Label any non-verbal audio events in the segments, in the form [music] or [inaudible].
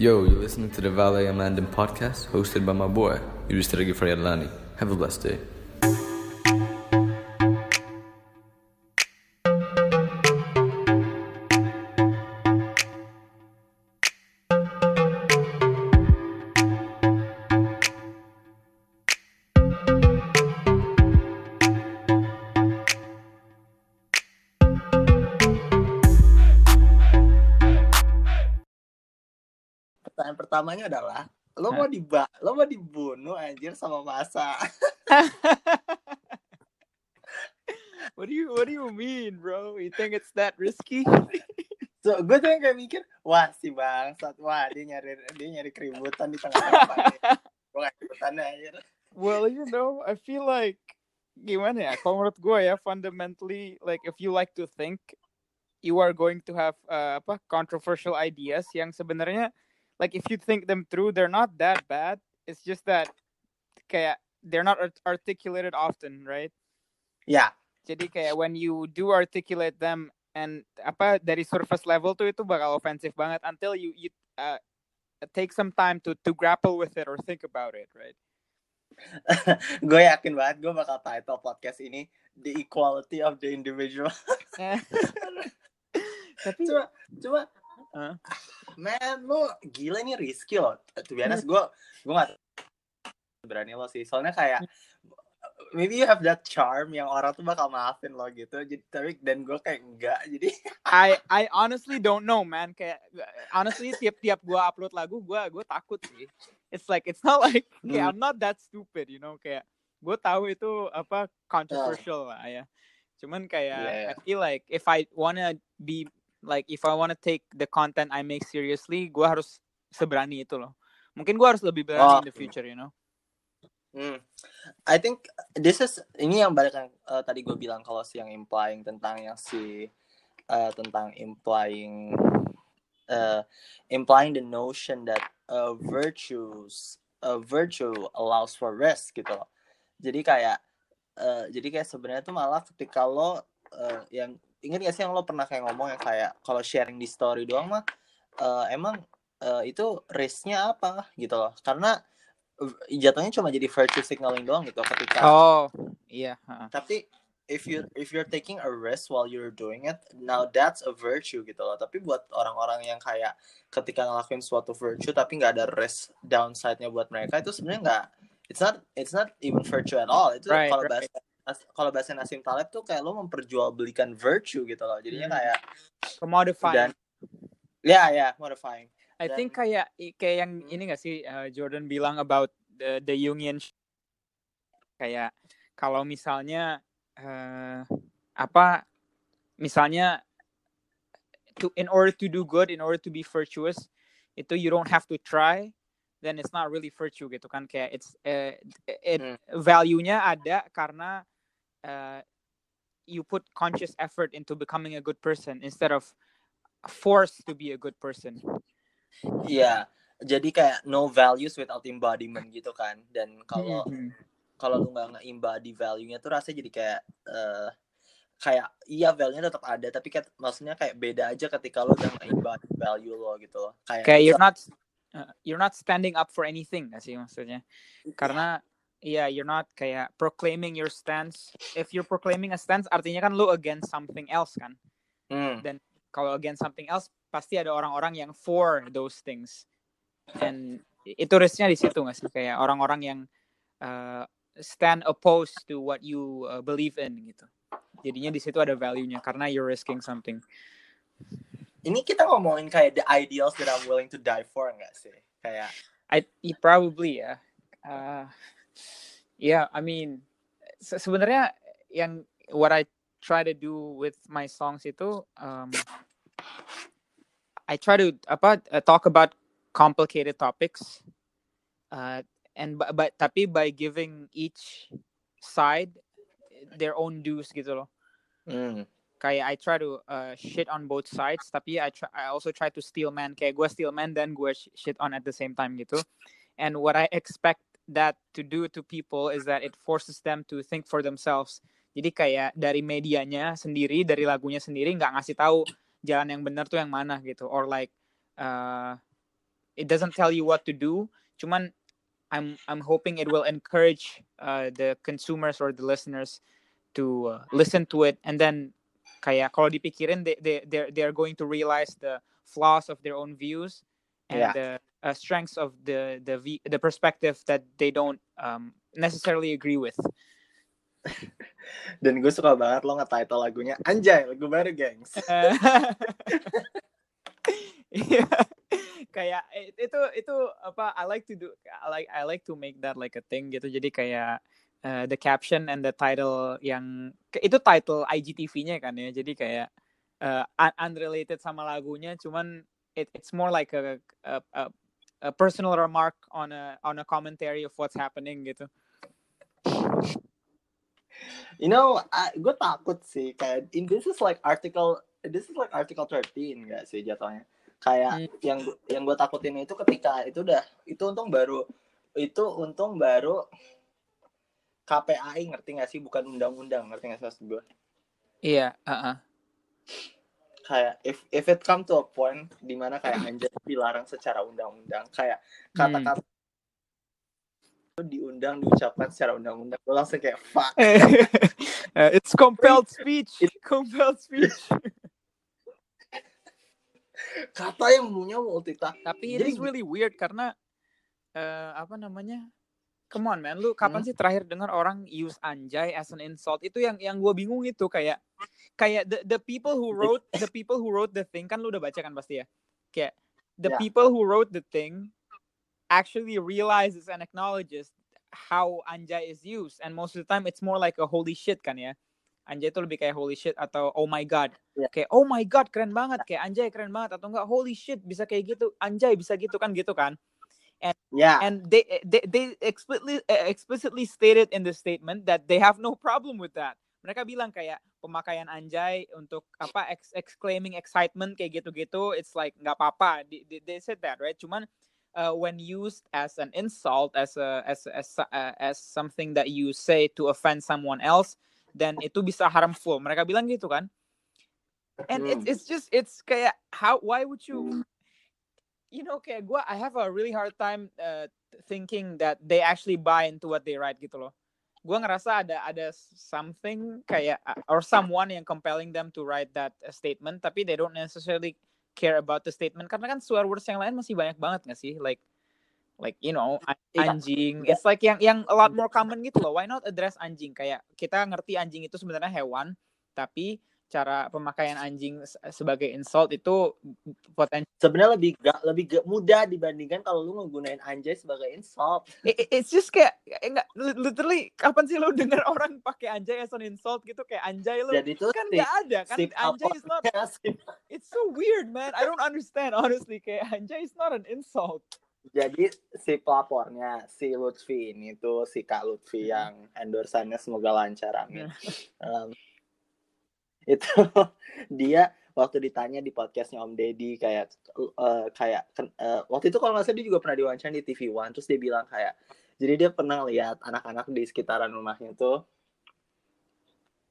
Yo, you're listening to the Valet Amandin podcast hosted by my boy, Yudhishthira Gifrayadlani. Have a blessed day. Pertamanya adalah lo mau diba lo mau dibunuh anjir sama masa [laughs] What do you What do you mean, bro? You think it's that risky? [laughs] so gue tuh yang kayak mikir wah si bangsat wah dia nyari dia nyari keributan di tengah-tengah [laughs] gue gak keributan anjir well, you know, I feel like gimana ya? Kalau menurut gue ya, fundamentally, like if you like to think, you are going to have uh, apa controversial ideas yang sebenarnya, like if you think them through, they're not that bad. It's just that kayak they're not art- articulated often, right? Yeah. Jadi kayak when you do articulate them and apa dari surface level tuh itu bakal offensive banget until you you uh, take some time to to grapple with it or think about it, right? [laughs] gue yakin banget gue bakal title podcast ini the equality of the individual [laughs] [laughs] Tapi cuma cuma? Man lo gila ini risky loh to be honest gue gue gak berani lo sih soalnya kayak maybe you have that charm yang orang tuh bakal maafin lo gitu jadi tapi dan gue kayak enggak jadi [laughs] I I honestly don't know, man. Kayak honestly tiap-tiap gua upload lagu gua gua takut sih. It's like it's not like kayak Hmm. I'm not that stupid, you know, kayak gue tahu itu apa controversial lah ya. Cuman kayak Yeah. I feel like if I wanna be like if I wanna take the content I make seriously, gua harus seberani itu loh. Mungkin gua harus lebih berani Oh. in the future, you know. Hmm. I think this is ini yang balik yang eh, tadi gue bilang kalau si yang implying tentang yang si eh, tentang implying eh, implying the notion that uh, virtues a virtue allows for risk gitu loh. Jadi kayak eh, jadi kayak sebenarnya tuh malah ketika lo eh, yang ingat gak sih yang lo pernah kayak ngomong yang kayak kalau sharing di story doang mah eh, emang eh, itu risknya apa gitu loh karena eh, jatuhnya cuma jadi virtue signaling doang gitu ketika Oh, iya. tapi if you if you're taking a risk while you're doing it now that's a virtue gitu loh tapi buat orang-orang yang kayak ketika ngelakuin suatu virtue tapi nggak ada risk downside-nya buat mereka itu sebenarnya nggak it's not it's not even virtue at all itu Right, kalau right. bahasa kalau bahasa Nasim Taleb tuh kayak lo memperjualbelikan virtue gitu loh jadinya Hmm. kayak dan ya ya modifying I Dan- think kayak kayak yang Hmm. ini gak sih uh, Jordan bilang about the, the sh- kayak kalau misalnya uh, apa misalnya to in order to do good in order to be virtuous itu you don't have to try then it's not really virtue gitu kan kayak it's uh, it Hmm. value-nya ada karena uh, you put conscious effort into becoming a good person instead of forced to be a good person Iya, jadi kayak no values without embodiment gitu kan. Dan kalau Mhm. kalau lu nggak nge-embody value-nya tuh rasanya jadi kayak eh kayak iya value-nya tetap ada, tapi kayak maksudnya kayak beda aja ketika lu udah nge-embody value lo gitu loh. Kayak, kayak you're not uh, you're not standing up for anything gak sih maksudnya karena iya you're not kayak proclaiming your stance. If you're proclaiming a stance artinya kan lu against something else kan? Hmm, kalau against something else pasti ada orang-orang yang for those things. And itu risknya di situ nggak sih? Kayak orang-orang yang uh, stand opposed to what you uh, believe in gitu. Jadinya di situ ada value-nya karena you're risking something. Ini kita ngomongin kayak the ideals that I'm willing to die for nggak sih? Kayak I probably ya. Uh, yeah, I mean se- sebenarnya yang what I try to do with my songs itu um, I try to apa uh, talk about complicated topics uh, and but, but tapi by giving each side their own dues gitu loh. hmm, kayak I try to uh, shit on both sides tapi I try, I also try to steal man. Kayak gue steal man dan gue sh- shit on at the same time gitu. And what I expect that to do to people is that it forces them to think for themselves. Jadi kayak dari medianya sendiri dari lagunya sendiri nggak ngasih tahu jalan yang benar tuh yang mana gitu. Or like uh, it doesn't tell you what to do. Cuman I'm I'm hoping it will encourage uh, the consumers or the listeners to uh, listen to it. And then kayak kalau dipikirin they they they're, they're going to realize the flaws of their own views and Yeah. the uh, strengths of the the v- the perspective that they don't um, necessarily agree with. [laughs] Dan gue suka banget lo nge-title lagunya Anjay, lagu baru, gengs. [laughs] Iya. kayak it- itu itu apa I like to do I like I like to make that like a thing gitu jadi kayak uh, the caption and the title yang itu title IGTV-nya kan ya jadi kayak uh, un- unrelated sama lagunya cuman it, it's more like a, a, a, a personal remark on a on a commentary of what's happening gitu You know, I, gue takut sih kayak in this is like article this is like article 13 gak sih jatuhnya. Kayak Hmm. yang yang gue takutin itu ketika itu udah itu untung baru itu untung baru KPAI ngerti gak sih bukan undang-undang ngerti gak sih maksud gue? iya uh-uh. Kayak if if it come to a point di mana kayak anjay dilarang secara undang-undang kayak Hmm. kata-kata itu diundang diucapkan secara undang-undang gue langsung kayak fuck Uh, [laughs] it's compelled speech compelled speech kata yang punya multitaf Tapi it Jadi is really weird karena eh apa namanya? Come on man, lu kapan sih terakhir dengar orang use anjay as an insult? Itu yang yang gue bingung itu kayak kayak the the people who wrote the people who wrote the thing kan lu udah baca kan pasti ya. Kayak the Ya. people who wrote the thing actually realizes and acknowledges how anjay is used and most of the time it's more like a holy shit kan ya. Anjay itu lebih kayak holy shit atau oh my god. Ya. Kayak oh my god keren banget kayak anjay keren banget atau enggak holy shit bisa kayak gitu. Anjay bisa gitu kan gitu kan. Ya And they they they explicitly eh, explicitly stated in the statement that they have no problem with that. Mereka bilang kayak pemakaian anjay untuk apa ex exclaiming excitement kayak gitu-gitu it's like nggak apa-apa. They, they, they said that, right? Cuman uh, when used as an insult as a as as uh, as something that you say to offend someone else then itu bisa harmful. Mereka bilang gitu kan. And it's Hmm. it's just it's kayak how why would you you know kayak gua I have a really hard time uh, thinking that they actually buy into what they write gitu loh. Gua ngerasa ada ada something kayak or someone yang compelling them to write that uh, statement tapi they don't necessarily care about the statement. Karena kan swear words yang lain masih banyak banget gak sih? Like like you know Iya. anjing. It's like yang yang a lot more common gitu loh. Why not address anjing? Kayak kita ngerti anjing itu sebenarnya hewan tapi cara pemakaian anjing se- sebagai insult itu potensi sebenarnya lebih ga, lebih ga- mudah dibandingkan kalau lu ngegunain anjay sebagai insult. It's just kayak enggak literally kapan sih lo denger orang pakai anjay as an insult gitu? Kayak anjay lo jadi itu kan nggak ada kan? anjay is not si- it's so weird man. I don't understand honestly. Kayak anjay is not an insult. Jadi si pelapornya si Lutfi ini tuh si Kak Lutfi Mhm. yang endorsannya semoga lancar amin. Em, itu [laughs] dia waktu ditanya di podcastnya Om Deddy kayak eh, kayak eh, waktu itu kalau nggak salah dia juga pernah diwawancara di TV One terus dia bilang kayak jadi dia pernah lihat anak-anak di sekitaran rumahnya tuh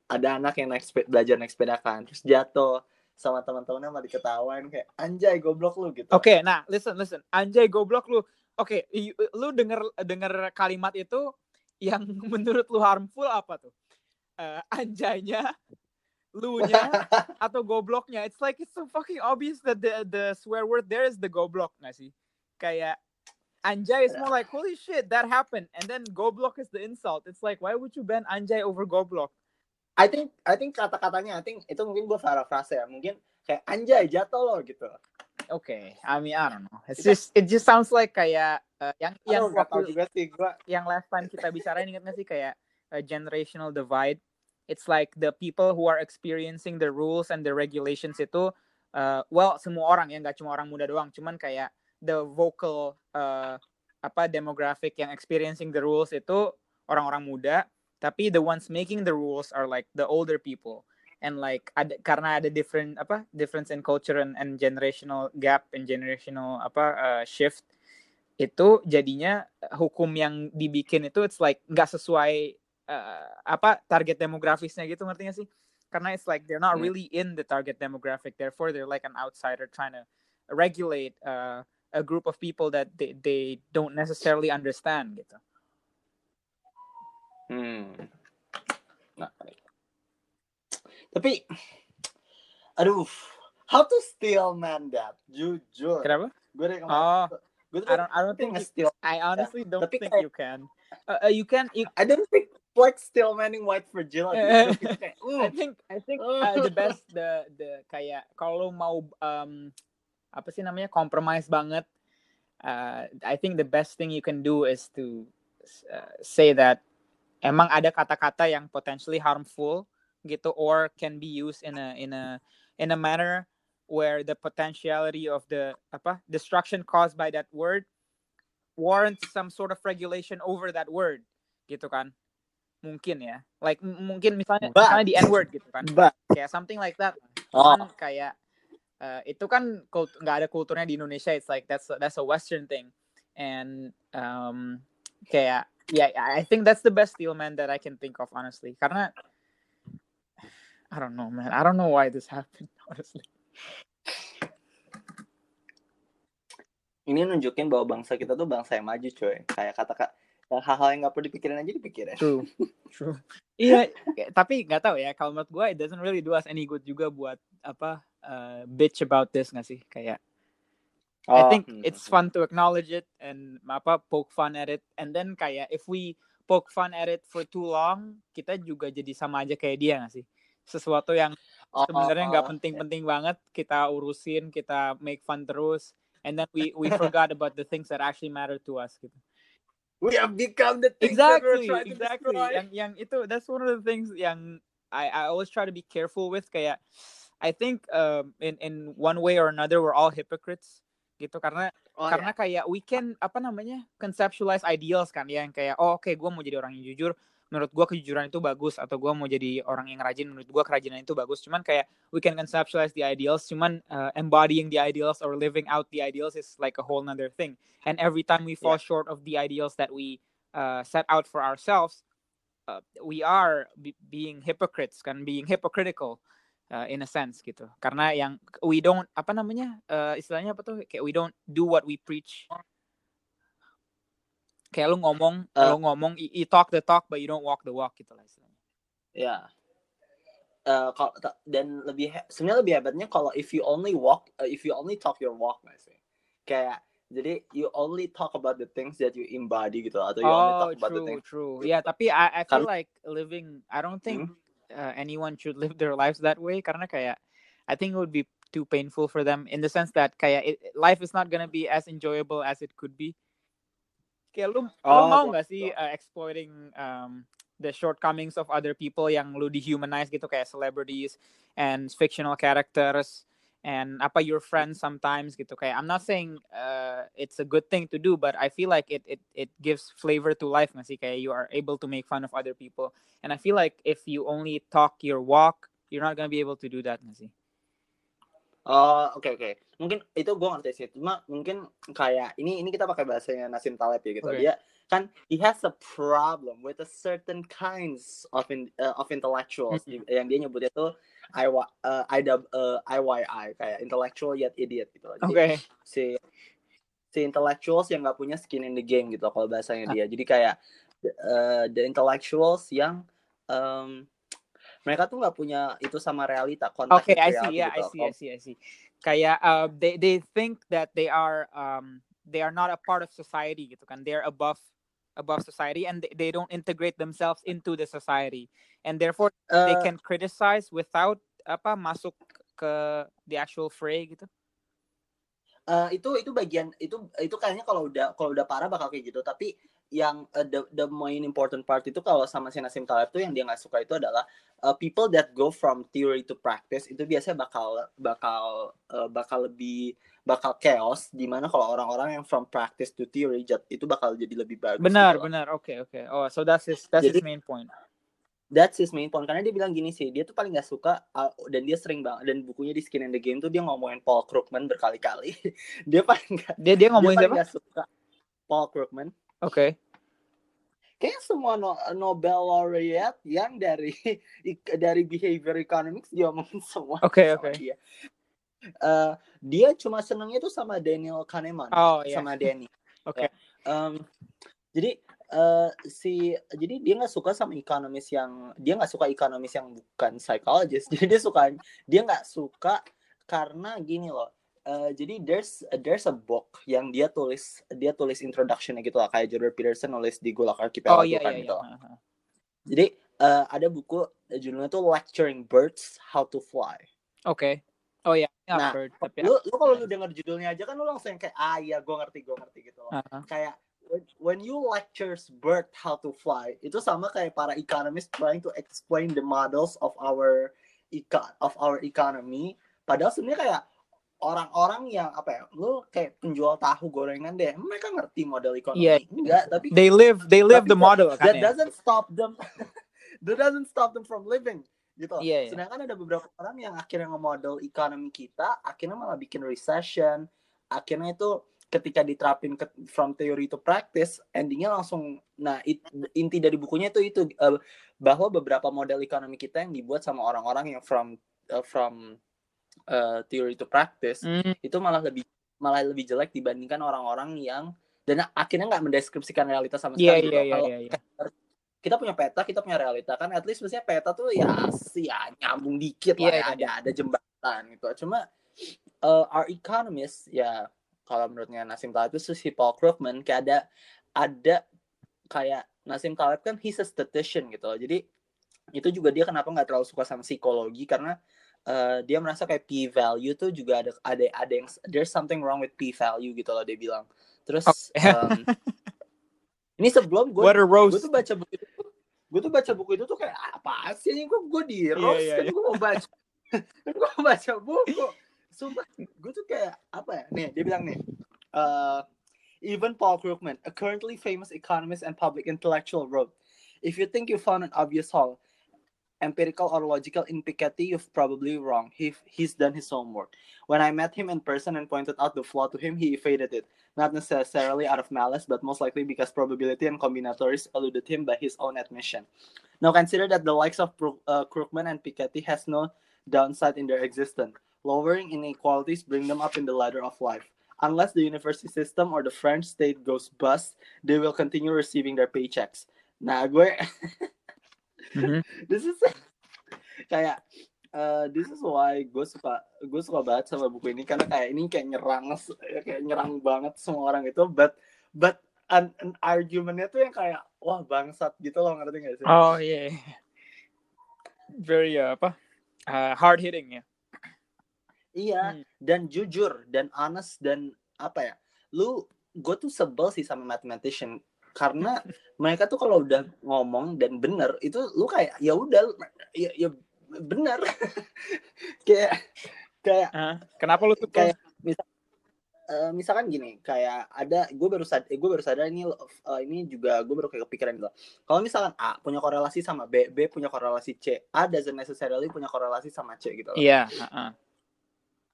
ada anak yang naik belajar naik sepeda kan terus jatuh sama teman-temannya malah diketawain kayak anjay goblok lu gitu Oke, nah listen listen, anjay goblok lu. Oke, y- lu denger denger kalimat itu yang [laughs] menurut lu harmful apa tuh? Eh, anjaynya, lunya, atau gobloknya? It's like it's so fucking obvious that the the swear word there is the goblok nggak sih? Kayak anjay is more like holy shit that happened, and then goblok is the insult. It's like why would you ban anjay over goblok? I think I think kata-katanya I think itu mungkin gue paraphrase ya mungkin kayak anjay jatuh lo gitu Okay, I mean I don't know. It's Kita- just it just sounds like kayak eh, yang yang waktu juga sih gue yang last time kita bicarain ingat gak sih kayak a generational divide. It's like the people who are experiencing the rules and the regulations itu, uh, well semua orang ya nggak cuma orang muda doang, cuman kayak the vocal uh, apa demographic yang experiencing the rules itu orang-orang muda, tapi the ones making the rules are like the older people. And like ada karena ada different apa difference in culture and, and generational gap and generational apa uh, shift itu jadinya hukum yang dibikin itu it's like nggak sesuai eh, apa target demografisnya gitu ngerti gak sih karena it's like they're not Hmm. really in the target demographic therefore they're like an outsider trying to regulate uh, a group of people that they, they don't necessarily understand gitu. Hmm. Nah, tapi aduh, how to steal man that? Jujur. Kenapa? Gue rekomend. Oh, gue tuh I don't I don't think you, nge-steal. I honestly don't Tapi think kayak- you can. Uh, uh, you can you, I don't think like still manning white kayak, [laughs] I mm. think I think [laughs] uh, the best the the kayak kalau mau um apa sih namanya compromise banget uh, I think the best thing you can do is to uh, say that emang ada kata-kata yang potentially harmful gitu or can be used in a in a in a manner where the potentiality of the apa destruction caused by that word warrants some sort of regulation over that word gitu kan mungkin ya. Like m- mungkin misalnya But- misalnya the n word gitu kan. But kayak something like that. Oh, cuman kayak uh, itu kan nggak ada kulturnya di Indonesia. It's like that's a, that's a western thing. And um kayak yeah I think that's the best deal man that I can think of honestly. Karena I don't know man. I don't know why this happened [laughs] honestly. Ini nunjukin bahwa bangsa kita tuh bangsa yang maju, coy. Kayak kata kak, hal-hal yang nggak perlu dipikirin aja dipikirin. true true. [laughs] Iya. Tapi nggak tahu ya kalau menurut gue it doesn't really do us any good juga buat apa uh, bitch about this nggak sih? Kayak I Oh, think hmm, it's hmm. fun to acknowledge it and apa poke fun at it. And then kayak if we poke fun at it for too long kita juga jadi sama aja kayak dia nggak sih? Sesuatu yang Oh, sebenarnya nggak oh, penting-penting banget kita urusin kita make fun terus and then we we forgot about the things that actually matter to us gitu We have become the things that we're exactly to exactly. yang yang itu that's one of the things yang I I always try to be careful with kayak I think um, in in one way or another we're all hypocrites gitu. Karena Oh, karena kayak we can apa namanya conceptualize ideals kan ya yang kayak oh oke gue mau jadi orang yang jujur menurut gue kejujuran itu bagus atau gue mau jadi orang yang rajin menurut gue kerajinan itu bagus. Cuman kayak we can conceptualize the ideals cuman uh, embodying the ideals or living out the ideals is like a whole nother thing. And every time we fall short of the ideals that we uh, set out for ourselves uh, we are be- being hypocrites kan being hypocritical uh, in a sense gitu. Karena yang we don't apa namanya uh, istilahnya apa tuh? Kayak we don't do what we preach kayak lu ngomong Uh, lu ngomong you, talk the talk but you don't walk the walk gitu lah istilahnya Ya. Eh, kalau ta- dan lebih sebenarnya lebih hebatnya kalau if you only walk uh, if you only talk your walk sih kayak jadi you only talk about the things that you embody gitu atau you only oh talk about the true things true ya tapi I, I feel like living I don't think Hmm. uh, anyone should live their lives that way karena kayak I think it would be too painful for them in the sense that kayak it, life is not gonna be as enjoyable as it could be. Kayak lu, lu Oh, mau nggak sih uh, exploiting um, the shortcomings of other people yang lu dehumanize gitu kayak celebrities and fictional characters and apa your friends sometimes gitu. Kayak I'm not saying uh, it's a good thing to do but I feel like it it it gives flavor to life nggak sih? Kayak you are able to make fun of other people. And I feel like if you only talk your walk you're not gonna be able to do that nggak sih Oh, oke oke. Mungkin itu gue ngerti sih. Cuma mungkin kayak ini ini kita pakai bahasanya Nasim Taleb ya gitu. Oke. Dia kan he has a problem with a certain kinds of in, uh, of intellectuals Mhm. yang dia nyebutnya tuh I uh, IW, uh, IYI kayak intellectual yet idiot gitu oke si si intellectuals yang nggak punya skin in the game gitu kalau bahasanya dia. Jadi kayak uh, the intellectuals yang um, mereka tuh nggak punya itu sama realita kontak Okay, I see. reality Yeah, I gitu. see. I see. I see. Kayak uh, they they think that they are um they are not a part of society gitu kan. They're above above society and they, they don't integrate themselves into the society and therefore they Eh, can criticize without apa masuk ke the actual fray gitu. Eh, itu itu bagian itu itu kayaknya kalau udah kalau udah parah bakal kayak gitu tapi yang eh, the the main important part itu kalau sama si Nasim Taleb tuh yang dia nggak suka itu adalah eh, people that go from theory to practice itu biasanya bakal bakal eh, bakal lebih bakal chaos di mana kalau orang-orang yang from practice to theory itu bakal jadi lebih bagus Benar, gitu benar. Oke, oke. Oh, so that's his that's his Jadi- main point. That's his main point karena dia bilang gini sih dia tuh paling nggak suka uh, dan dia sering banget dan bukunya di Skin in the Game tuh dia ngomongin Paul Krugman berkali-kali [laughs] dia paling nggak Dia dia dia ngomongin paling siapa? nggak suka Paul Krugman Oke. kayaknya semua no- Nobel laureate yang dari [laughs] dari behavior economics diomongin [laughs] semua Oke, sama oke. dia. Eh, dia cuma senengnya tuh sama Daniel Kahneman Oh iya. sama Danny. [laughs] Oke. Em, jadi eh, si jadi dia nggak suka sama ekonomis yang dia nggak suka ekonomis yang bukan psychologist. Jadi dia suka dia nggak suka karena gini loh. Eh, jadi there's there's a book yang dia tulis dia tulis introductionnya gitu lah kayak Jordan Peterson nulis di Gulak Archipelago Oh iya kan iya gitu. iya. lah. Jadi eh, ada buku eh, judulnya tuh Lecturing Birds How to Fly. Oke. Oh iya, Nah, heard, tapi Lu lu kalau lu denger judulnya aja kan lu langsung kayak ah iya gue ngerti gue ngerti gitu loh. Aha. Kayak when, when you lectures bird how to fly itu sama kayak para economists trying to explain the models of our eco of our economy. Padahal sebenarnya kayak orang-orang yang apa ya lu kayak penjual tahu gorengan deh mereka ngerti model ekonomi Iya. enggak tapi they live they live the model kan that ya. doesn't stop them [laughs] that doesn't stop them from living gitu Iya, iya. sedangkan ada beberapa orang yang akhirnya nge-model ekonomi kita akhirnya malah bikin recession akhirnya itu ketika diterapin ke, from theory to practice endingnya langsung nah it- inti dari bukunya itu itu eh, bahwa beberapa model ekonomi kita yang dibuat sama orang-orang yang from eh, from eh, theory to practice Hmm, itu malah lebih malah lebih jelek dibandingkan orang-orang yang dan akhirnya nggak mendeskripsikan realitas sama Iya sekali. iya iya Kalau iya. iya. kita punya peta, kita punya realita kan. At least biasanya peta tuh ya sih ya nyambung dikit lah Iya, ya, iya, ada ada jembatan gitu. Cuma uh, our economist ya kalau menurutnya Nasim Taleb itu si Paul Krugman kayak ada ada kayak Nasim Taleb kan he's a statistician gitu loh. Jadi itu juga dia kenapa nggak terlalu suka sama psikologi karena uh, dia merasa kayak p value tuh juga ada ada ada yang there's something wrong with p value gitu loh dia bilang. Terus Oke. um, [laughs] ini sebelum gue gue tuh baca buku itu gue tuh baca buku itu tuh kayak apa sih ini gue gue di Iya, roast iya, kan iya. gue mau baca [laughs] gue mau baca buku sumpah gue tuh kayak apa ya nih dia bilang nih uh, even Paul Krugman a currently famous economist and public intellectual wrote if you think you found an obvious hole empirical or logical in Piketty, you've probably wrong. He, he's done his homework. When I met him in person and pointed out the flaw to him, he evaded it not necessarily out of malice, but most likely because probability and combinatories eluded him by his own admission. Now consider that the likes of uh, Krugman and Piketty has no downside in their existence. Lowering inequalities bring them up in the ladder of life. Unless the university system or the French state goes bust, they will continue receiving their paychecks. Nah, gue [laughs] Mhm. [laughs] this is [laughs] kayak uh, this is why gue suka gue suka banget sama buku ini karena kayak ini kayak nyerang kayak nyerang banget semua orang itu but but an, an argumentnya tuh yang kayak wah bangsat gitu loh ngerti gak sih? Oh iya. iya. Very uh, apa? Uh, hard hitting ya. Iya Hmm. dan jujur dan honest dan apa ya? Lu gue tuh sebel sih sama mathematician karena mereka tuh kalau udah ngomong dan bener itu lu kayak ya udah ya, ya bener [laughs] kayak kayak? Kenapa lu tuh kayak misal eh, misalkan gini kayak ada gue baru sadar gue baru sadar ini eh, ini juga gue baru kayak kepikiran gitu kalau misalkan A punya korelasi sama B B punya korelasi C A doesn't necessarily punya korelasi sama C gitu loh. Iya, heeh.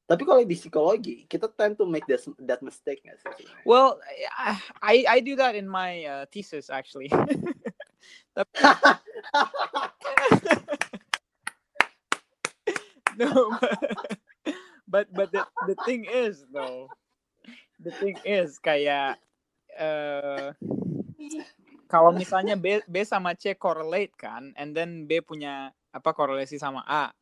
Tapi kalau di psikologi kita tend to make this, that mistake nggak sih? Well, I I do that in my uh, thesis actually. [laughs] [laughs] no, but but the the thing is though, the thing is kayak uh, kalau misalnya B B sama C correlate kan, and then B punya apa korelasi sama A,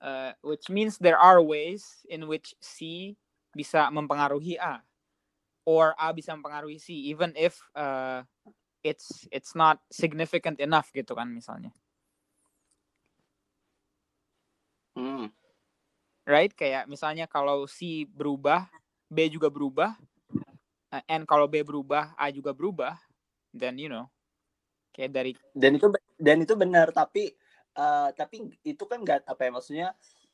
uh, which means there are ways in which C bisa mempengaruhi A, or A bisa mempengaruhi C, even if uh, it's it's not significant enough gitu kan misalnya. Hmm. right? Kayak misalnya kalau C berubah, B juga berubah, uh, and kalau B berubah, A juga berubah, then you know, kayak dari dan itu dan itu benar tapi eh, tapi itu kan nggak apa ya maksudnya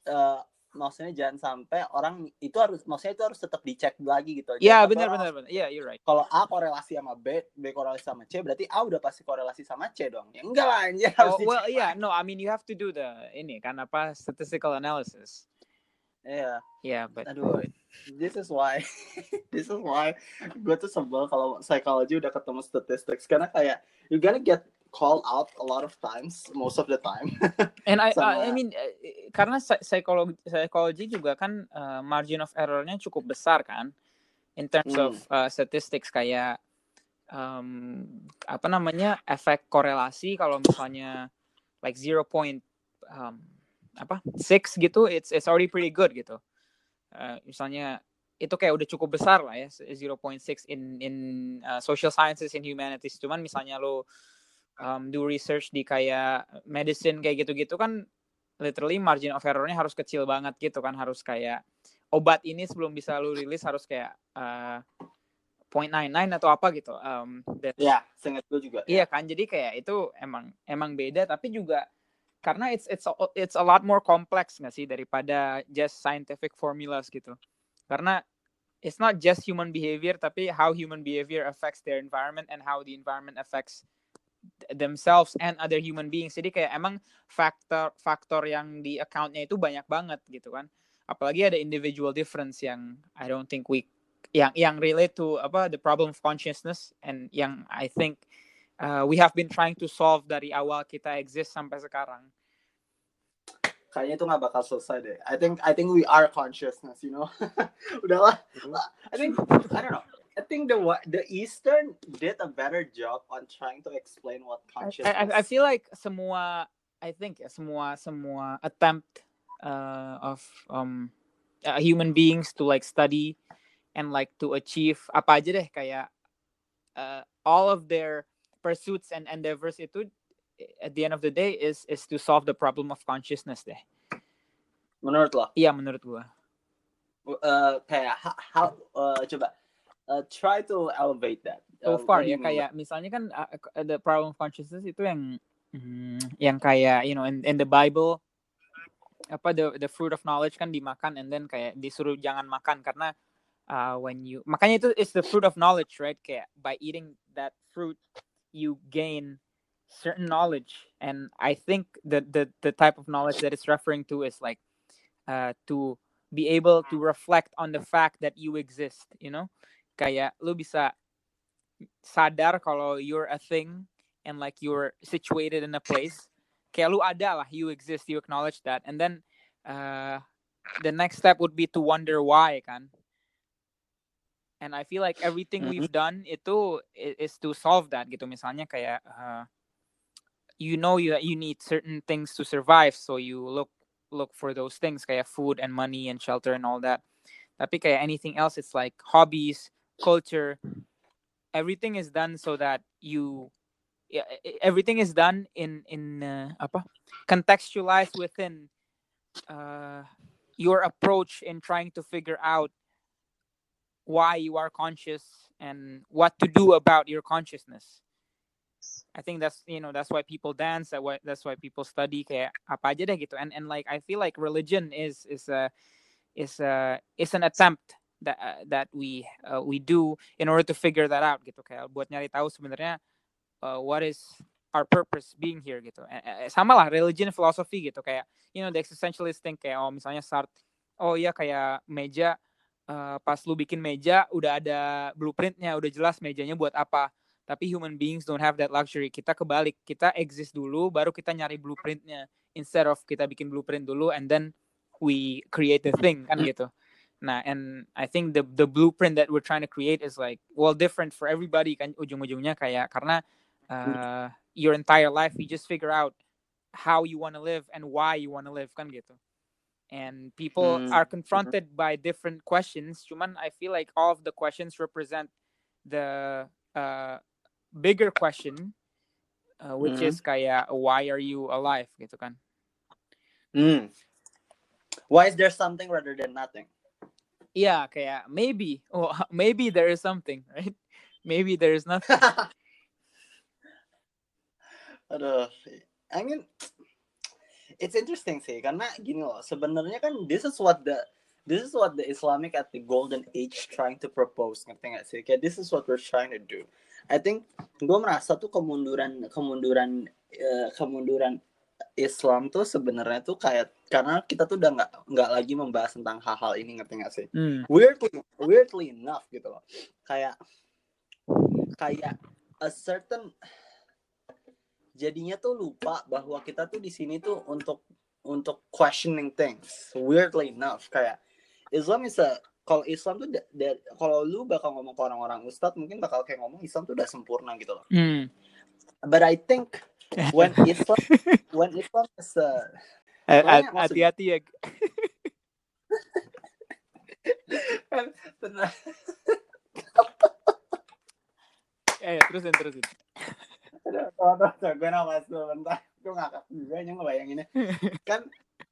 eh, maksudnya jangan sampai orang itu harus maksudnya itu harus tetap dicek lagi gitu ya Jangan sampai benar benar benar, yeah you're right. kalau A korelasi sama B, B korelasi sama C, berarti A udah pasti korelasi sama C dong. Ya enggak lah, anjir harus Oh, well, dicek yeah, no, I mean you have to do the ini kan apa statistical analysis. Iya, Yeah, but aduh. This is why, [laughs] this is why gue tuh sebel kalau psychology udah ketemu statistics karena kayak you gotta get call out a lot of times, most of the time. [laughs] And I, Sama- I mean, eh, karena psi- psikologi, psikologi juga kan eh, margin of errornya cukup besar kan, in terms Hmm. of eh, statistics kayak um, apa namanya efek korelasi kalau misalnya like 0. Point, um, apa six gitu, it's it's already pretty good gitu. Eh, misalnya itu kayak udah cukup besar lah ya 0.6 in in uh, social sciences and humanities cuman misalnya lo um, do research di kayak medicine kayak gitu-gitu kan literally margin of errornya harus kecil banget gitu kan harus kayak obat ini sebelum bisa lo rilis harus kayak uh, 0.99 atau apa gitu um, dan- ya, seingat gue juga. Iya kan, jadi kayak itu emang emang beda, tapi juga karena it's it's a- it's a lot more complex nggak sih daripada just scientific formulas gitu. Karena it's not just human behavior, tapi how human behavior affects their environment and how the environment affects themselves and other human beings. Jadi kayak emang faktor faktor yang di accountnya itu banyak banget gitu kan. Apalagi ada individual difference yang I don't think we yang yang relate to apa the problem of consciousness and yang I think uh, we have been trying to solve dari awal kita exist sampai sekarang. Kayaknya itu nggak bakal selesai deh. I think I think we are consciousness, you know. [laughs] Udahlah. I think I don't know. I think the the Eastern did a better job on trying to explain what consciousness. I, I feel like semua I think semua semua attempt uh, of um uh, human beings to like study and like to achieve apa aja deh kayak uh, all of their pursuits and endeavors itu at the end of the day is is to solve the problem of consciousness deh. Menurut lo, Iya menurut gua. uh, kayak how, how uh, coba uh, try to elevate that. so Uh, far ya kayak misalnya kan uh, uh, the problem of consciousness itu yang mm, yang kayak you know in, in the Bible apa the the fruit of knowledge kan dimakan and then kayak disuruh jangan makan karena uh, when you makanya itu is the fruit of knowledge right kayak by eating that fruit you gain certain knowledge and I think the the the type of knowledge that it's referring to is like uh, to be able to reflect on the fact that you exist you know kayak lu bisa sadar kalau you're a thing and like you're situated in a place. Kayak lu ada lah you exist you acknowledge that. And then uh, the next step would be to wonder why kan? And I feel like everything we've done itu is to solve that gitu. Misalnya kayak uh, you know you you need certain things to survive so you look look for those things kayak food and money and shelter and all that. Tapi kayak anything else it's like hobbies culture everything is done so that you yeah, everything is done in in uh, apa? contextualized within uh, your approach in trying to figure out why you are conscious and what to do about your consciousness. I think that's you know that's why people dance that that's why people study apa aja deh gitu. And and like I feel like religion is is a is a is an attempt that uh, that we uh, we do in order to figure that out gitu. Kayak buat nyari tahu sebenarnya uh, what is our purpose being here gitu. Eh, eh, sama lah religion philosophy gitu. Kayak you know the existentialist think kayak oh misalnya Sartre oh iya kayak meja uh, pas lu bikin meja udah ada blueprintnya udah jelas mejanya buat apa. Tapi human beings don't have that luxury. Kita kebalik kita exist dulu baru kita nyari blueprintnya. Instead of kita bikin blueprint dulu and then we create the thing kan gitu nah and I think the the blueprint that we're trying to create is like well different for everybody kan ujung-ujungnya kayak karena uh, your entire life you just figure out how you want to live and why you want to live kan gitu and people Hmm. are confronted by different questions cuman I feel like all of the questions represent the uh, bigger question uh, which Mhm. is kayak why are you alive gitu kan Hmm. Why is there something rather than nothing? Yeah kayak maybe oh [laughs] maybe there is something right maybe there is nothing [laughs] Aduh, I mean, it's interesting sih karena gini loh, sebenarnya kan this is what the this is what the Islamic at the golden age trying to propose, ngerti nggak sih? Kayak this is what we're trying to do. I think gue merasa tuh kemunduran kemunduran eh, kemunduran Islam tuh sebenarnya tuh kayak karena kita tuh udah nggak nggak lagi membahas tentang hal-hal ini ngerti nggak sih? Hmm. weirdly weirdly enough gitu loh kayak kayak a certain jadinya tuh lupa bahwa kita tuh di sini tuh untuk untuk questioning things weirdly enough kayak Islam is a kalau Islam tuh da- da- kalau lu bakal ngomong ke orang-orang ustadz mungkin bakal kayak ngomong Islam tuh udah sempurna gitu loh Hmm. but I think when Islam [laughs] when Islam is a Eh, Hati-hati ya. Tenang. Eh, terusin terusin. Tunggu. gue nafas dulu bentar gue ngakak juga yang ngebayanginnya [laughs] kan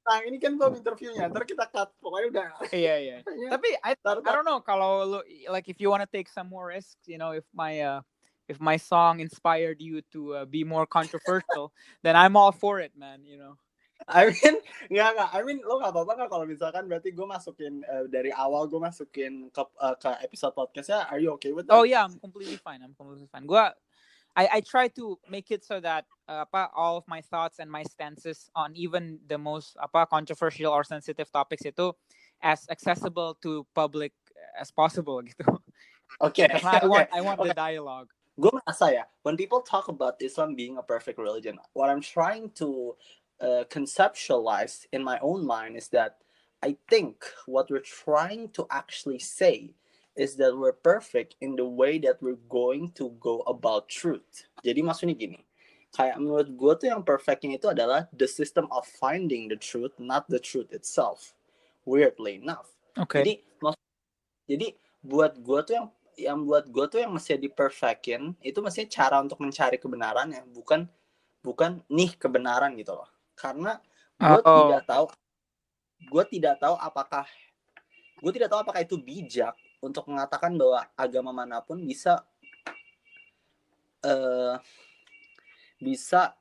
nah ini kan belum interviewnya ntar kita cut pokoknya udah Iya iya. Tapi I I don't know kalau lu like if you want to take some more risks, you know, if my uh if my song inspired you to uh, be more controversial, then I'm all for it, man, you know. I mean [laughs] nggak nggak I mean lo nggak apa-apa kan kalau misalkan berarti gue masukin eh, dari awal gue masukin ke eh, ke episode podcastnya are you okay with that? Oh yeah, I'm completely fine. I'm completely fine. Gua I I try to make it so that uh, apa all of my thoughts and my stances on even the most apa controversial or sensitive topics itu as accessible to public as possible [laughs] gitu. Karena I want I want the dialogue. Gue merasa ya when people talk about Islam being a perfect religion what I'm trying to uh, conceptualize in my own mind is that I think what we're trying to actually say is that we're perfect in the way that we're going to go about truth. Jadi maksudnya gini kayak menurut gue tuh yang perfectnya itu adalah the system of finding the truth not the truth itself weirdly enough. Okay. jadi mak- jadi buat gue tuh yang yang buat gue tuh yang mesti diperfectin itu mestinya cara untuk mencari kebenaran ya bukan bukan nih kebenaran gitu loh karena gue Oh. tidak tahu gue tidak tahu apakah gue tidak tahu apakah itu bijak untuk mengatakan bahwa agama mana pun bisa eh bisa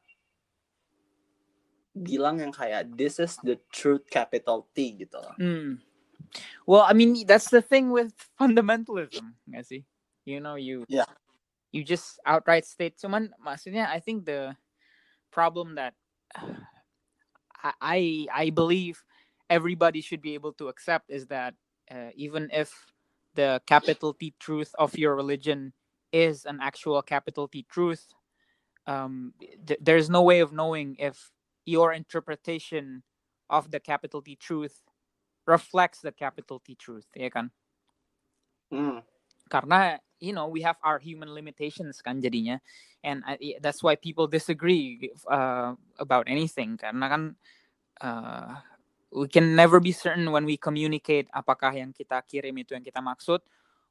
bilang yang kayak this is the truth capital T gitu loh. Mm. Well, I mean, that's the thing with fundamentalism, nggak sih? You know, you Yeah. you just outright state. Cuman, maksudnya, I think the problem that [sighs] I I, I believe everybody should be able to accept is that uh, even if the capital T truth of your religion is an actual capital T truth, um, th- there's no way of knowing if your interpretation of the capital T truth reflects the capital T truth, ya kan? Hmm. Karena you know we have our human limitations kan jadinya, and I, that's why people disagree uh, about anything karena kan uh, we can never be certain when we communicate apakah yang kita kirim itu yang kita maksud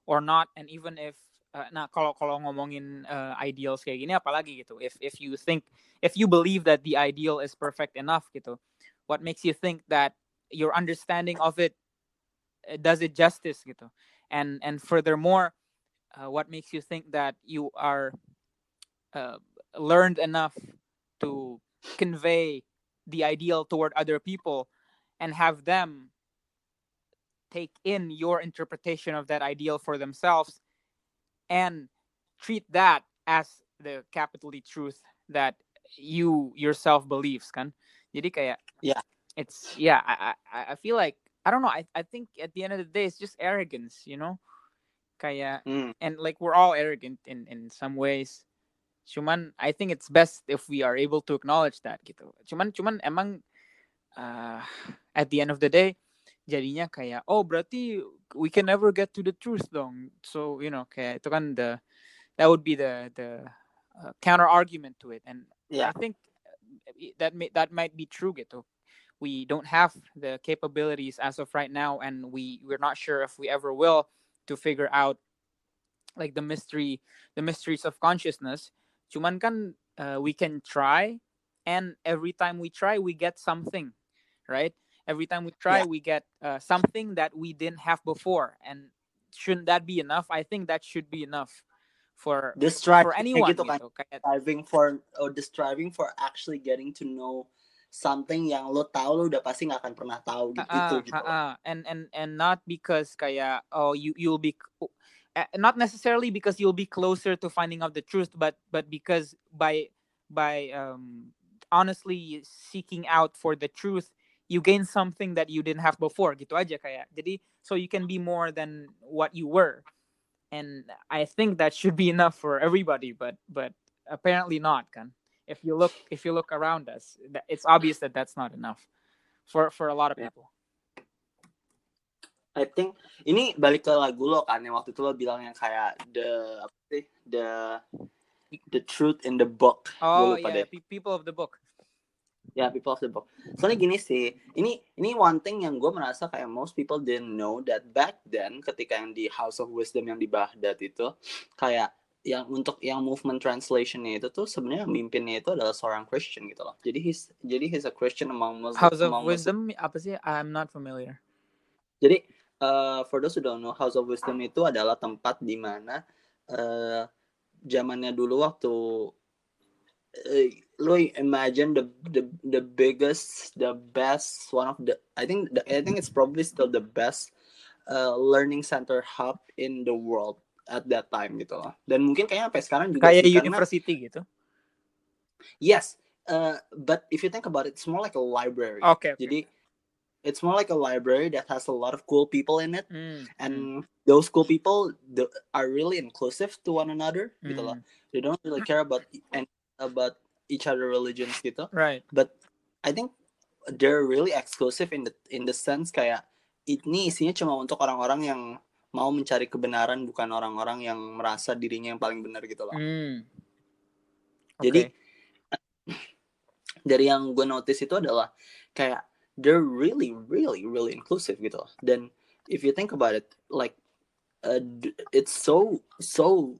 or not, and even if uh, nah kalau kalau ngomongin uh, ideals kayak gini apalagi gitu, if if you think if you believe that the ideal is perfect enough gitu, what makes you think that your understanding of it uh, does it justice gitu and and furthermore uh, what makes you think that you are uh, learned enough to convey the ideal toward other people and have them take in your interpretation of that ideal for themselves and treat that as the capitally truth that you yourself believes kan jadi kayak Yeah. It's yeah I, I I feel like I don't know I, I think at the end of the day it's just arrogance you know? Kaya Hmm. and like we're all arrogant in in some ways. Cuman I think it's best if we are able to acknowledge that gitu cuman cuman emang uh, [sighs] at the end of the day jadinya kayak oh berarti we can never get to the truth dong so you know kayak itu kan the that would be the the uh, counter argument to it. And Yeah. I think uh, that may, that might be true gitu we don't have the capabilities as of right now and we we're not sure if we ever will to figure out like the mystery the mysteries of consciousness. Cuman kan uh, we can try and every time we try we get something right? Every time we try we get uh, something that we didn't have before and shouldn't that be enough? I think that should be enough for this strive for anyone gitu kan gitu kayak striving for or the striving for actually getting to know something yang lo tahu lo udah pasti nggak akan pernah tahu gitu Ah, gitu. ah. and and and not because kayak oh you you'll be uh, not necessarily because you'll be closer to finding out the truth but but because by by um honestly seeking out for the truth you gain something that you didn't have before gitu aja kayak jadi so you can be more than what you were and i think that should be enough for everybody but but apparently not kan if you look if you look around us, it's obvious that that's not enough for for a lot of Yeah. people. I think ini balik ke lagu lo kan yang waktu itu lo bilang yang kayak the apa sih the the truth in the book. Oh yeah, deh. pe- people of the book. Ya, people of the book. Soalnya gini sih, ini ini one thing yang gue merasa kayak most people didn't know that back then ketika yang di House of Wisdom yang di Baghdad itu kayak yang untuk yang movement translationnya itu tuh sebenarnya mimpinnya itu adalah seorang Christian gitu loh. Jadi he's jadi he's a Christian among Muslim. House of among Muslim. Wisdom apa sih? I'm not familiar. Jadi uh, for those who don't know, House of Wisdom itu adalah tempat di mana uh, zamannya dulu waktu uh, lo imagine the the the biggest, the best, one of the I think the, I think it's probably still the best uh, learning center hub in the world at that time gitu loh. Dan mungkin kayaknya sampai sekarang juga Kayak sih, karena- university gitu. yes, uh, but if you think about it, it's more like a library. Okay. okay. Jadi it's more like a library that has a lot of cool people in it. Mm, and those cool people the, are really inclusive to one another mm, gitu loh they don't really care about and about each other religions gitu Right. but I think they're really exclusive in the in the sense kayak ini isinya cuma untuk orang-orang yang mau mencari kebenaran bukan orang-orang yang merasa dirinya yang paling benar gitu loh Mm. Jadi, Okay. [clears throat] dari yang gue notice itu adalah kayak they're really really really inclusive gitu loh. dan if you think about it like uh, it's so so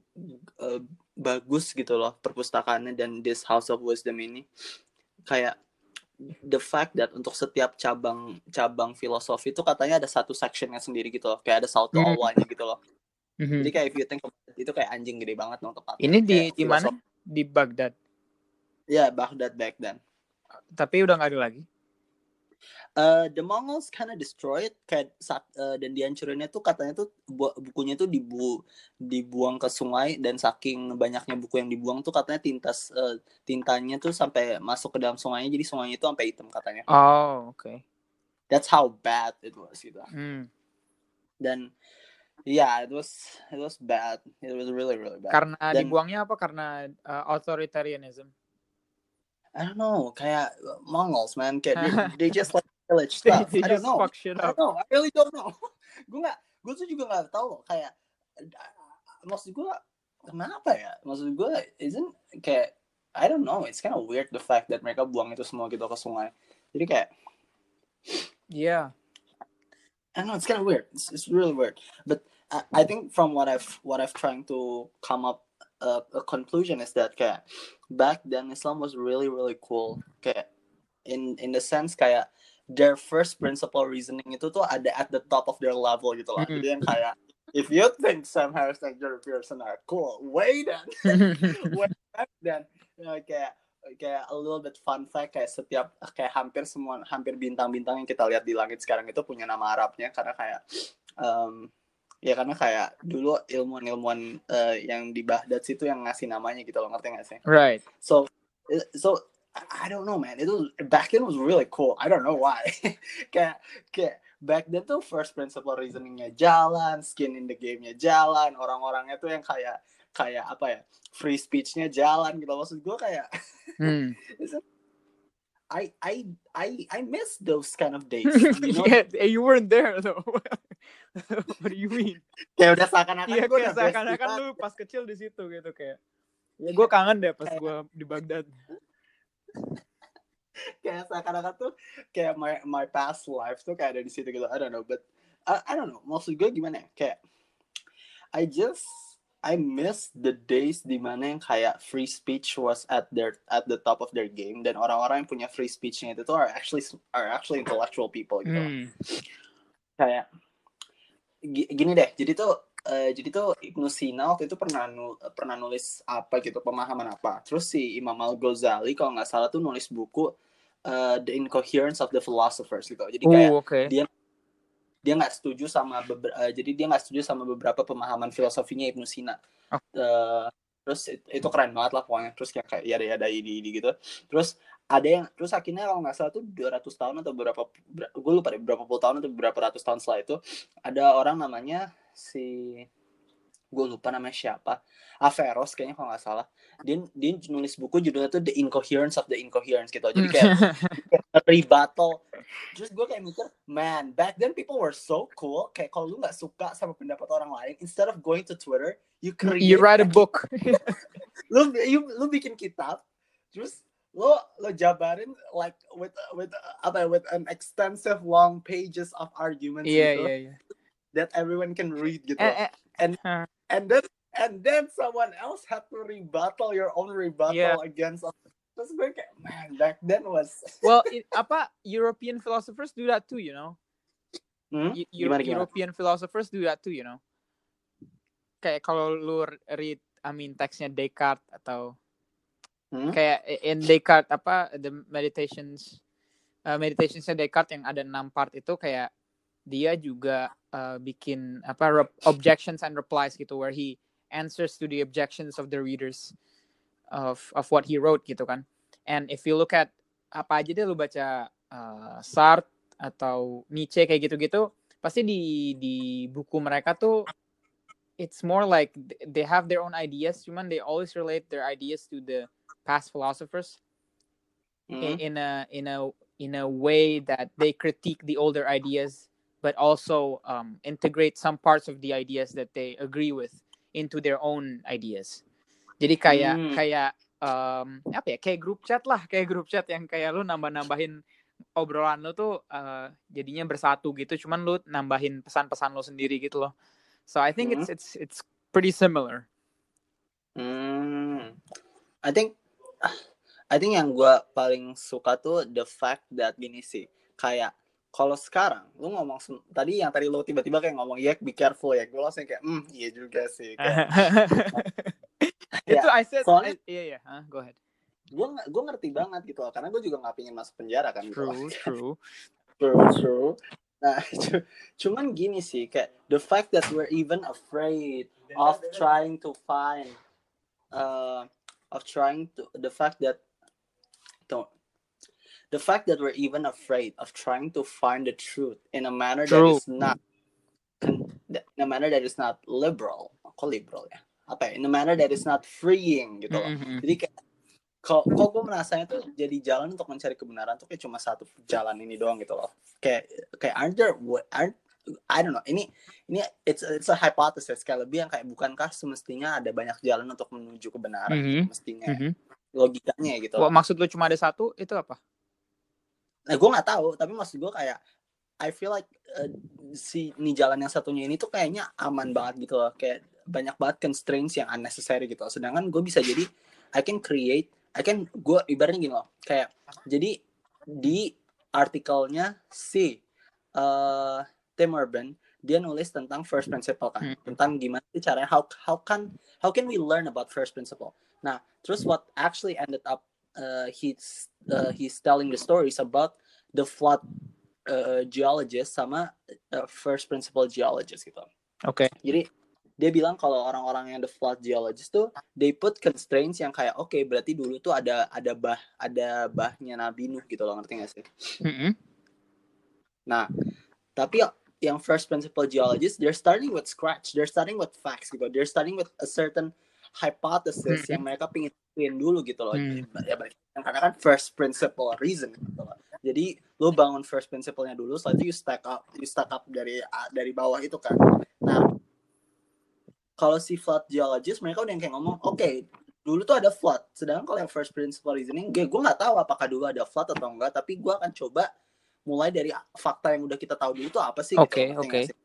uh, bagus gitu loh perpustakaannya dan this house of wisdom ini kayak the fact that untuk setiap cabang cabang filosofi itu katanya ada satu sectionnya sendiri gitu loh kayak ada satu Hmm. awalnya gitu loh Mhm. jadi kayak if you think itu kayak anjing gede banget tempatnya Ini di Kayak di mana? Di Baghdad. ya Baghdad back then Tapi udah nggak ada lagi. Uh, the Mongols kind of destroyed kayak saat uh, dan dihancurinnya tuh katanya tuh bu- bukunya tuh dibu dibuang ke sungai dan saking banyaknya buku yang dibuang tuh katanya tintas uh, tintanya tuh sampai masuk ke dalam sungainya jadi sungainya itu sampai hitam katanya Oh, okay. that's how bad it was gitu Hmm. dan yeah it was it was bad it was really really bad Karena Dan- dibuangnya apa? Karena uh, authoritarianism. I don't know kayak uh, Mongols man kayak [laughs] they, they just like village They, stuff they I don't know I don't know. I really don't know. gue nggak, gue tuh juga nggak tahu kayak maksud gue kenapa ya? Maksud gue isn't kayak I don't know. It's kind of weird the fact that mereka buang itu semua gitu ke sungai. Jadi kayak Yeah. I don't know. It's kind of weird. It's, it's really weird. But I, I think from what I've what I've trying to come up uh, a conclusion is that kayak back then Islam was really really cool. Kayak in in the sense kayak their first principle reasoning itu tuh ada at the top of their level gitu lah. Mhm. Jadi yang kayak if you think Sam Harris and Jordan Peterson are cool, wait then, [laughs] wait back then, you know, kayak kayak a little bit fun fact kayak setiap kayak hampir semua hampir bintang-bintang yang kita lihat di langit sekarang itu punya nama Arabnya karena kayak um, ya karena kayak dulu ilmuwan-ilmuwan uh, yang di Baghdad situ yang ngasih namanya gitu loh ngerti gak sih? right. So so I don't know man. Itu back then was really cool. I don't know why. [laughs] kayak kayak back then tuh first principle reasoningnya jalan, skin in the game-nya jalan, orang-orangnya tuh yang kayak kayak apa ya free speech-nya jalan gitu maksud gue kayak [laughs] Hmm. I I I I miss those kind of days. [laughs] You know? yeah, eh, you weren't there though. [laughs] what do you mean? kayak udah seakan-akan Iya gue kayak seakan-akan banget. lu pas kecil di situ gitu kayak. Ya gue kangen deh pas gue di Baghdad. [laughs] kayak seakan-akan tuh kayak my my past life tuh kayak ada di situ gitu I don't know but I, I don't know maksud gue gimana ya kayak I just I miss the days di mana yang kayak free speech was at their at the top of their game dan orang-orang yang punya free speechnya itu tuh are actually are actually intellectual people gitu Hmm. kayak gini deh jadi tuh eh, jadi tuh Ibnu Sina waktu itu pernah nu- pernah nulis apa gitu pemahaman apa. Terus si Imam Al Ghazali kalau nggak salah tuh nulis buku eh, The Incoherence of the Philosophers gitu. Jadi kayak Uh, oke. dia nggak setuju sama beber- eh, jadi dia nggak setuju sama beberapa pemahaman filosofinya Ibnu Sina. Oh. Eh, terus it- itu keren banget lah pokoknya. Terus kayak kayak ya ada ada ide ide gitu. Terus ada yang terus akhirnya kalau nggak salah tuh 200 tahun atau berapa gue lupa deh berapa puluh tahun atau berapa ratus tahun setelah itu ada orang namanya si gue lupa namanya siapa Averroes kayaknya kalau nggak salah. Dia dia nulis buku judulnya tuh The Incoherence of the Incoherence gitu. Jadi kayak [laughs] rebuttal terus gue kayak mikir man back then people were so cool. Kayak kalau lu nggak suka sama pendapat orang lain instead of going to Twitter you create you write a [laughs] book. Lu you, lu bikin kitab terus lo lo jabarin like with with apa with an extensive long pages of arguments iya gitu iya iya that everyone can read gitu Eh, eh, and huh. and then and then someone else had to rebuttal your own rebuttal Yeah. against terus gue kayak man back then was [laughs] well it, apa European philosophers do that too you know Hmm? Eu- Eu- Gimana, gimana? European philosophers do that too you know kayak kalau lu read I mean teksnya Descartes atau Hmm? kayak in Descartes apa the meditations uh, meditationsnya Descartes yang ada enam part itu kayak dia juga uh, bikin apa objections and replies gitu where he answers to the objections of the readers of of what he wrote gitu kan and if you look at apa aja deh lu baca uh, Sartre atau Nietzsche kayak gitu-gitu pasti di di buku mereka tuh it's more like they have their own ideas cuman they always relate their ideas to the past philosophers Hmm? in, in a in a in a way that they critique the older ideas but also um, integrate some parts of the ideas that they agree with into their own ideas jadi kayak Hmm. kayak um, apa ya kayak grup chat lah kayak grup chat yang kayak lu nambah-nambahin obrolan lu tuh uh, jadinya bersatu gitu cuman lu nambahin pesan-pesan lu sendiri gitu loh so I think it's it's it's pretty similar. Hmm. I think I think yang gue paling suka tuh the fact that gini sih kayak kalau sekarang lu ngomong tadi yang tadi lu tiba-tiba kayak ngomong ya be careful ya gue langsung kayak hmm iya juga sih kayak. [laughs] Itu I said soalnya- I- iya iya Huh, go ahead. Gue gue ngerti banget gitu loh karena gue juga nggak pengen masuk penjara kan gitu. True true. [laughs] True true nah [laughs] cu- cuman gini sih kayak the fact that we're even afraid of trying to find uh of trying to the fact that don't the fact that we're even afraid of trying to find the truth in a manner that True. is not in a manner that is not liberal kok liberal ya apa ya in a manner that is not freeing gitu loh Mhm. jadi kayak kok kok gue merasanya tuh jadi jalan untuk mencari kebenaran tuh kayak cuma satu jalan ini doang gitu loh. Kayak kayak aren't there what aren't I don't know. Ini ini it's it's a hypothesis. Kayak lebih yang kayak bukankah semestinya ada banyak jalan untuk menuju kebenaran Mhm. mestinya. Mhm. logikanya gitu. Wah, maksud lu cuma ada satu itu apa? Nah gue nggak tahu tapi maksud gue kayak I feel like uh, si ini jalan yang satunya ini tuh kayaknya aman banget gitu loh. Kayak banyak banget constraints yang unnecessary gitu loh. sedangkan gue bisa jadi I can create I can gue ibaratnya gini loh. Kayak jadi di artikelnya si uh, Tim Urban dia nulis tentang first principle kan. Hmm. tentang gimana sih caranya how how can how can we learn about first principle? Nah terus what actually ended up uh, he's uh, he's telling the stories about the flood uh, geologist sama uh, first principle geologist gitu. Oke. Jadi dia bilang kalau orang-orang yang the flood geologist tuh they put constraints yang kayak oke berarti dulu tuh ada ada bah ada bahnya Nabi Nuh gitu loh ngerti gak sih Mhm. Nah, tapi yang- first principle geologist, they're starting with scratch. They're starting with facts gitu. They're starting with a certain hypothesis Mhm. yang mereka pingin dulu gitu loh. Hmm. Ya, karena kan first principle reason gitu loh. Jadi lu bangun first principle-nya dulu, setelah itu you stack up, you stack up dari dari bawah itu kan. Nah, kalau si flood geologist mereka udah yang kayak ngomong, oke, dulu tuh ada flood. Sedangkan kalau yang first principle reasoning, gue gue nggak tahu apakah dulu ada flood atau enggak, tapi gue akan coba mulai dari fakta yang udah kita tahu dulu tuh apa sih Oke, ngerti oke. nggak sih?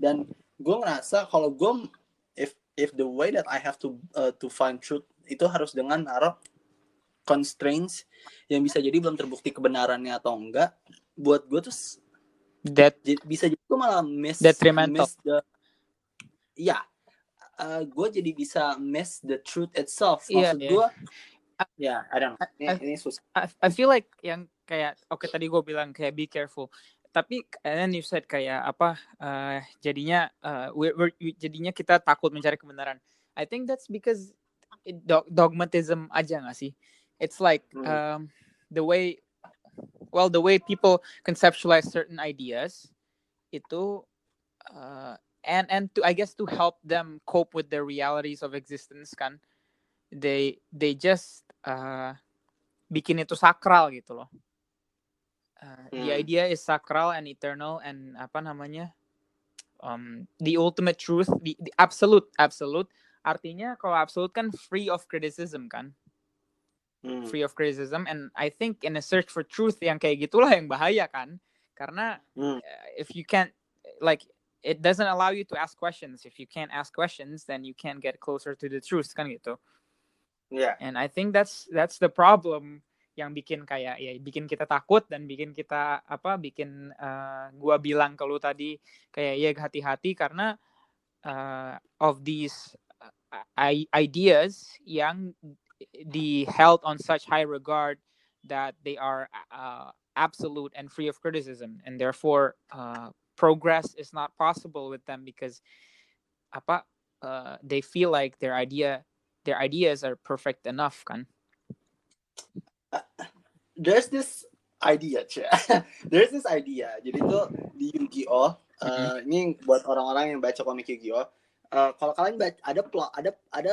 Dan gue ngerasa kalau gue if if the way that I have to uh, to find truth itu harus dengan naruh constraints yang bisa jadi belum terbukti kebenarannya atau enggak buat gue tuh that bisa jadi gue malah miss Detrimental. miss the ya gue jadi bisa miss the truth itself Iya, maksud iya. gue ya I don't know ini, I- ini susah I, I feel like yang kayak oke tadi gue bilang kayak be careful tapi and then you said kayak apa uh, jadinya uh, we're, we're- we- jadinya kita takut mencari kebenaran I think that's because it, dog- dogmatism aja gak sih it's like Hmm. um, the way well the way people conceptualize certain ideas itu uh, and and to I guess to help them cope with the realities of existence kan they they just uh, bikin itu sakral gitu loh uh, the Hmm. idea is sacral and eternal and apa namanya um, the ultimate truth the, the absolute absolute artinya kalau absolute kan free of criticism kan Hmm. free of criticism and I think in a search for truth yang kayak gitulah yang bahaya kan karena Hmm. uh, if you can't like it doesn't allow you to ask questions. If you can't ask questions then you can't get closer to the truth kan gitu. Yeah. and I think that's that's the problem yang bikin kayak ya bikin kita takut dan bikin kita apa bikin uh, gua bilang ke lu tadi kayak ya hati-hati karena uh, of these uh, ideas yang di held on such high regard that they are uh, absolute and free of criticism. And therefore uh, progress is not possible with them because apa uh, they feel like their idea their ideas are perfect enough kan There's this idea, Cia. [laughs] There's this idea. Jadi tuh di Yu-Gi-Oh, uh, ini buat orang-orang yang baca komik Yu-Gi-Oh. uh, kalau kalian baca ada plot ada ada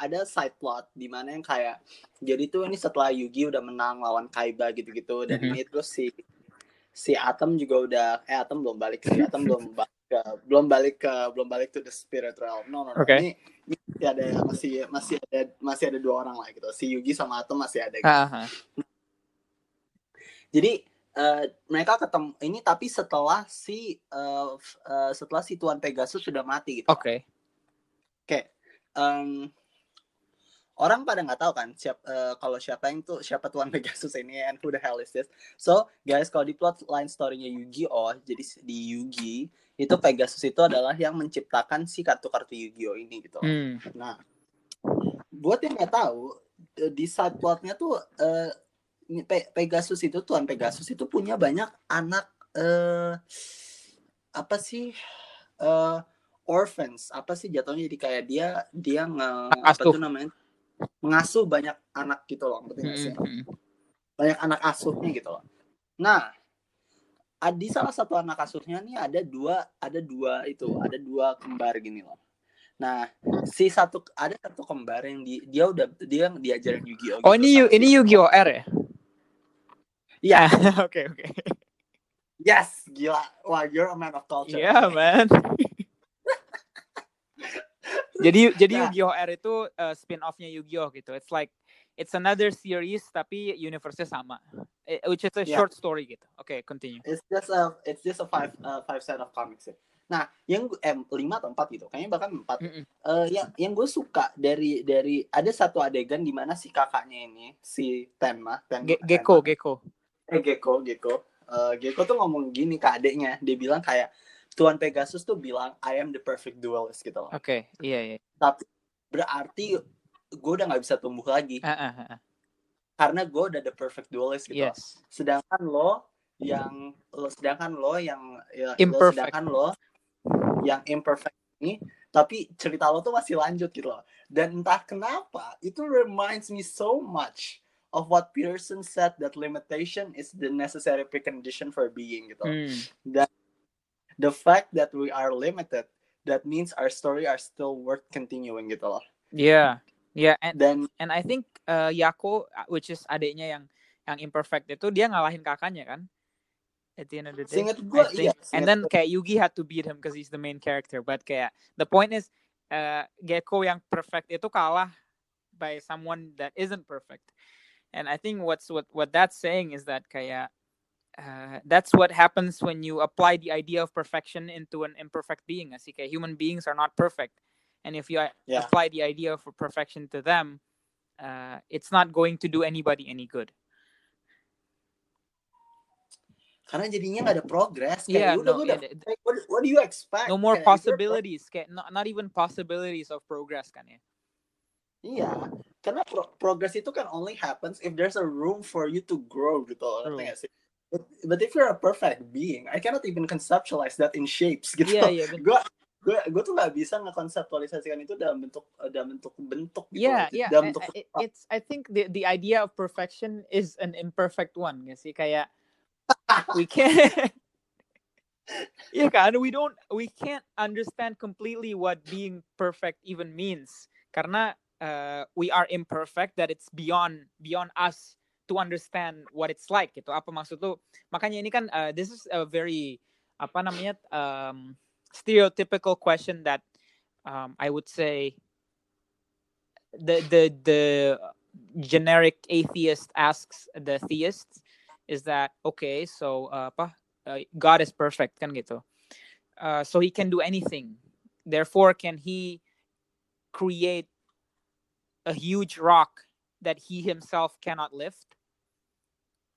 ada side plot di mana yang kayak jadi tuh ini setelah Yugi udah menang lawan Kaiba gitu-gitu dan Mhm. ini terus si si Atom juga udah eh Atom belum balik si Atom [laughs] belum balik ke belum balik ke belum balik to the spirit realm no no, no. Oke. ini, ini masih ada masih masih ada masih ada dua orang lah gitu si Yugi sama Atom masih ada gitu. Ah, ah. Jadi eh, mereka ketemu ini tapi setelah si eh, f- eh, setelah si Tuan Pegasus sudah mati gitu. Oke. Oke. Em, orang pada nggak tahu kan siap eh, kalau siapa yang tuh siapa Tuan [laughs] Pegasus ini and who the hell is this. So guys kalau di plot line story-nya Yu-Gi-Oh jadi s- di Yugi itu Pegasus itu adalah yang menciptakan si kartu-kartu Yu-Gi-Oh ini gitu. Hmm. Nah, buat yang nggak tahu, eh, di side plotnya tuh eh, ini Pe- Pegasus itu Tuan Pegasus itu punya banyak anak eh apa sih eh orphans apa sih jatuhnya jadi kayak dia dia nge apa tuh namanya mengasuh banyak anak gitu loh ngerti nggak sih? Hmm, hmm. banyak anak asuhnya gitu loh. Nah, di salah satu anak asuhnya nih ada dua ada dua itu ada dua kembar gini loh. Nah, si satu ada satu kembar yang di, dia udah dia diajarin Yu-Gi-Oh. Oh gitu ini Yu- ini Yu-Gi-Oh R ya? Iya, [laughs] Oke oke. yes, gila. Wah, you're a man of culture. Yeah man. [laughs] jadi jadi Nah. Yu-Gi-Oh R itu uh, spin-off-nya Yu-Gi-Oh gitu. It's like it's another series tapi universe-nya sama. Eh, which is a Yeah. short story gitu. Oke, continue. It's just a it's just a five uh, five set of comics ya. Nah, yang eh, lima atau empat gitu, kayaknya bahkan empat. Mm-mm. Eh, yang yang gue suka dari dari ada satu adegan di mana si kakaknya ini si Tenma, Tenma Ge- Gecko, Gecko. eh Gecko Gecko Eh, Gecko tuh ngomong gini ke adeknya dia bilang kayak Tuan Pegasus tuh bilang I am the perfect duelist gitu loh Oke, iya iya. tapi berarti gue udah nggak bisa tumbuh lagi ah, ah, ah. karena gue udah the perfect duelist gitu loh. Yes. sedangkan lo yang lo sedangkan lo yang ya, lo, sedangkan lo yang imperfect ini tapi cerita lo tuh masih lanjut gitu loh dan entah kenapa itu reminds me so much of what Pearson said that limitation is the necessary precondition for being gitu Hmm. The fact that we are limited that means our story are still worth continuing gitu loh Yeah. Yeah, and dan and I think uh, Yako uh, which is adiknya yang yang imperfect itu dia ngalahin kakaknya kan? At the end of the day. seingat I gue iya And then kayak Yugi had to beat him because he's the main character. But kayak the point is uh, Gecko yang perfect itu kalah by someone that isn't perfect. And I think what's what what that's saying is that kayak uh, that's what happens when you apply the idea of perfection into an imperfect being. sih kayak human beings are not perfect, and if you uh, Yeah. apply the idea of perfection to them, uh, it's not going to do anybody any good. karena jadinya nggak ada progress Yeah, udah no, udah yeah, what, what do you expect No more Kayak, possibilities. Kayak not, not even possibilities of progress kan ya. Iya, karena pro- progress itu kan only happens if there's a room for you to grow gitu, ngerti nggak sih? But, but if you're a perfect being, I cannot even conceptualize that in shapes [laughs] gitu. Iya iya bener. Gue gue gue tuh nggak bisa ngekonseptualisasikan itu dalam bentuk eh, dalam bentuk bentuk gitu. Yeah, yeah. Dalam eh, bentuk eh, I- it's I think the the idea of perfection is an imperfect one, nggak sih? Kayak we [laughs] can't [laughs] Iya kan, we don't, we can't understand completely what being perfect even means. Karena uh, we are imperfect, that it's beyond beyond us to understand what it's like gitu. Apa maksud lu? Makanya ini kan, uh, this is a very apa namanya um, stereotypical question that um, I would say the the the generic atheist asks the theist is that okay so uh, apa uh, God is perfect kan gitu uh, so he can do anything therefore can he create a huge rock that he himself cannot lift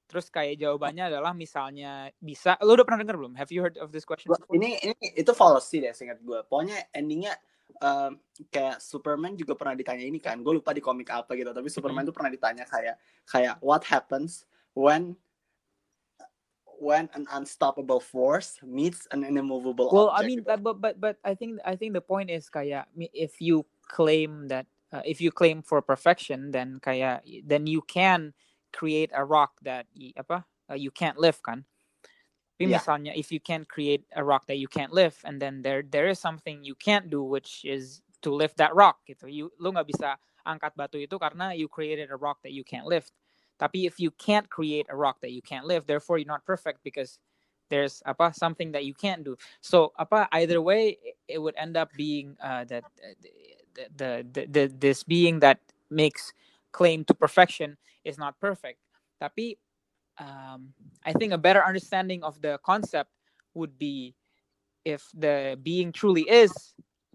terus kayak jawabannya adalah misalnya bisa lo udah pernah dengar belum have you heard of this question before? ini ini itu fallacy deh singkat gue pokoknya endingnya um, kayak Superman juga pernah ditanya ini kan gue lupa di komik apa gitu tapi Superman Mhm. tuh pernah ditanya kayak kayak what happens when when an unstoppable force meets an immovable well i object mean gitu. but, but but but i think i think the point is kayak if you claim that uh, if you claim for perfection then kayak then you can create a rock that apa uh, you can't lift kan? Tapi Yeah. misalnya if you can create a rock that you can't lift and then there there is something you can't do which is to lift that rock gitu. You lu nggak bisa angkat batu itu karena you created a rock that you can't lift. Tapi if you can't create a rock that you can't lift therefore you're not perfect because there's apa something that you can't do. So apa either way it would end up being uh, that uh, the, the, the, this being that makes claim to perfection is not perfect. Tapi um, i think a better understanding of the concept would be if the being truly is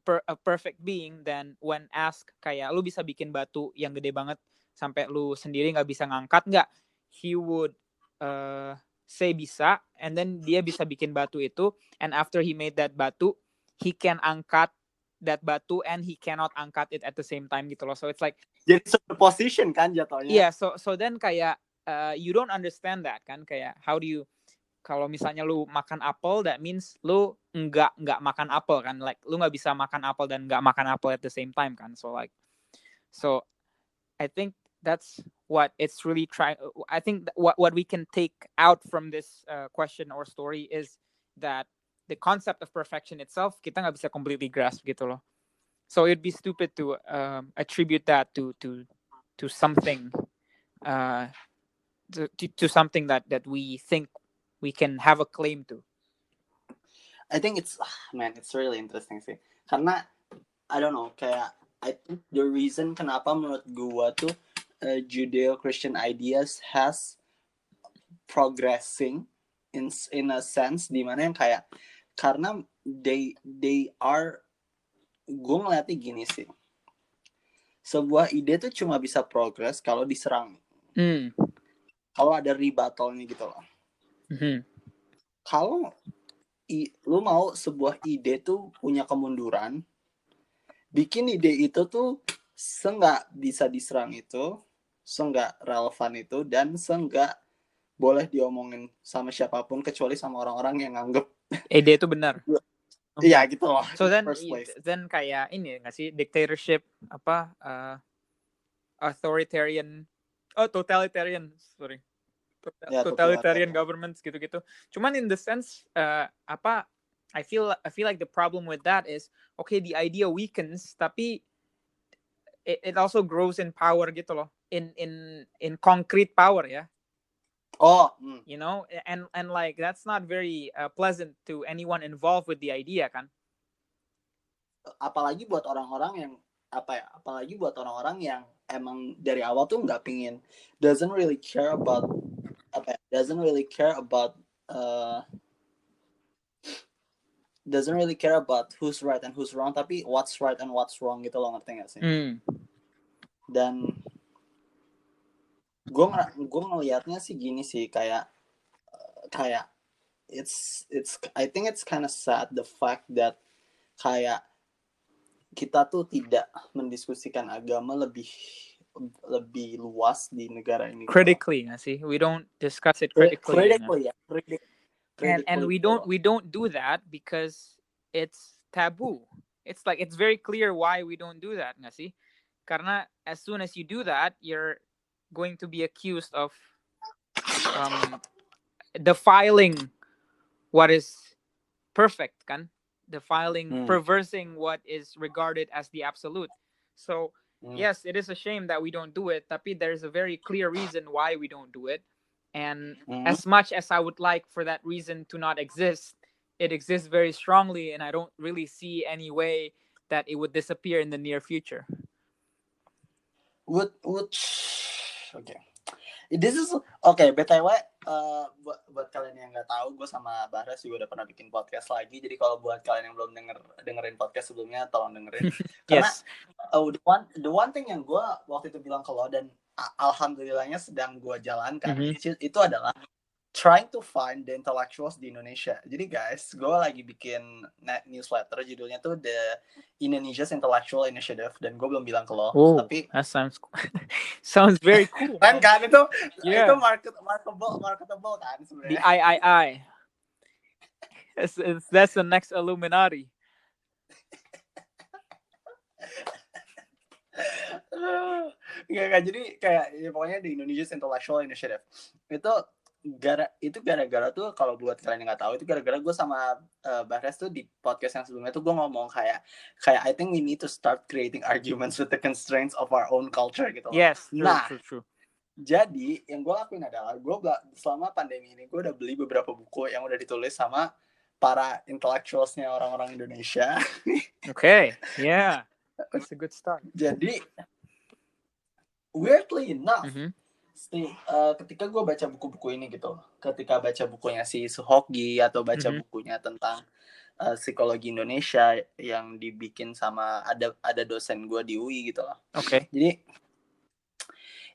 per, a perfect being then when asked kayak lu bisa bikin batu yang gede banget sampai lu sendiri nggak bisa ngangkat nggak? He would uh, say bisa and then dia bisa bikin batu itu and after he made that batu he can angkat that batu and he cannot angkat it at the same time gitu loh. So it's like jadi superposition kan jatuhnya. Yeah so so then kayak uh, you don't understand that kan. Kayak how do you kalau misalnya lu makan apel that means lu nggak nggak makan apel kan. Like lu nggak bisa makan apel dan nggak makan apel at the same time kan. So like so I think that's what it's really trying I think what what we can take out from this uh, question or story is that the concept of perfection itself kita nggak bisa completely grasp gitu loh so it'd be stupid to um, attribute that to to to something uh to, to, to something that that we think we can have a claim to I think it's ah, man, it's really interesting sih. Karena I don't know, kayak I think the reason kenapa menurut gua tuh uh, Judeo-Christian ideas has progressing in in a sense di mana yang kayak karena they they are gue ngeliatnya gini sih sebuah ide tuh cuma bisa progress kalau diserang Hmm. kalau ada rebuttalnya gitu loh Mhm. kalau i- lu mau sebuah ide tuh punya kemunduran, bikin ide itu tuh seenggak bisa diserang itu, seenggak relevan itu, dan seenggak boleh diomongin sama siapa pun kecuali sama orang-orang yang nganggep ide itu benar [laughs] iya gitu loh. so then first place. then kayak ini nggak sih dictatorship apa uh, authoritarian oh totalitarian sorry Total- totalitarian totalitarian. governments gitu-gitu cuman in the sense uh, apa I feel I feel like the problem with that is okay the idea weakens tapi it, it also grows in power gitu loh in in in concrete power ya Oh, hmm. you know and and like that's not very uh, pleasant to anyone involved with the idea kan apalagi buat orang-orang yang apa ya? Apalagi buat orang-orang yang emang dari awal tuh nggak pingin, doesn't really care about apa? ya, Doesn't really care about uh, doesn't really care about who's right and who's wrong, tapi what's right and what's wrong gitu loh ngerti gak sih? Hmm. Dan gue gue ngelihatnya sih gini sih kayak kayak it's it's I think it's kind of sad the fact that kayak kita tuh tidak mendiskusikan agama lebih lebih luas di negara ini. critically nggak sih. We don't discuss it Cri- critically critically ya, critic- and and critically we don't we don't do that because it's taboo. It's like it's very clear why we don't do that nggak sih. Karena as soon as you do that you're going to be accused of um defiling what is perfect kan defiling Hmm. perversing what is regarded as the absolute so Hmm. yes it is a shame that we don't do it tapi there's a very clear reason why we don't do it and Hmm. as much as i would like for that reason to not exist it exists very strongly and i don't really see any way that it would disappear in the near future would would oke. This is oke btw eh, buat buat kalian yang nggak tahu gue sama Baras juga udah pernah bikin podcast lagi. Jadi kalau buat kalian yang belum denger dengerin podcast sebelumnya tolong dengerin. [laughs] Karena yes uh, the one the one thing yang gue waktu itu bilang ke lo dan alhamdulillahnya sedang gue jalankan Mhm. itu, itu adalah trying to find the intellectuals di Indonesia. Jadi guys, gue lagi bikin net newsletter judulnya tuh the Indonesia's Intellectual Initiative dan gue belum bilang ke lo, Oh, tapi that sounds [laughs] sounds very cool kan kan itu Yeah. itu market marketable marketable kan the sebenarnya. III. It's, it's, that's the next Illuminati. [laughs] Nggak, nggak. jadi kayak ya, pokoknya di Indonesia's Intellectual Initiative itu gara itu gara-gara tuh kalau buat kalian yang nggak tahu itu gara-gara gue sama uh, Bahres tuh di podcast yang sebelumnya tuh gue ngomong kayak kayak I think we need to start creating arguments with the constraints of our own culture gitu. Yes, true, Nah. true, true. Jadi yang gue lakuin adalah gue selama pandemi ini gue udah beli beberapa buku yang udah ditulis sama para intellectualsnya orang-orang Indonesia. [laughs] Okay, yeah, that's a good start. Jadi weirdly enough Mhm. Eh, ketika gue baca buku-buku ini gitu, ketika baca bukunya si Suhoki atau baca Mhm. bukunya tentang eh, psikologi Indonesia yang dibikin sama ada ada dosen gue di UI gitu loh. Okay. Jadi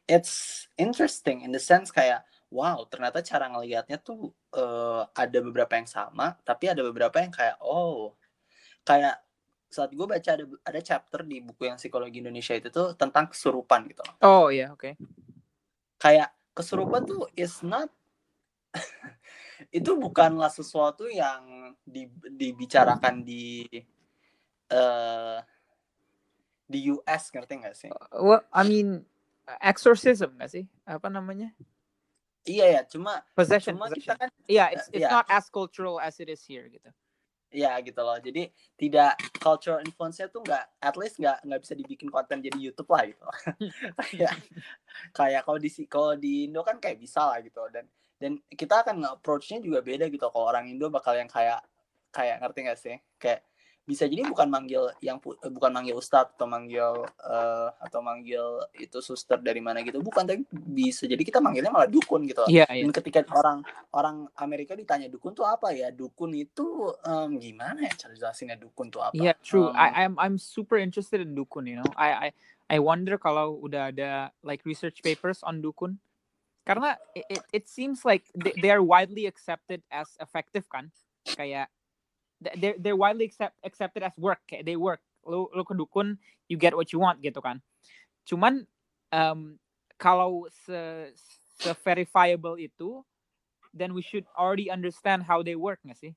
it's interesting in the sense kayak wow ternyata cara ngelihatnya tuh eh, ada beberapa yang sama, tapi ada beberapa yang kayak oh kayak saat gue baca ada ada chapter di buku yang psikologi Indonesia itu tuh tentang kesurupan gitu loh Oh yeah, okay. Kayak kesurupan tuh is not [laughs] itu bukanlah sesuatu yang di, dibicarakan di eh di US ngerti nggak sih? Well, I mean, exorcism nggak sih? Apa namanya? Iya ya, cuma Possession. cuma possession. kita kan Yeah, it's it's yeah. not as cultural as it is here gitu. Ya gitu loh. Jadi tidak cultural influence-nya tuh nggak at least nggak nggak bisa dibikin konten jadi YouTube lah gitu. [laughs] kayak kayak kalau di kalau di Indo kan kayak bisa lah gitu dan dan kita akan nge-approach-nya juga beda gitu. Kalau orang Indo bakal yang kayak kayak ngerti nggak sih? Kayak bisa jadi bukan manggil yang eh, bukan manggil ustadz atau manggil eh, atau manggil itu suster dari mana gitu bukan tapi bisa jadi kita manggilnya malah dukun gitu Iya, iya. dan ketika orang orang Amerika ditanya dukun tuh apa ya dukun itu em, gimana ya cara jelasinnya dukun tuh apa Yeah, true. Em, I, I'm I'm super interested in dukun. You know, I I I wonder kalau udah ada like research papers on dukun. Karena it, it, it seems like they, they are widely accepted as effective kan. Kayak they're they're widely accept, accepted as work. Kayak they work. Lu lu ke dukun, you get what you want gitu kan. Cuman um, kalau se, se verifiable itu, then we should already understand how they work nggak sih?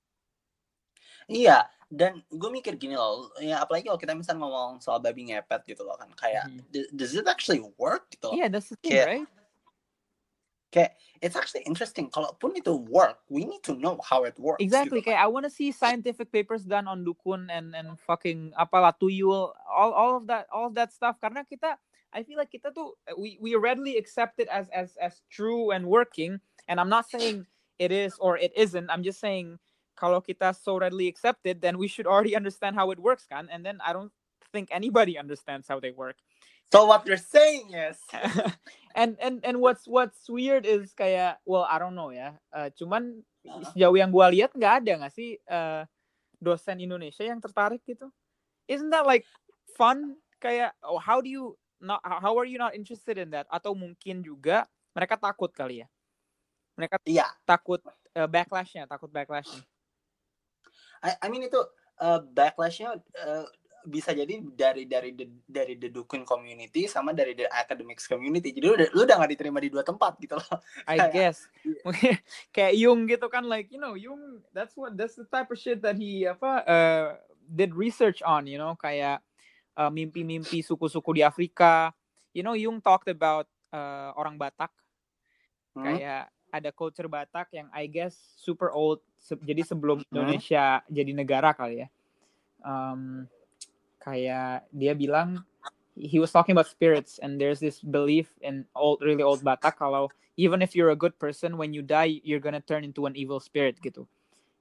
iya dan gue mikir gini loh ya apalagi kalau kita misalnya ngomong soal babi ngepet gitu loh kan kayak d- does it actually work gitu loh Yeah, that's the thing, Kayak- right? Kayak it's actually interesting kalaupun itu work we need to know how it works Exactly. Kayak I want to see scientific papers done on dukun and and fucking apalah tuyul, all all of that all of that stuff. Karena kita, I feel like kita tuh we we readily accept it as as as true and working. And I'm not saying it is or it isn't. I'm just saying kalau kita so readily accept it, then we should already [laughs] understand how it works, kan? And then I don't think anybody [laughs] understands how they work. So what you're saying is [laughs] and and and what's what's weird is kayak well I don't know ya. Uh, cuman sejauh yang gua lihat nggak ada nggak sih uh, dosen Indonesia yang tertarik gitu? Isn't that like fun? Kayak oh how do you not how are you not interested in that? Atau mungkin juga mereka takut kali ya? Mereka iya. takut uh, backlashnya takut backlashnya. I, I mean itu uh, backlashnya uh, bisa jadi dari dari the, dari the dukun community sama dari the academics community jadi lu udah lu udah nggak diterima di dua tempat gitu loh [laughs] I guess [laughs] [laughs] kayak Jung gitu kan like you know Jung that's what that's the type of shit that he apa uh, did research on you know kayak uh, mimpi-mimpi suku-suku di Afrika you know Jung talked about uh, orang Batak Hmm? kayak ada culture Batak yang I guess super old. Se- jadi sebelum Hmm. Indonesia jadi negara kali ya. Um, kayak dia bilang he was talking about spirits and there's this belief in old really old Batak kalau even if you're a good person when you die you're gonna turn into an evil spirit gitu.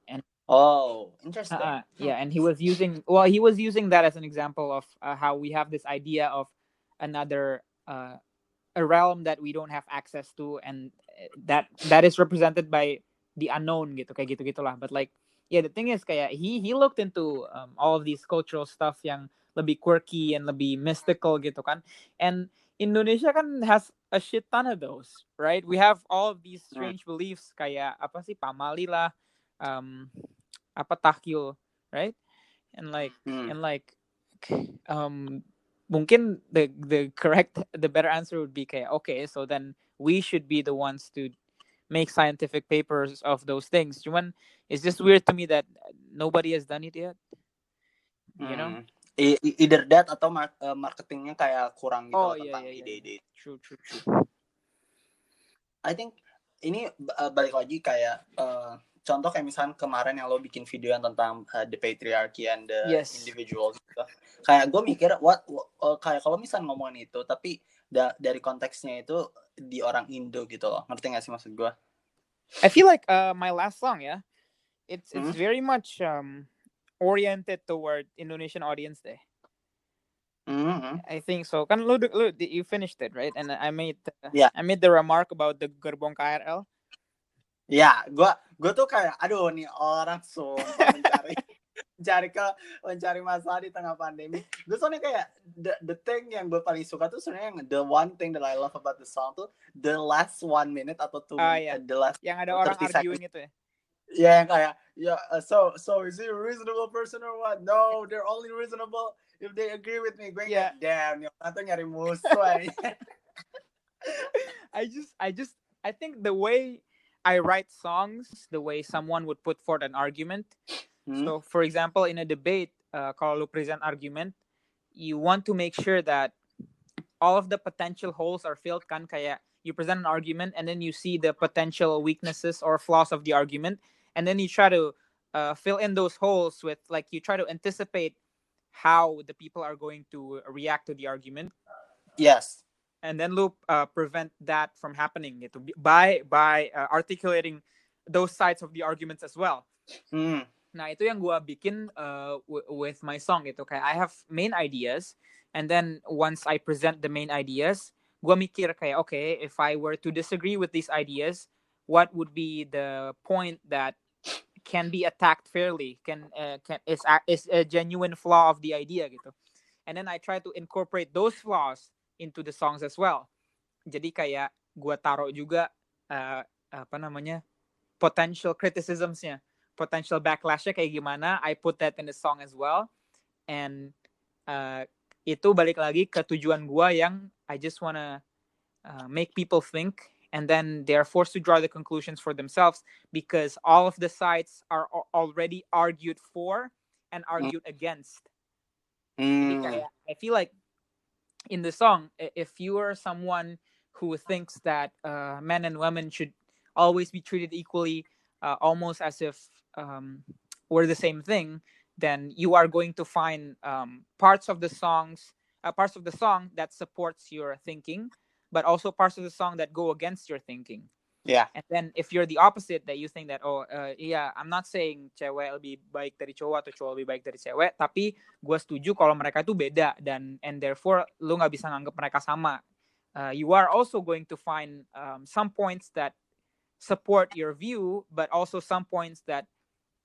And oh, interesting. Uh, yeah, and he was using well, he was using that as an example of uh, how we have this idea of another uh, a realm that we don't have access to, and uh, that that is represented by the unknown gitu kayak gitu gitulah. But like, yeah, the thing is kayak he he looked into um, all of these cultural stuff yang lebih quirky and lebih mystical gitu kan, and Indonesia kan has a shit ton of those, right? We have all of these strange beliefs kayak apa sih pamali lah, um, apa right? And like Hmm. and like um mungkin the the correct the better answer would be kayak okay so then we should be the ones to make scientific papers of those things cuman it's just weird to me that nobody has done it yet you know Hmm. E- either that atau mar- eh, marketingnya kayak kurang gitu Oh, iya, tentang iya, iya. ide-ide. true true true I think ini eh, balik lagi kayak eh, contoh kayak misalnya kemarin yang lo bikin video yang tentang eh, the patriarchy and the Yes. individual gitu. Kayak gue mikir what, what- eh, kayak kalau misalnya ngomongin itu tapi da- dari konteksnya itu di orang Indo gitu loh. Ngerti gak sih maksud gue? I feel like uh my last song yeah it's it's Mhm. very much um oriented toward Indonesian audience deh Mhm. I think so. Kan lu, lu you finished it, right? And I made the, Yeah. I made the remark about the gerbong KRL. Ya, gue gue tuh kayak aduh nih orang sumpah mencari [laughs] mencari ke mencari masalah di tengah pandemi. Gue soalnya kayak the, the thing yang gue paling suka tuh sebenarnya yang the one thing that I love about the song tuh the last one minute atau two Ah, minute, iya. the last Yang ada Oh, orang 30 seconds. arguing itu ya. Kayak ya uh, so so is he a reasonable person or what? No, they're only reasonable if they agree with me. Gue Yeah. damn, orang tuh nyari musuh. aja." I just I just I think the way I write songs, the way someone would put forth an argument. Hmm? So for example, in a debate, uh, kalau lu present argument, you want to make sure that all of the potential holes are filled kan kayak you present an argument and then you see the potential weaknesses or flaws of the argument and then you try to uh, fill in those holes with like you try to anticipate how the people are going to react to the argument. Yes. and then loop uh, prevent that from happening. Gitu by by uh, articulating those sides of the arguments as well. Hmm. Nah itu yang gue bikin uh, w- with my song. Gitu kayak I have main ideas and then once I present the main ideas gue mikir kayak okay if I were to disagree with these ideas what would be the point that can be attacked fairly can uh, can is is a genuine flaw of the idea gitu. And then I try to incorporate those flaws into the songs as well. Jadi kayak gue taruh juga uh, apa namanya potential criticismsnya potential backlashnya kayak gimana I put that in the song as well. And uh, itu balik lagi ke tujuan gua yang I just wanna uh, make people think and then they are forced to draw the conclusions for themselves because all of the sides are already argued for and argued against. Jadi Hmm. kayak, I feel like in the song, if you are someone who thinks that uh, men and women should always be treated equally, uh, almost as if um, we're the same thing, then you are going to find um, parts of the songs, uh, parts of the song that supports your thinking, but also parts of the song that go against your thinking. Yeah. And then if you're the opposite, that you think that oh uh, yeah, I'm not saying cewek lebih baik dari cowok atau cowok lebih baik dari cewek, tapi gue setuju kalau mereka itu beda dan and therefore lu nggak bisa nganggap mereka sama. Uh, you are also going to find um, some points that support your view, but also some points that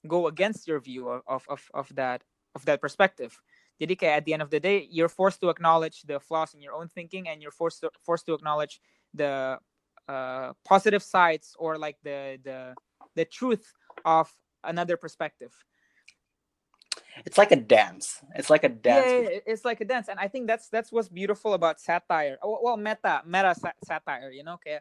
go against your view of, of, of, of that of that perspective. Jadi kayak at the end of the day, you're forced to acknowledge the flaws in your own thinking, and you're forced to, forced to acknowledge the uh, positive sides or like the the the truth of another perspective. It's like a dance. It's like a dance. Yeah, it's like a dance, and I think that's that's what's beautiful about satire. Well, meta meta satire, you know. okay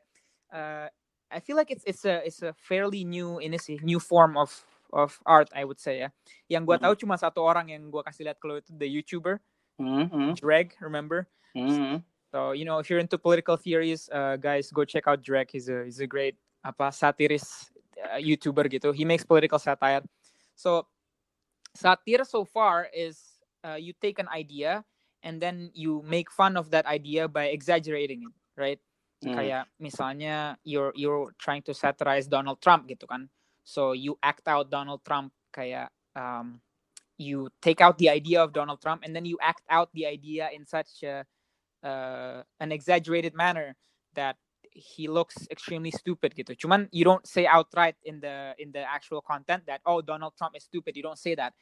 uh, I feel like it's it's a it's a fairly new in sih new form of of art, I would say ya. Yang gua Mhm. tahu cuma satu orang yang gua kasih lihat kalau itu the YouTuber Mhm. Dreg, remember? Mhm. So you know if you're into political theories, uh, guys, go check out Dreg. He's a he's a great apa satiris uh, YouTuber gitu. He makes political satire. So satire so far is uh, you take an idea and then you make fun of that idea by exaggerating it, right? Mm. Kayak misalnya you're you're trying to satirize Donald Trump gitu kan. So you act out Donald Trump kayak um, you take out the idea of Donald Trump and then you act out the idea in such a, uh, an exaggerated manner that he looks extremely stupid gitu. Cuman you don't say outright in the in the actual content that oh Donald Trump is stupid. You don't say that.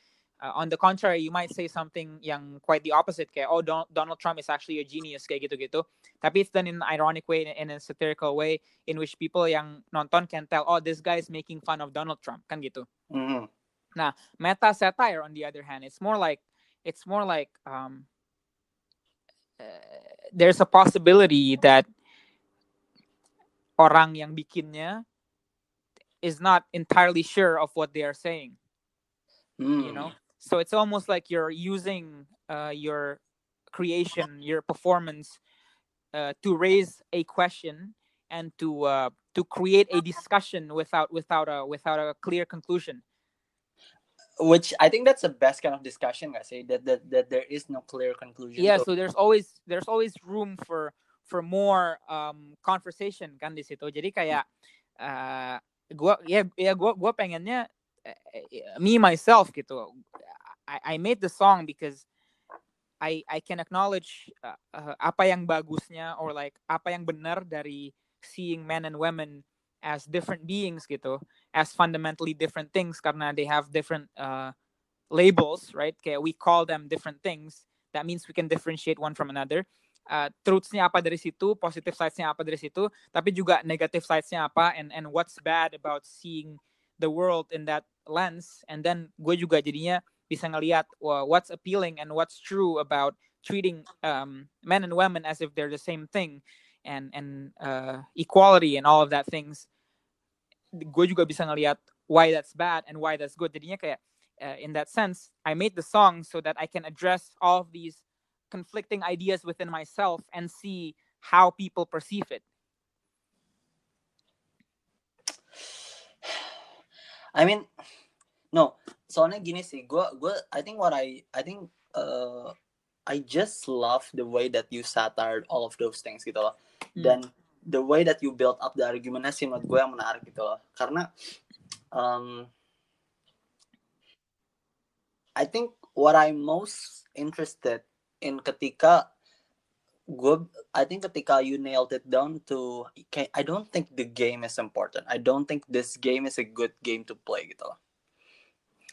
Uh, on the contrary, you might say something yang quite the opposite kayak oh Don- Donald Trump is actually a genius kayak gitu-gitu. Tapi it's done in an ironic way in, a satirical way in which people yang nonton can tell oh this guy is making fun of Donald Trump kan gitu. Mhm. Nah, meta satire on the other hand, it's more like it's more like um, uh, there's a possibility that orang yang bikinnya is not entirely sure of what they are saying. Mm. You know, so it's almost like you're using uh, your creation, your performance, uh, to raise a question and to uh, to create a discussion without without a without a clear conclusion. which I think that's the best kind of discussion, guys. Say that that, that there is no clear conclusion. yeah so there's always there's always room for for more um conversation kan di situ jadi kayak uh, gua ya ya gua gua pengennya me myself gitu. I, I made the song because I I can acknowledge uh, uh, apa yang bagusnya or like apa yang benar dari seeing men and women as different beings gitu. As fundamentally different things karena they have different uh, labels right? Kayak we call them different things. That means we can differentiate one from another. Uh, truthsnya apa dari situ positive sidesnya apa dari situ tapi juga negative sidesnya apa and and what's bad about seeing the world in that lens and then gue juga jadinya bisa ngelihat well, what's appealing and what's true about treating um, men and women as if they're the same thing and and uh, equality and all of that things. Gue juga bisa ngelihat why that's bad and why that's good. Jadinya kayak uh, in that sense I made the song so that I can address all of these conflicting ideas within myself and see how people perceive it I mean, no. Soalnya gini sih, gue gue I think what I I think uh, I just love the way that you satired all of those things gitu loh. Hmm. Dan the way that you build up the argumentnya sih menurut gue yang menarik gitu loh. Karena um, I think what I'm most interested in ketika gue I think ketika you nailed it down to I don't think the game is important. I don't think this game is a good game to play gitu loh.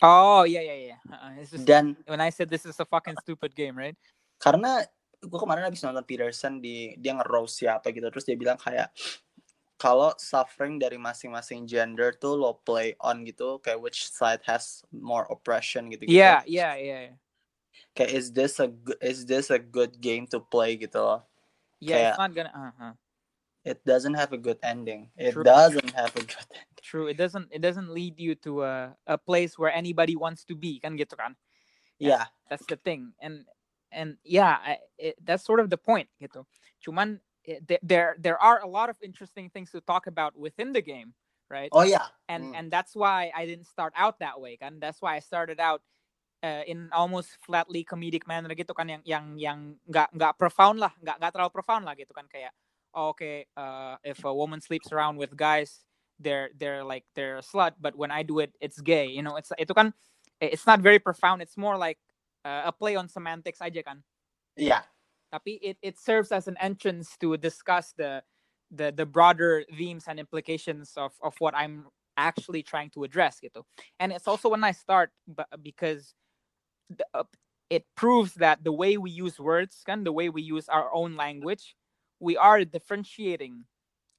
oh yeah yeah yeah uh, it's just, Dan when I said this is a fucking stupid game right karena gue kemarin habis nonton Peterson di dia nge-roast siapa gitu terus dia bilang kayak kalau suffering dari masing-masing gender tuh lo play on gitu kayak which side has more oppression gitu gitu yeah yeah yeah yeah. Kayak is this a good is this a good game to play gitu loh yeah it's not gonna uh-huh. it doesn't have a good ending. It True. doesn't have a good ending. True it doesn't it doesn't lead you to a, a place where anybody wants to be kan gitu kan yeah. that's the thing and and yeah I, it, that's sort of the point gitu cuman it, there- there there are a lot of interesting things to talk about within the game right? Oh yeah. And Mm. and that's why I didn't start out that way And that's why I started out uh, in almost flatly comedic manner gitu kan yang yang yang nggak nggak profound lah nggak nggak terlalu profound lah gitu kan kayak oh, okay uh, if a woman sleeps around with guys they're they're like they're a slut but when I do it it's gay you know it's itu kan it's not very profound it's more like uh, a play on semantics aja kan yeah tapi it, it serves as an entrance to discuss the the the broader themes and implications of of what I'm actually trying to address gitu. And it's also when I start but because it proves that the way we use words kan the way we use our own language we are differentiating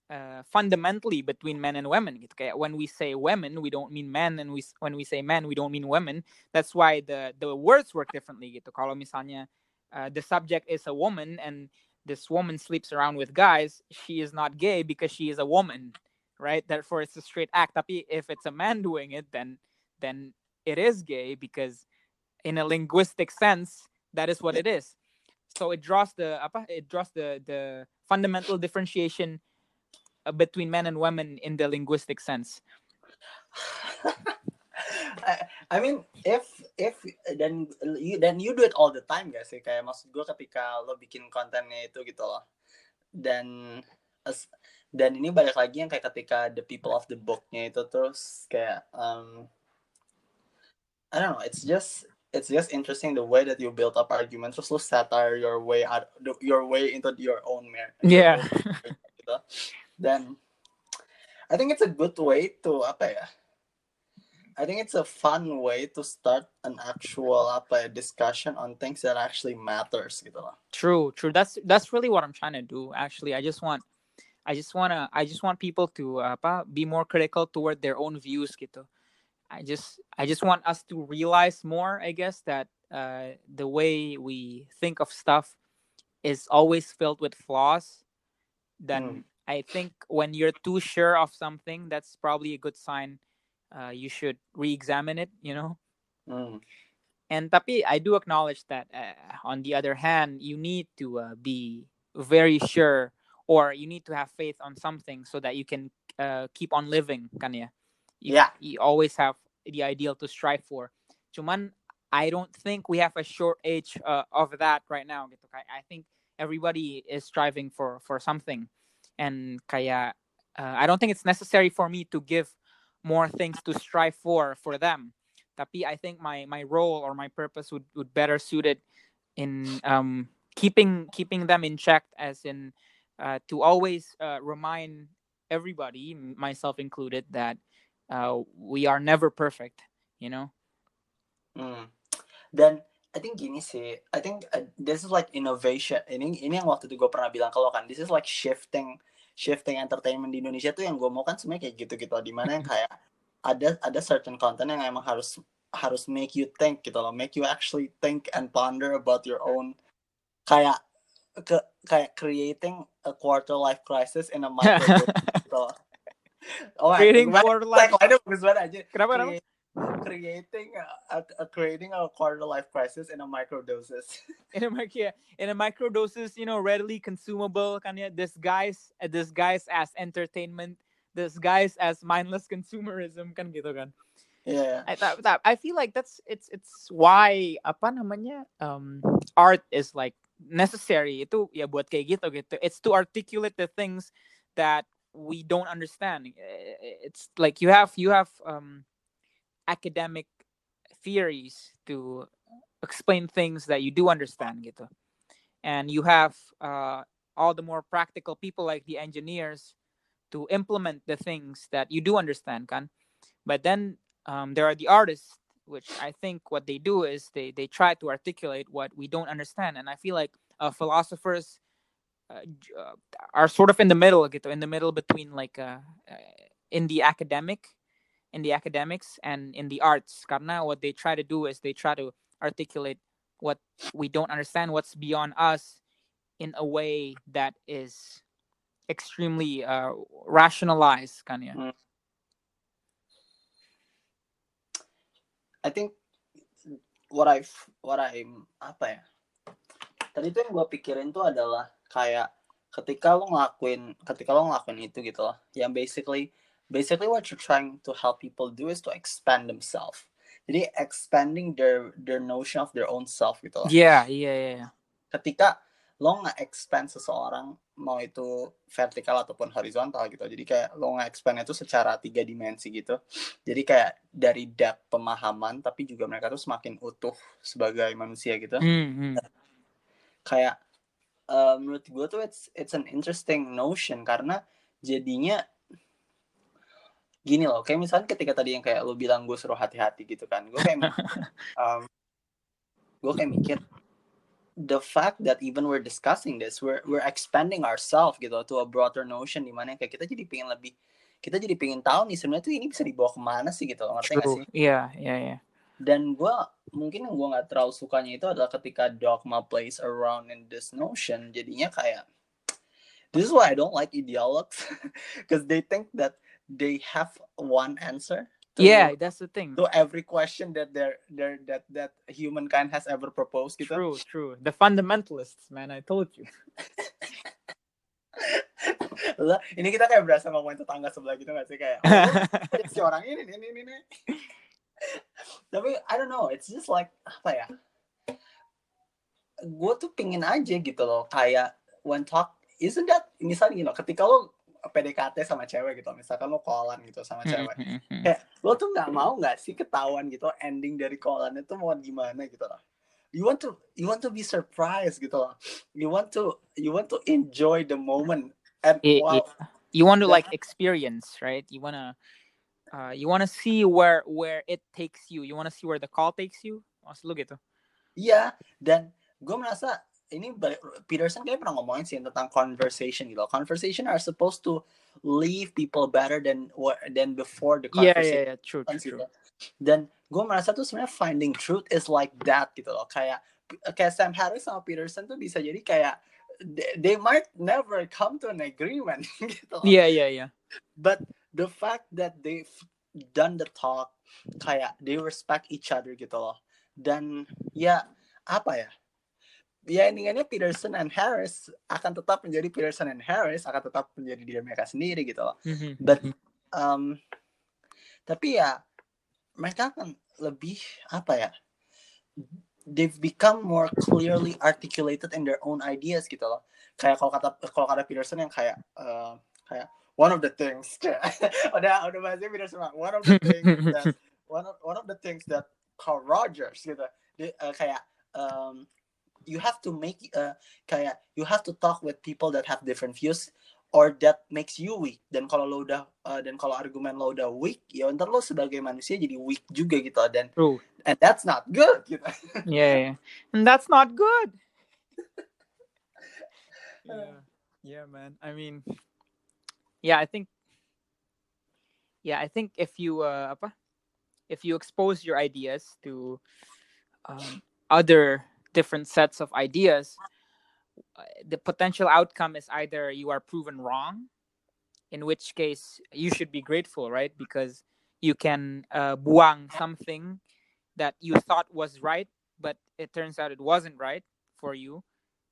uh, fundamentally between men and women when we say women we don't mean men and we when we say men we don't mean women that's why the the words work differently gitu. Kalau misalnya uh, the subject is a woman and this woman sleeps around with guys, she is not gay because she is a woman, right? Therefore, it's a straight act. If it's a man doing it, then then it is gay because in a linguistic sense, that is what it is. So it draws the apa? It draws the the fundamental differentiation uh, between men and women in the linguistic sense. [laughs] I, I mean if if dan you dan you do it all the time gak sih kayak maksud gue ketika lo bikin kontennya itu gitu loh dan dan ini balik lagi yang kayak ketika the people of the booknya itu terus kayak um, I don't know it's just it's just interesting the way that you build up arguments terus lo satire your way out your way into your own man Yeah. gitu. dan I think it's a good way to apa ya I think it's a fun way to start an actual apa ya, discussion on things that actually matters gitu loh. True, true. That's that's really what I'm trying to do. Actually, I just want, I just wanna, I just want people to apa, be more critical toward their own views gitu. I just, I just want us to realize more. I guess that uh, the way we think of stuff is always filled with flaws. Then I think when you're too sure of something, that's probably a good sign. Uh, you should re-examine it. You know. Hmm. And tapi I do acknowledge that uh, on the other hand, you need to uh, be very sure or you need to have faith on something so that you can uh, keep on living kan ya. Yeah. You always have the ideal to strive for. Cuman I don't think we have a short age uh, of that right now gitu. Kayak I think everybody is striving for for something. And kayak uh, I don't think it's necessary for me to give more things to strive for for them tapi I think my my role or my purpose would would better suited in um keeping keeping them in check as in uh, to always uh, remind everybody myself included that uh, we are never perfect you know Hmm. Dan I think gini sih, I think uh, this is like innovation. Ini ini yang waktu itu gue pernah bilang kalau kan, this is like shifting shifting entertainment di Indonesia tuh yang gue mau kan sebenarnya kayak gitu-gitu di mana yang kayak ada ada certain content yang emang harus harus make you think gitu loh, make you actually think and ponder about your own kayak ke kayak creating a quarter life crisis in a micro [laughs] gitu loh. Oh, creating for [laughs] like, life. Why bagus banget aja kenapa creating a, a- creating a quarter life crisis in a microdoses. [laughs] in a mic yeah, in a microdoses you know readily consumable kan ya disguise uh, disguise as entertainment disguise as mindless consumerism. Kan gitu kan? Yeah. I thought that I feel like that's it's it's why apa namanya um art is like necessary. Itu ya buat kayak gitu gitu. It's to articulate the things that we don't understand. It's like you have you have um academic theories to explain things that you do understand gitu and you have uh all the more practical people like the engineers to implement the things that you do understand kan. But then um, there are the artists which i think what they do is they they try to articulate what we don't understand. And i feel like uh, philosophers uh, are sort of in the middle gitu, in the middle between like uh, uh, in the academic in the academics and in the arts karena what they try to do is they try to articulate what we don't understand what's beyond us in a way that is extremely uh, rationalized kan ya I think what I what I'm apa ya? Tadi tuh yang gue pikirin tuh adalah kayak ketika lo ngelakuin ketika lo ngelakuin itu gitu loh, yang basically basically what you're trying to help people do is to expand themselves. Jadi expanding their their notion of their own self gitu loh. yeah yeah yeah, yeah. ketika lo nge-expand seseorang mau itu vertikal ataupun horizontal gitu jadi kayak lo nge-expand itu secara tiga dimensi gitu jadi kayak dari depth pemahaman tapi juga mereka tuh semakin utuh sebagai manusia gitu Hmm, hmm. kayak eh, menurut gue tuh it's it's an interesting notion karena jadinya gini loh kayak misalnya ketika tadi yang kayak lo bilang gue suruh hati-hati gitu kan gue kayak [laughs] um, gue kayak mikir the fact that even we're discussing this we're we're expanding ourselves gitu to a broader notion di mana kayak kita jadi pengen lebih kita jadi pengen tahu nih sebenarnya tuh ini bisa dibawa ke mana sih gitu ngerti gak True. sih yeah yeah yeah dan gue mungkin yang gue nggak terlalu sukanya itu adalah ketika dogma plays around in this notion jadinya kayak this is why I don't like ideologues [laughs] because they think that they have one answer to, yeah that's the thing to every question that they're, they're that that humankind has ever proposed gitu True, true. The fundamentalists, man, I told you. [laughs] Ini kita kayak berasa ngomongin tetangga sebelah gitu gak sih kayak oh, [laughs] si orang ini ini ini ini. Tapi I don't know, it's just like apa ya? Gue tuh pingin aja gitu loh kayak when talk isn't that misalnya you know, ketika lo PDKT sama cewek gitu misalkan lo callan gitu sama cewek kayak lo tuh nggak mau nggak sih ketahuan gitu ending dari callan itu mau gimana gitu loh? You want to you want to be surprised gitu loh. You want to you want to enjoy the moment and It- wow it- you want to that- like experience right? You want to uh, you want to see where where it takes you you want to see where the call takes you maksud lu gitu Iya, dan gue merasa ini Peterson kayak pernah ngomongin sih tentang conversation gitu. Conversation are supposed to leave people better than than before the yeah conversation. yeah yeah true true, gitu. true. Dan gue merasa tuh sebenarnya finding truth is like that gitu loh. Kayak kayak Sam Harris sama Peterson tuh bisa jadi kayak they, they might never come to an agreement [laughs] gitu loh. yeah yeah yeah But the fact that they've done the talk, kayak they respect each other gitu loh. Dan ya apa ya? Ya intinya Peterson and Harris akan tetap menjadi Peterson and Harris, akan tetap menjadi diri mereka sendiri gitu loh. Mhm, But um, tapi ya mereka akan lebih apa ya? They've become more clearly articulated in their own ideas gitu loh. Kayak kalau kata kalau kata Peterson yang kayak uh, kayak one of the things [laughs] udah udah bahasnya Peterson Bang. one of the [laughs] things that one of one of the things that Carl Rogers gitu dia, uh, kayak um, you have to make uh, kayak you have to talk with people that have different views or that makes you weak. Dan kalau lo udah uh, dan kalau argumen lo udah weak ya ntar lo sebagai manusia jadi weak juga gitu. Dan true. and that's not good gitu. [laughs] Yeah, yeah. And that's not good. Yeah. Yeah man. I mean yeah i think yeah i think if you uh apa if you expose your ideas to um, other different sets of ideas uh, the potential outcome is either you are proven wrong in which case you should be grateful right because you can uh, buang something that you thought was right but it turns out it wasn't right for you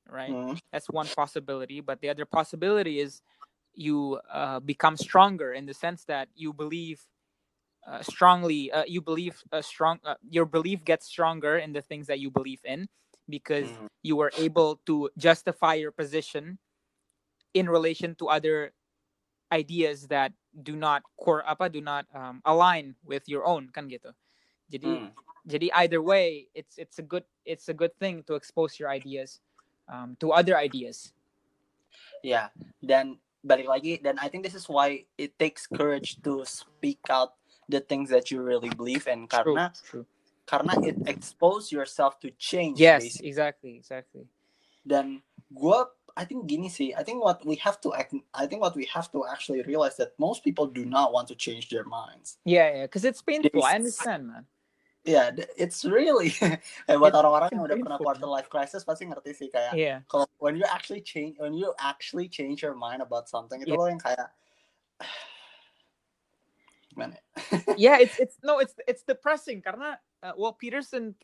right Hmm. that's one possibility but the other possibility is you uh, become stronger in the sense that you believe uh, strongly uh, you believe uh, strong uh, your belief gets stronger in the things that you believe in because Mhm. you were able to justify your position in relation to other ideas that do not core apa do not um, align with your own kan gitu jadi Hmm. jadi either way it's it's a good it's a good thing to expose your ideas um, to other ideas Ya, dan balik lagi dan I think this is why it takes mm. courage to speak out the things that you really believe and True, karena true. karena it expose yourself to change yes basically. exactly exactly. Dan gue I think gini sih I think what we have to act I think what we have to actually realize that most people do not want to change their minds. Yeah yeah because it's painful i understand man ya yeah, it's really [laughs] eh, buat orang-orang yang udah pernah quarter life crisis pasti ngerti sih kayak yeah kalau when you actually change when you actually change your mind about something itu Yeah. lo yang kayak [sighs] gimana ya? [laughs] yeah it's it's no it's it's depressing karena uh, well Peterson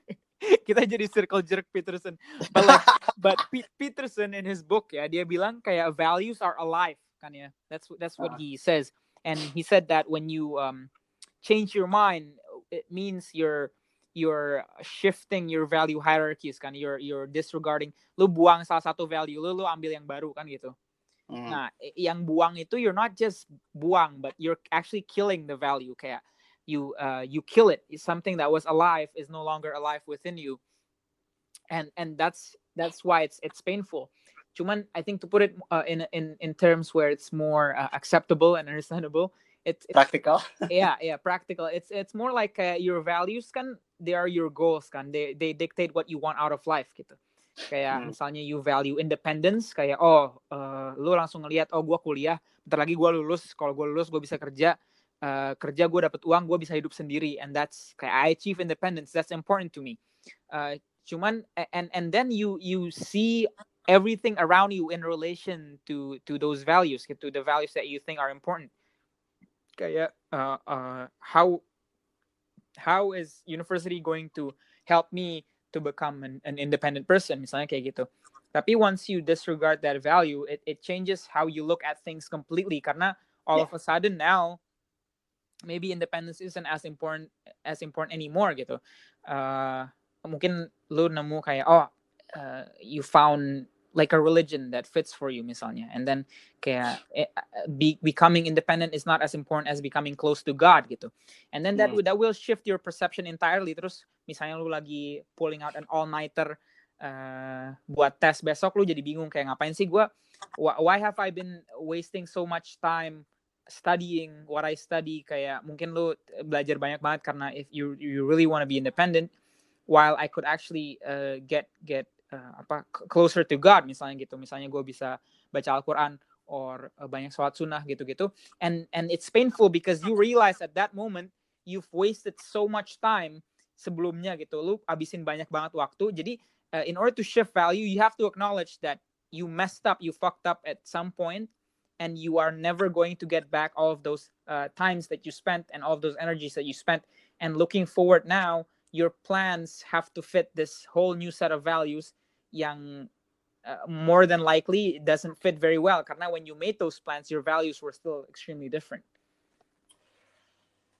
[laughs] kita jadi circle jerk Peterson but like but Pe- Peterson in his book ya dia bilang kayak values are alive kan ya that's that's what Ah. he says and he said that when you um change your mind it means you're you're shifting your value hierarchies kan you're you're disregarding lu buang salah satu value lu lu ambil yang baru kan gitu Hmm. Nah, yang buang itu you're not just buang, but you're actually killing the value. Kayak you uh, you kill it. It's something that was alive is no longer alive within you, and and that's that's why it's it's painful. Cuman I think to put it uh, in in in terms where it's more uh, acceptable and understandable, it's, it's praktikal [laughs] yeah yeah practical. It's it's more like uh, your values kan they are your goals kan. They they dictate what you want out of life gitu. Kayak Hmm. misalnya you value independence kayak oh eh, lu langsung ngelihat oh gua kuliah bentar lagi gua lulus kalau gua lulus gua bisa kerja eh, kerja gua dapat uang gua bisa hidup sendiri and that's kayak I achieve independence that's important to me. Eh, cuman and and then you you see everything around you in relation to to those values gitu the values that you think are important kayak uh, uh, how how is university going to help me to become an, an independent person misalnya kayak gitu Tapi once you disregard that value, it, it changes how you look at things completely. Karena all Yeah. of a sudden now, maybe independence isn't as important as important anymore gitu. Uh, mungkin lu nemu kayak oh uh, you found like a religion that fits for you misalnya, and then kayak eh, be, becoming independent is not as important as becoming close to God gitu. And then that Hmm. would that will shift your perception entirely. Terus misalnya lu lagi pulling out an all nighter uh, buat tes besok lu jadi bingung kayak ngapain sih wh- why have I been wasting so much time studying what I study kayak mungkin lu belajar banyak banget karena if you you really want to be independent while I could actually uh, get get uh, apa closer to God misalnya gitu. Misalnya gue bisa baca Al-Quran or uh, banyak sholat sunnah gitu-gitu. And and it's painful because you realize at that moment you've wasted so much time sebelumnya gitu. Lu abisin banyak banget waktu. Jadi uh, in order to shift value you have to acknowledge that you messed up you fucked up at some point and you are never going to get back all of those uh, times that you spent and all of those energies that you spent. And looking forward now your plans have to fit this whole new set of values yang uh, more than likely doesn't fit very well. Karena when you made those plans your values were still extremely different.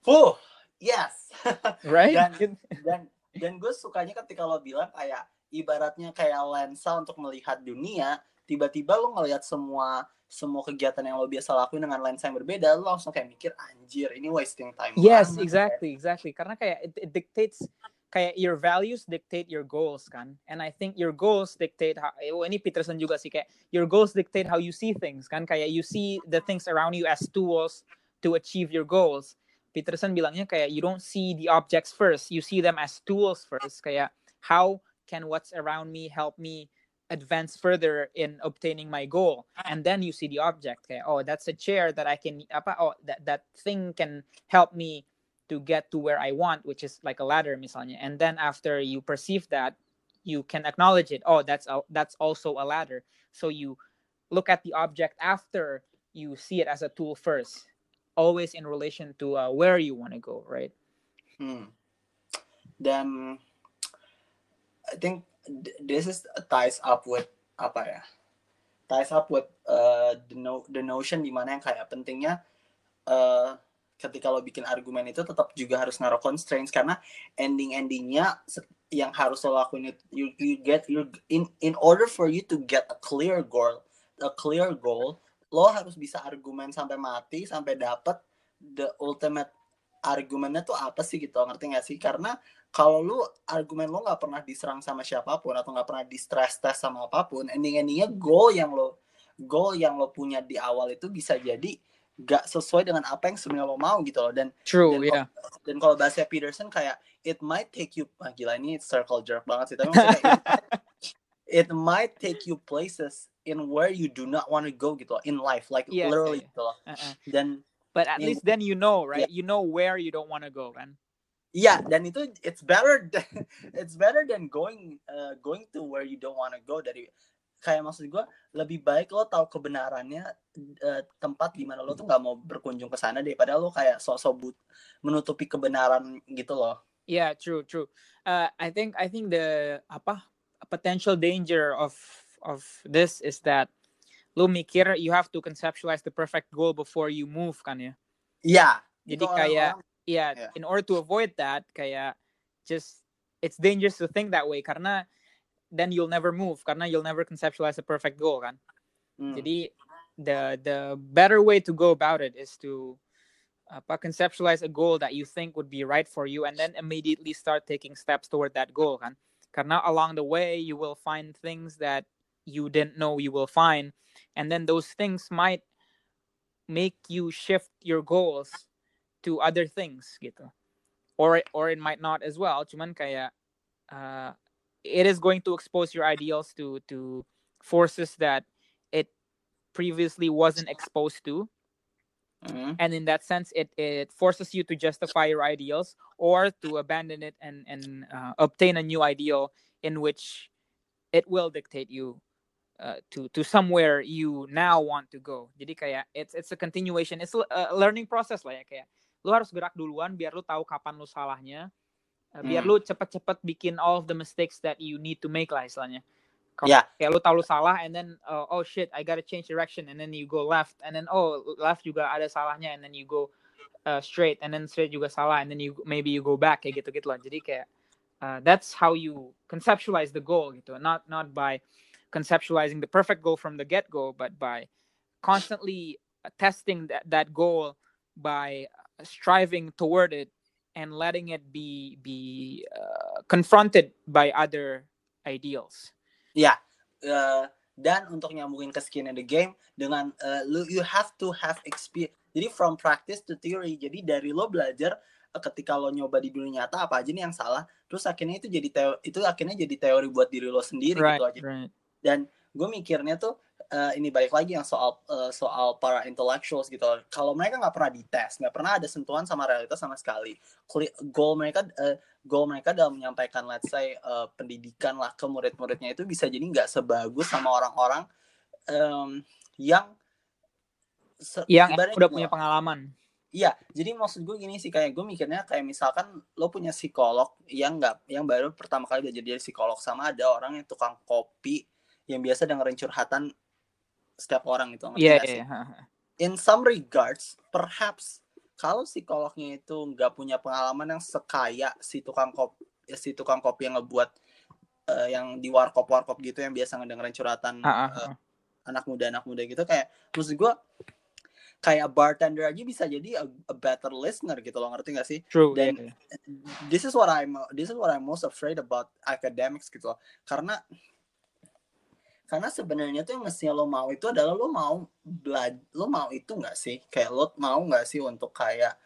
Fuh, yes. [laughs] right? Dan- dan dan gue sukanya ketika lo bilang kayak ibaratnya kayak lensa untuk melihat dunia tiba-tiba lo ngelihat semua semua kegiatan yang lo biasa lakuin dengan lensa yang berbeda lo langsung kayak mikir anjir ini wasting time yes banget." exactly exactly. Karena kayak it, it dictates kayak your values dictate your goals kan? And I think your goals dictate how oh, ini Peterson juga sih kayak your goals dictate how you see things kan? Kayak you see the things around you as tools to achieve your goals. Peterson bilangnya kayak you don't see the objects first you see them as tools first. Kayak how can what's around me help me advance further in obtaining my goal and then you see the object kayak oh that's a chair that I can apa oh that that thing can help me to get to where I want, which is like a ladder, misalnya. And then after you perceive that, you can acknowledge it. Oh, that's a, that's also a ladder. So you look at the object after you see it as a tool first, always in relation to uh, where you want to go, right? Hmm. Dan I think th- this is ties up with apa ya? Ties up with uh, the no the notion di mana yang kayak pentingnya uh, ketika lo bikin argumen itu tetap juga harus naruh constraints karena ending endingnya yang harus lo lakuin itu you, you get you in in order for you to get a clear goal a clear goal lo harus bisa argumen sampai mati sampai dapat the ultimate argumennya tuh apa sih gitu ngerti gak sih karena kalau lu argumen lo nggak pernah diserang sama siapa pun atau nggak pernah di stress test sama apa pun ending endingnya goal yang lo goal yang lo punya di awal itu bisa jadi gak sesuai dengan apa yang sebenarnya lo mau gitu loh dan True, dan yeah. kalau, dan kalau bahasa Peterson kayak it might take you ah, gila ini circle jerk banget sih tapi maksudnya kayak, it, might- it might take you places in where you do not want to go gitu loh, in life like Yes, literally yeah. gitu loh Uh-uh. dan But at least then you know, right? You know where you don't want to go, kan? Iya, dan itu it's better than, [laughs] it's better than going uh, going to where you don't want to go dari kayak maksud gue lebih baik lo tahu kebenarannya uh, tempat di mana lo tuh nggak mau berkunjung ke sana daripada lo kayak sok-sok but- menutupi kebenaran gitu loh. Yeah, true, true. Uh, I think I think the apa potential danger of of this is that lu mikir you have to conceptualize the perfect goal before you move kan ya. Iya. Jadi itu kayak yeah, Yeah. in order to avoid that kayak just it's dangerous to think that way karena then you'll never move karena you'll never conceptualize a perfect goal kan. Hmm. Jadi the the better way to go about it is to apa conceptualize a goal that you think would be right for you and then immediately start taking steps toward that goal kan. Karena along the way you will find things that you didn't know you will find and then those things might make you shift your goals to other things gitu. Or or it might not as well. Cuman kayak uh, it is going to expose your ideals to to forces that it previously wasn't exposed to Hmm. and in that sense it it forces you to justify your ideals or to abandon it and and uh, obtain a new ideal in which it will dictate you uh, to to somewhere you now want to go jadi kayak it's it's a continuation it's a a learning process lah ya kayak lu harus gerak duluan biar lu tahu kapan lu salahnya uh, biar Hmm. lu cepet-cepet bikin all of the mistakes that you need to make lah istilahnya Kalau Yeah. kayak lu tahu lu salah and then uh, oh shit I gotta change direction and then you go left and then oh left juga ada salahnya and then you go uh, straight and then straight juga salah and then you maybe you go back kayak gitu gitu lah jadi kayak uh, that's how you conceptualize the goal gitu not not by conceptualizing the perfect goal from the get go but by constantly testing that, that goal by striving toward it and letting it be be uh, confronted by other ideals Ya, eh, dan untuk nyambungin ke skin in the game dengan lu you have to have experience. Jadi from practice to theory. Jadi dari lo belajar eh, ketika lo nyoba di dunia nyata apa aja nih yang salah, terus akhirnya itu jadi teo itu akhirnya jadi teori buat diri lo sendiri right gitu aja. right Dan gue mikirnya tuh eh, ini balik lagi yang soal eh, soal para intellectuals gitu. Kalau mereka nggak pernah dites, nggak pernah ada sentuhan sama realitas sama sekali. Goal mereka eh, goal mereka dalam menyampaikan let's say eh, pendidikan lah ke murid-muridnya itu bisa jadi nggak sebagus sama orang-orang em, yang yang udah gini punya pengalaman Iya, jadi maksud gue gini sih kayak gue mikirnya kayak misalkan lo punya psikolog yang nggak yang baru pertama kali belajar jadi psikolog sama ada orang yang tukang kopi yang biasa dengerin curhatan setiap orang itu ngerti iya nggak iya sih? iya. In some regards, perhaps kalau psikolognya itu nggak punya pengalaman yang sekaya si tukang kopi si tukang kopi yang ngebuat eh, yang di warkop warkop gitu yang biasa ngedengerin curhatan ah, eh, ah. anak muda anak muda gitu kayak maksud gue kayak bartender aja bisa jadi a, a better listener gitu loh ngerti gak sih true dan iya, iya. this is what I'm this is what I'm most afraid about academics gitu loh. karena karena sebenarnya tuh yang mestinya lo mau itu adalah lo mau belajar lo mau itu nggak sih? Kayak lo mau nggak sih untuk kayak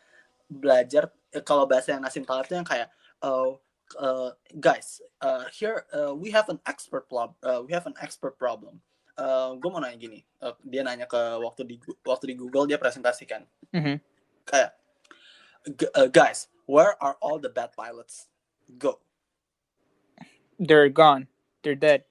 belajar? Eh, kalau bahasa yang Nasim Taleb tuh yang kayak oh uh, guys uh, here uh, we have an expert prob uh, we have an expert problem. Uh, gue mau nanya gini uh, dia nanya ke waktu di waktu di Google dia presentasikan. Mhm. kayak "G- uh, guys where are all the bad pilots? Go. They're gone. They're dead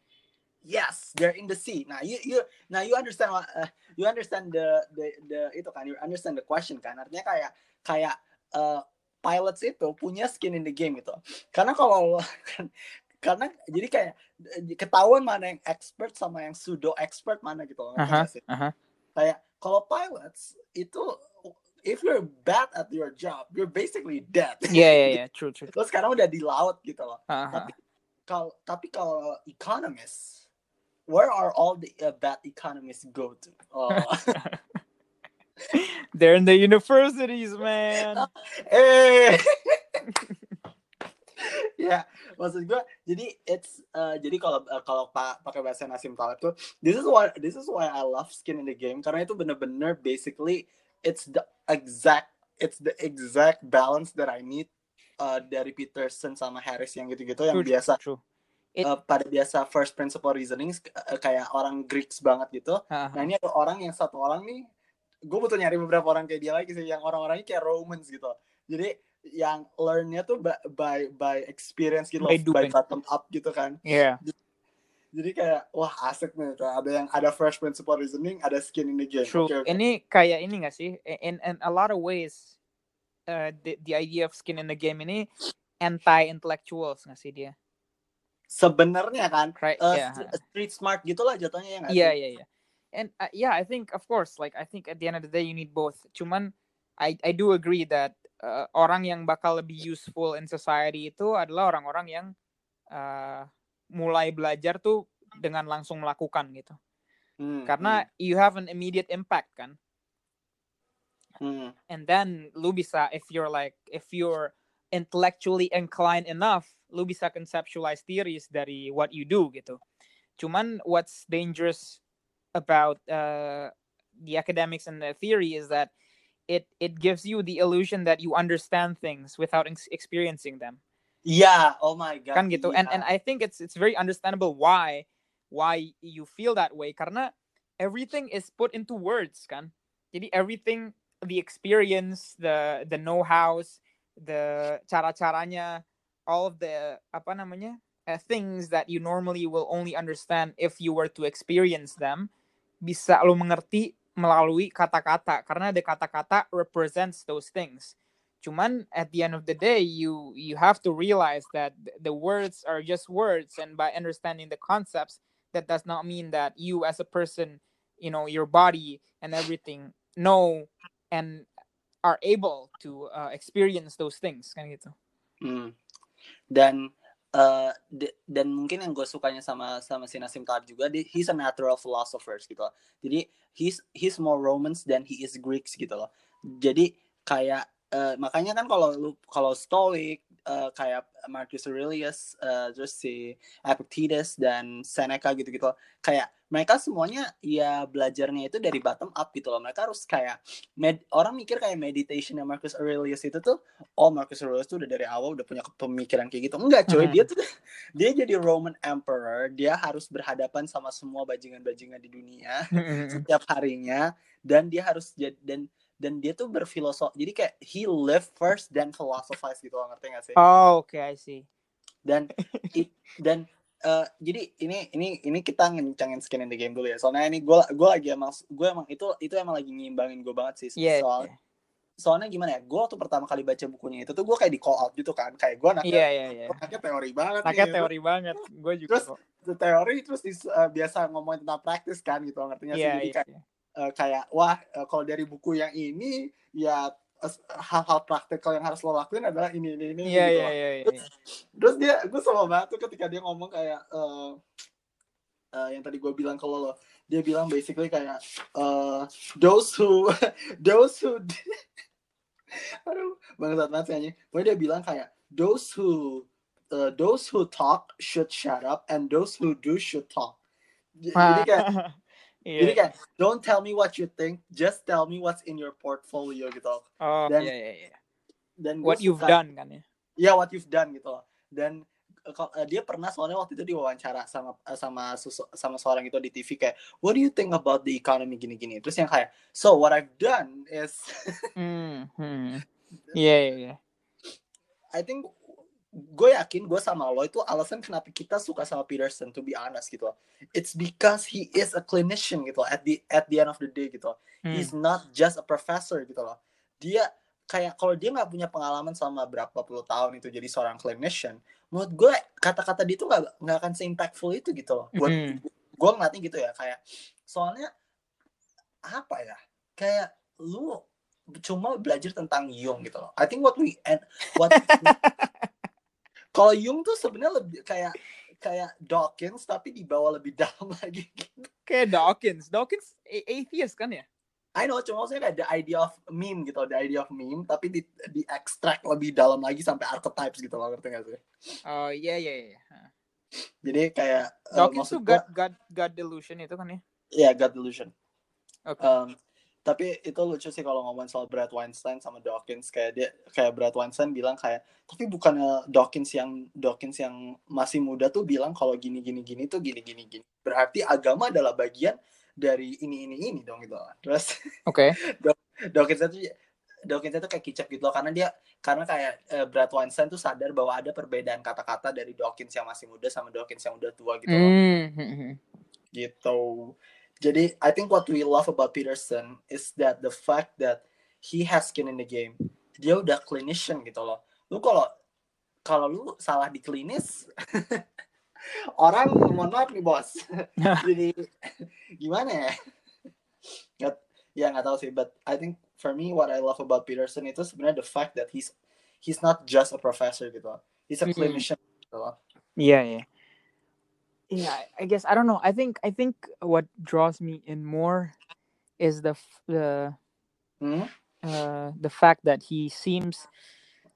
yes they're in the sea. Nah you you now you understand what uh, you understand the the the itu kan you understand the question kan. Artinya kayak kayak uh, pilots itu punya skin in the game gitu. Karena kalau [laughs] karena jadi kayak ketahuan mana yang expert sama yang pseudo expert mana gitu loh, Aha, nggak sih? aha. kayak kalau pilots itu if you're bad at your job you're basically dead. Iya iya iya, [laughs] true true. lo sekarang udah di laut gitu loh. Ah, ah, tapi kalau tapi kalau economists where are all the uh, bad economists go to oh. [laughs] They're in the universities, man. [laughs] eh [laughs] ya maksud gue jadi it's uh, jadi kalau uh, kalau pak pakai bahasa Nasim Taleb tuh this is why this is why I love skin in the game karena itu bener-bener basically it's the exact it's the exact balance that I need uh, dari Peterson sama Harris yang gitu-gitu yang true, biasa true. It- uh, pada biasa first principle reasoning uh, kayak orang Greeks banget gitu ah. Nah ini ada orang yang satu orang nih, gue butuh nyari beberapa orang kayak dia lagi sih, yang orang-orangnya kayak Romans gitu. Jadi yang learn-nya tuh by by, by experience gitu, By loh, by bottom up gitu kan. Yeah. Jadi kayak wah asik nih tuh. Ada yang ada first principle reasoning, ada skin in the game. True. Oke, oke. Ini kayak ini gak sih? In in a lot of ways, uh, the the idea of skin in the game ini anti-intellectuals nggak sih dia? Sebenarnya kan, Right? uh, yeah. st- street smart gitulah jatuhnya ya nggak Yeah, sih? yeah, yeah. And uh, yeah, I think of course, like I think at the end of the day you need both. Cuman I I do agree that uh, orang yang bakal lebih useful in society itu adalah orang-orang yang uh, mulai belajar tuh dengan langsung melakukan gitu. Hmm, Karena you have an immediate impact kan. hmm, hmm. And then lu bisa if you're like if you're intellectually inclined enough, lu bisa conceptualize theories dari what you do gitu. Cuman what's dangerous about uh, the academics and the theory is that it it gives you the illusion that you understand things without ex- experiencing them. Iya, oh my god. kan gitu. And iya. and I think it's it's very understandable why why you feel that way karena everything is put into words kan. Jadi everything the experience, the the know-hows, the cara-caranya, all of the apa namanya? uh, things that you normally will only understand if you were to experience them bisa lo mengerti melalui kata-kata karena the kata-kata represents those things. Cuman at the end of the day you you have to realize that th- the words are just words and by understanding the concepts that does not mean that you as a person you know your body and everything know and are able to uh, experience those things kan gitu. Dan eh, de- dan mungkin yang gue sukanya sama sama si Nassim Taleb juga, dia, he's a natural philosopher gitu loh. Jadi he's he's more Romans than he is Greeks gitu loh. Jadi kayak eh, makanya kan kalau lu kalau Stoic eh, kayak Marcus Aurelius, eh, terus si Epictetus dan Seneca gitu-gitu, kayak mereka semuanya ya belajarnya itu dari bottom up gitu loh. Mereka harus kayak med, orang mikir kayak meditation yang Marcus Aurelius itu tuh oh Marcus Aurelius tuh udah dari awal udah punya pemikiran kayak gitu. Enggak coy, Hmm. dia tuh [laughs] dia jadi Roman Emperor, dia harus berhadapan sama semua bajingan-bajingan di dunia setiap harinya dan dia harus dan dan dia tuh berfilosof. Jadi kayak he live first then philosophize gitu loh, ngerti gak sih? oh okay I see Dan i- dan eh, jadi ini ini ini kita ngencangin skin in the game dulu ya. Soalnya ini gue gue lagi emang gue emang itu itu emang lagi ngimbangin gue banget sih. Iya, Soal, iya. soalnya gimana ya? Gue waktu pertama kali baca bukunya itu tuh gue kayak di call out gitu kan. Kayak gue anaknya Iya iya iya. anaknya teori banget Anaknya nih. teori banget. Gue juga Terus, kok. Teori terus dis- eh, biasa ngomongin tentang praktis kan gitu ngertinya sih. Iya Jadi iya. kayak, iya. Eh, kayak wah eh, kalau dari buku yang ini ya hal-hal praktikal yang harus lo lakuin adalah ini ini ini Iya gitu loh. iya. iya. Terus, terus dia gue sama banget tuh ketika dia ngomong kayak eh, eh, yang tadi gue bilang ke lo dia bilang basically kayak eh, those who [laughs] those who [laughs] aduh bangsat banget sih anjing. Pokoknya dia bilang kayak those who uh, those who talk should shut up and those who do should talk. Jadi kayak [laughs] Iya. jadi kayak don't tell me what you think, just tell me what's in your portfolio gitu. Oh dan- iya iya iya. Dan What gue you've suka- done kan ya. ya what you've done gitu loh. dan eh, eh, dia pernah soalnya waktu itu diwawancara sama eh, sama sama seorang itu di TV kayak what do you think about the economy gini-gini terus yang kayak so what I've done is Hmm. hmm. [laughs] Iya iya iya. I think gue yakin gue sama lo itu alasan kenapa kita suka sama Peterson to be honest gitu loh. it's because he is a clinician gitu loh, at the at the end of the day gitu loh. Hmm. he's not just a professor gitu loh dia kayak kalau dia nggak punya pengalaman selama berapa puluh tahun itu jadi seorang clinician menurut gue kata-kata dia itu nggak nggak akan se-impactful itu gitu loh buat Hmm. gue ngeliatnya gitu ya kayak soalnya apa ya kayak lu cuma belajar tentang Jung gitu loh I think what we and what [laughs] kalau Jung tuh sebenarnya lebih kayak kayak Dawkins tapi dibawa lebih [laughs] dalam lagi gitu. Kayak Dawkins. Dawkins atheist kan ya? I know, cuma maksudnya kayak the idea of meme gitu, the idea of meme, tapi di, di extract lebih dalam lagi sampai archetypes gitu loh, ngerti gak sih? Oh iya iya iya. Jadi kayak, eh, Dawkins maksud tuh God God God delusion itu kan ya? ya God delusion. Oke. Um, tapi itu lucu sih kalau ngomongin soal Brad Weinstein sama Dawkins, kayak dia, kayak Brad Weinstein bilang kayak, tapi bukannya Dawkins yang Dawkins yang masih muda tuh bilang kalau gini gini gini tuh gini gini gini. Berarti agama adalah bagian dari ini ini ini dong gitu. Terus [laughs] Oke. Dawkins itu Dawkins itu kayak kicap gitu loh karena dia karena kayak eh, Brad Weinstein tuh sadar bahwa ada perbedaan kata-kata dari Dawkins yang masih muda sama Dawkins yang udah tua gitu loh. Hmm, hmm. gitu. Jadi I think what we love about Peterson is that the fact that he has skin in the game. Dia udah clinician gitu loh. Lu kalau kalau lu salah di klinis [laughs] orang mohon maaf nih bos. [laughs] Jadi gimana ya? Nggak, ya nggak tahu sih, but I think for me what I love about Peterson itu sebenarnya the fact that he's he's not just a professor gitu loh. He's a Mhm. clinician gitu loh. Yeah, yeah. Yeah, I guess I don't know. I think I think what draws me in more is the the Hmm? uh the fact that he seems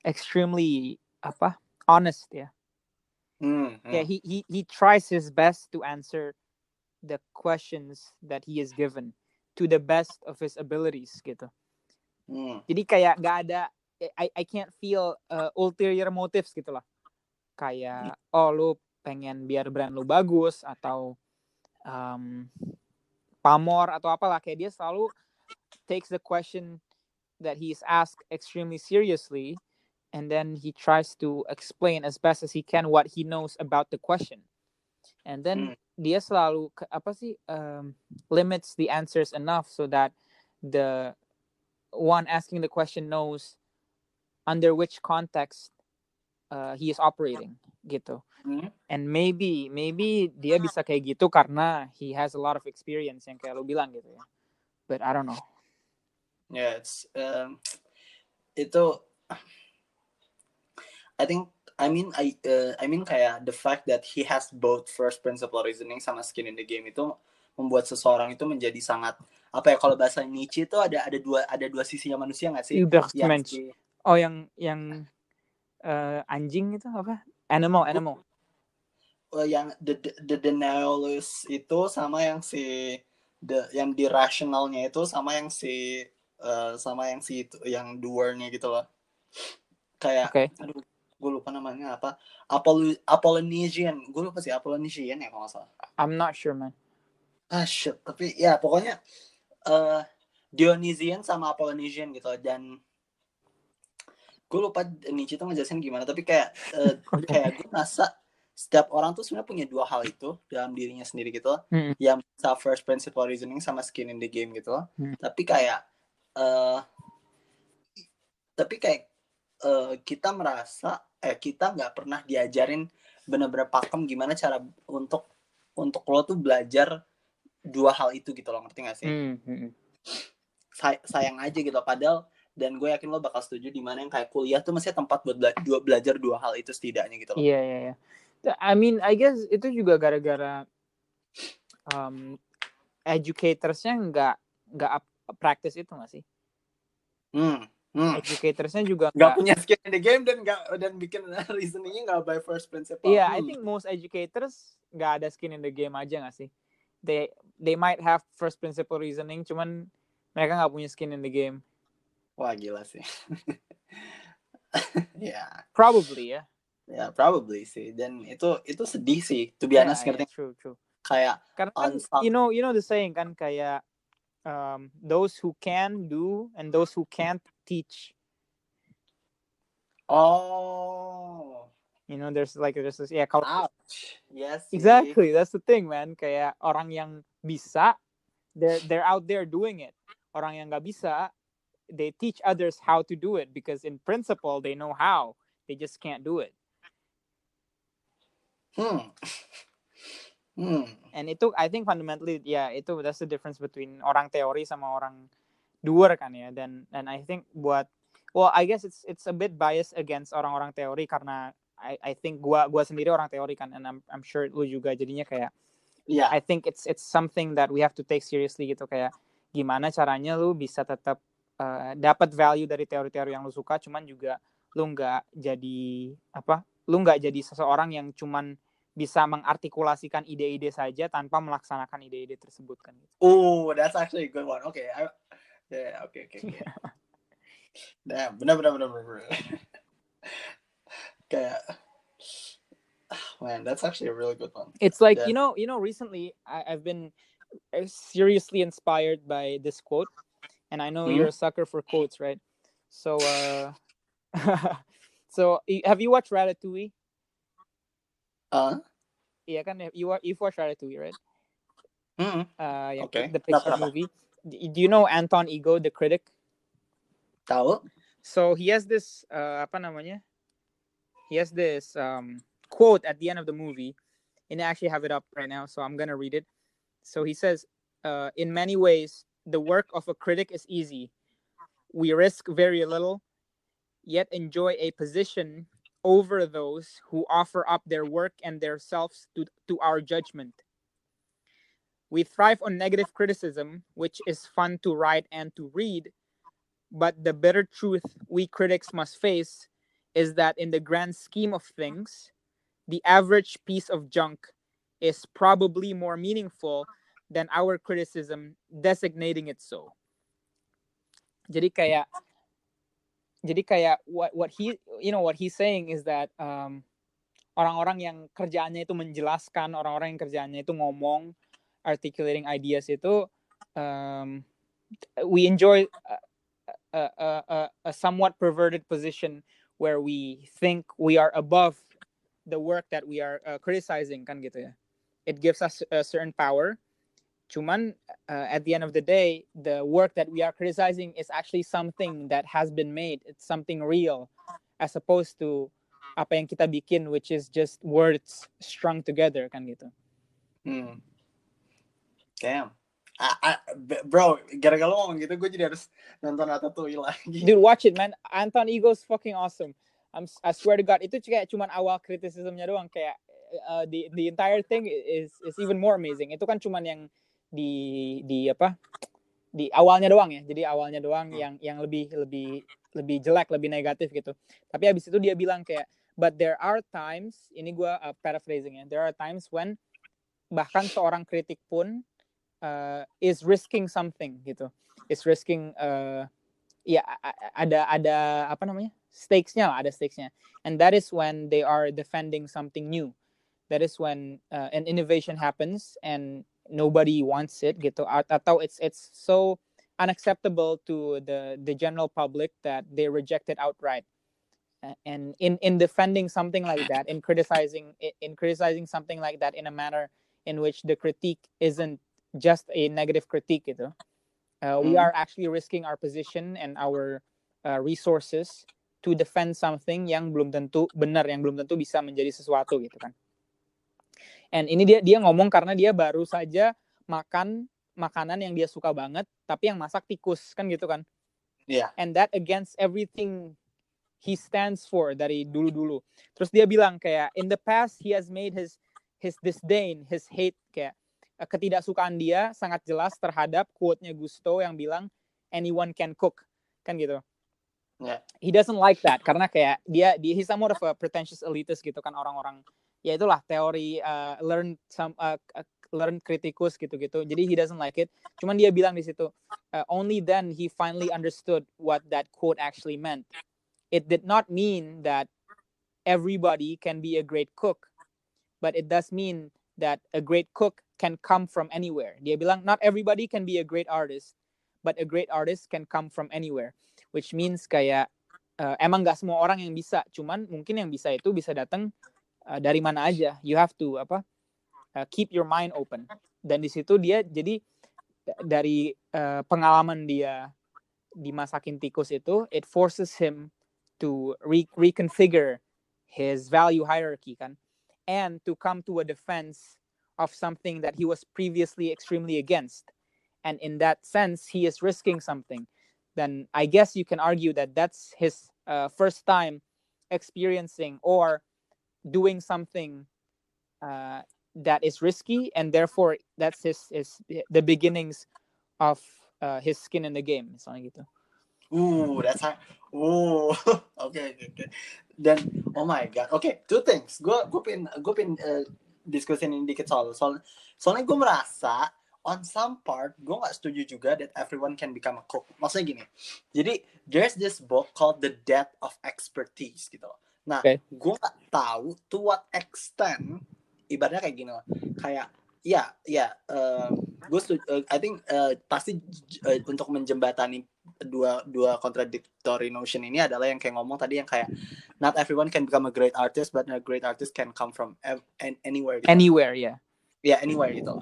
extremely apa honest yeah. Hmm, hmm. Yeah, he, he he tries his best to answer the questions that he is given to the best of his abilities gitu. Hmm. Jadi kayak gak ada I I can't feel uh, ulterior motives gitu lah. Kayak oh lu pengen biar brand lu bagus atau um, pamor atau apalah kayak dia selalu takes the question that he's asked extremely seriously and then he tries to explain as best as he can what he knows about the question. And then dia selalu apa sih um, limits the answers enough so that the one asking the question knows under which context uh, he is operating gitu. Hmm. And maybe maybe dia bisa kayak gitu karena he has a lot of experience yang kayak lu bilang gitu ya. But I don't know. Yeah, it's um, itu I think I mean I uh, I mean kayak the fact that he has both first principle reasoning sama skin in the game itu membuat seseorang itu menjadi sangat apa ya kalau bahasa Nietzsche itu ada ada dua ada dua sisinya manusia nggak sih? Yang si- Oh yang yang eh, anjing itu apa? Animal, animal. uh, yang the, the the denialist itu sama yang si the yang di rationalnya itu sama yang si uh, sama yang si itu yang doernya gitu loh kayak Oke. aduh gue lupa namanya apa Apollo Apollonesian gue lupa sih Apollonesian ya kalau nggak salah I'm not sure man. ah shit tapi ya pokoknya uh, Dionysian sama Apollonesian gitu dan gue lupa Nietzsche tuh ngejelasin gimana tapi kayak [laughs] uh, kayak gue rasa setiap orang tuh sebenarnya punya dua hal itu dalam dirinya sendiri gitu. Hmm. yang bisa first principle reasoning sama skin in the game gitu loh. Hmm. tapi kayak eh tapi kayak eh, kita merasa eh kita nggak pernah diajarin bener-bener pakem gimana cara untuk untuk lo tuh belajar dua hal itu gitu loh ngerti gak sih Hmm, hmm, hmm. Say- sayang aja gitu padahal dan gue yakin lo bakal setuju di mana yang kayak kuliah tuh mesti tempat buat bela- dua belajar dua hal itu setidaknya gitu loh Iya iya iya. I mean, I guess itu juga gara-gara um, educatorsnya nggak nggak practice itu nggak sih? hmm. Hmm. Educatorsnya juga nggak punya skin in the game dan nggak dan bikin [laughs] reasoningnya nggak by first principle Iya, I Hmm. think most educators nggak ada skin in the game aja nggak sih? They they might have first principle reasoning, cuman mereka nggak punya skin in the game. Wah gila sih [laughs] ya Probably ya. ya probably sih dan itu itu sedih sih to be Yeah, honest yeah, ngerti true true. kayak Karena kan, you know you know the saying kan kayak um, those who can do and those who can't teach. oh You know, there's like there's this, yeah kalau ouch yes. Exactly, that's the thing, man. Kayak orang yang bisa, they're they're out there doing it. Orang yang nggak bisa, they teach others how to do it because in principle they know how, they just can't do it. hmm. [laughs] Hmm. And itu, I think fundamentally, yeah, itu that's the difference between orang teori sama orang doer kan ya. Dan and I think buat, well, I guess it's it's a bit biased against orang-orang teori karena I I think gua gua sendiri orang teori kan, and I'm I'm sure lu juga jadinya kayak ya I think it's it's something that we have to take seriously gitu. Kayak gimana caranya lu bisa tetap uh, dapat value dari teori-teori yang lu suka cuman juga lu nggak jadi apa lu nggak jadi seseorang yang cuman bisa mengartikulasikan ide-ide saja tanpa melaksanakan ide-ide tersebut kan gitu. oh that's actually a good one okay I, yeah okay okay, okay. [laughs] Damn, benar benar benar benar. benar. [laughs] kayak [sighs] man that's actually a really good one It's like Yeah. you know you know recently I, I've been seriously inspired by this quote, and I know Hmm? you're a sucker for quotes, right? So uh, [laughs] so have you watched Ratatouille? ah Yeah, kan you wa- you've watched Ratatouille, right? hmm Uh, yang Okay. the Pixar movie. Do you know Anton Ego, the critic? tahu So he has this uh, apa namanya? He has this um, quote at the end of the movie, and I actually have it up right now, so I'm gonna read it. So he says, uh, "In many ways, the work of a critic is easy. We risk very little, yet enjoy a position over those who offer up their work and their selves to, to our judgment. We thrive on negative criticism, which is fun to write and to read, but the bitter truth we critics must face is that in the grand scheme of things, the average piece of junk is probably more meaningful than our criticism designating it so. Jadi kayak jadi kayak what what he you know what he's saying is that um, orang-orang yang kerjaannya itu menjelaskan, orang-orang yang kerjaannya itu ngomong, articulating ideas itu um, we enjoy a, a, a, a- somewhat perverted position where we think we are above the work that we are uh, criticizing kan gitu ya. It gives us a certain power. Cuman uh, at the end of the day, the work that we are criticizing is actually something that has been made. It's something real, as opposed to apa yang kita bikin which is just words strung together kan gitu Hmm. Damn. Ah, b- bro, gara-gara lo ngomong gitu, gue jadi harus nonton Ratatouille lagi. dude watch it man Anton Ego's fucking awesome I'm I swear to God itu kayak cuman awal kritisismnya doang kayak uh, the the entire thing is is even more amazing itu kan cuman yang di di apa di awalnya doang ya. Jadi awalnya doang Hmm. yang yang lebih lebih lebih jelek lebih negatif gitu. Tapi habis itu dia bilang kayak but there are times ini gua uh, paraphrasing ya there are times when bahkan seorang kritik pun uh, is risking something gitu. Is risking uh, ya ada ada apa namanya stakesnya lah ada stakesnya. And that is when they are defending something new. That is when uh, an innovation happens and nobody wants it gitu At- atau it's it's so unacceptable to the the general public that they reject it outright and in in defending something like that in criticizing in criticizing something like that in a manner in which the critique isn't just a negative critique gitu uh, we Mm. are actually risking our position and our uh, resources to defend something yang belum tentu benar yang belum tentu bisa menjadi sesuatu gitu kan and ini dia dia ngomong karena dia baru saja makan makanan yang dia suka banget tapi yang masak tikus kan gitu kan Iya. and that against everything he stands for dari dulu-dulu terus dia bilang kayak in the past he has made his his disdain his hate kayak eh, ketidaksukaan dia sangat jelas terhadap quote-nya Gusto yang bilang anyone can cook kan gitu Ya. he doesn't like that karena kayak dia dia he's somewhat of a pretentious elitist gitu kan orang-orang ya itulah teori uh, learn some uh, learn kritikus gitu-gitu. Jadi he doesn't like it. Cuman dia bilang di situ uh, only then he finally understood what that quote actually meant. It did not mean that everybody can be a great cook but it does mean that a great cook can come from anywhere. Dia bilang not everybody can be a great artist but a great artist can come from anywhere which means kayak uh, emang nggak semua orang yang bisa. Cuman mungkin yang bisa itu bisa datang uh, dari mana aja? You have to apa uh, keep your mind open. Dan di situ dia jadi da- dari uh, pengalaman dia dimasakin tikus itu it forces him to re- reconfigure his value hierarchy kan? And to come to a defense of something that he was previously extremely against. And in that sense he is risking something. Then i guess you can argue that that's his uh, first time experiencing or doing something uh, that is risky and therefore that's his, his the beginnings of uh, his skin in the game misalnya Uh, that's how. Uh, [laughs] okay, oke. Dan oh my god. Okay, two things. Gue gue pin gue pin uh, diskusin ini dikit soal soal soalnya gue merasa on some part gue nggak setuju juga that everyone can become a cook. Maksudnya gini. Jadi there's this book called The Death of Expertise gitu. loh. Nah, Oke. gue nggak tahu to what extent ibaratnya kayak gini loh. Kayak ya ya gue I think uh, pasti uh, untuk menjembatani dua dua contradictory notion ini adalah yang kayak ngomong tadi yang kayak not everyone can become a great artist but a great artist can come from ev- anywhere gitu. anywhere yeah yeah anywhere gitu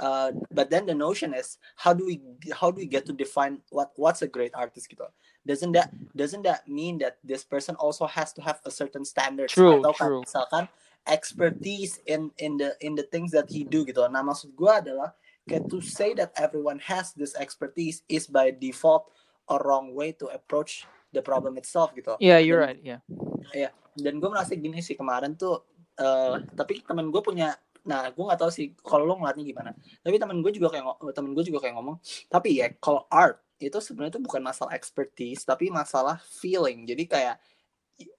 uh, but then the notion is how do we how do we get to define what what's a great artist gitu? Doesn't that doesn't that mean that this person also has to have a certain standard True, atau kan true. misalkan expertise in in the in the things that he do gitu. Nah maksud gue adalah kayak to say that everyone has this expertise is by default a wrong way to approach the problem itself gitu. Yeah you're Dan- right yeah. Dan gue merasa gini sih kemarin tuh eh tapi temen gue punya nah gue nggak tahu sih kalau lo ngeliatnya gimana tapi temen gue juga kayak temen gue juga kayak ngomong tapi ya kalau art itu sebenarnya itu bukan masalah expertise tapi masalah feeling jadi kayak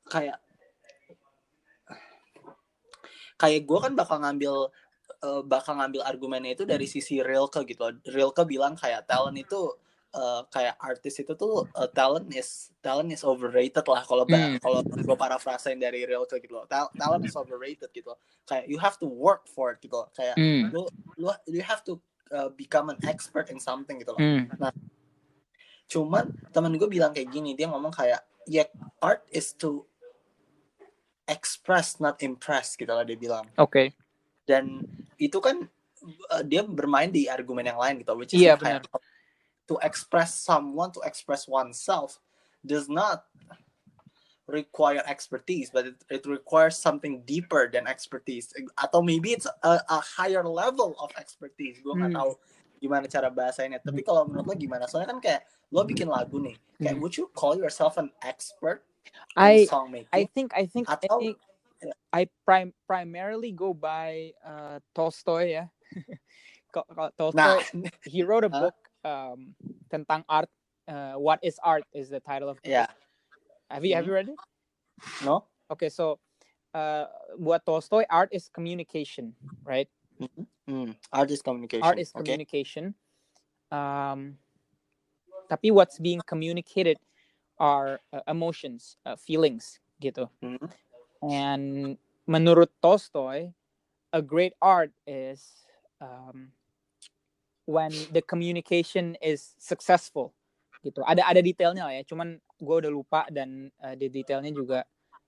kayak kayak gue kan bakal ngambil eh, bakal ngambil argumennya itu dari sisi Rilke gitu loh. Rilke bilang kayak talent itu eh, kayak artis itu tuh eh, talent is talent is overrated lah kalau Hmm. kalau gue parafrasein dari Rilke gitu loh. Tal- talent is overrated gitu loh. Kayak you have to work for it gitu loh. Kayak Mm, lu lu you have to uh, become an expert in something gitu loh. mm, Cuman temen gue bilang kayak gini, dia ngomong kayak ya art is to express not impress gitu lah dia bilang. okay Dan itu kan uh, dia bermain di argumen yang lain gitu, which is Iya, kayak to express someone, to express oneself does not require expertise, but it, it requires something deeper than expertise. Atau maybe it's a, a higher level of expertise. Gue nggak Hmm. tahu gimana cara bahasainnya. Tapi kalau menurut lo gimana? Soalnya kan kayak lo bikin lagu nih. Kayak Hmm. would you call yourself an expert I song making? I think I think I Atau- think I prim- primarily go by uh, Tolstoy ya. [laughs] Tolstoy nah, he wrote a [laughs] book um, tentang art. Uh, what is art is the title of the Yeah. book. Have you have Mhm. you read it? no? Okay, so uh, buat Tolstoy, art is communication, right? Hmm. Art is communication. Art is okay? communication. Um, tapi what's being communicated are uh, emotions, uh, feelings, gitu. Mhm. And menurut Tolstoy, a great art is um, when the communication is successful, gitu. Ada ada detailnya lah ya. Cuman gue udah lupa dan uh, di detailnya juga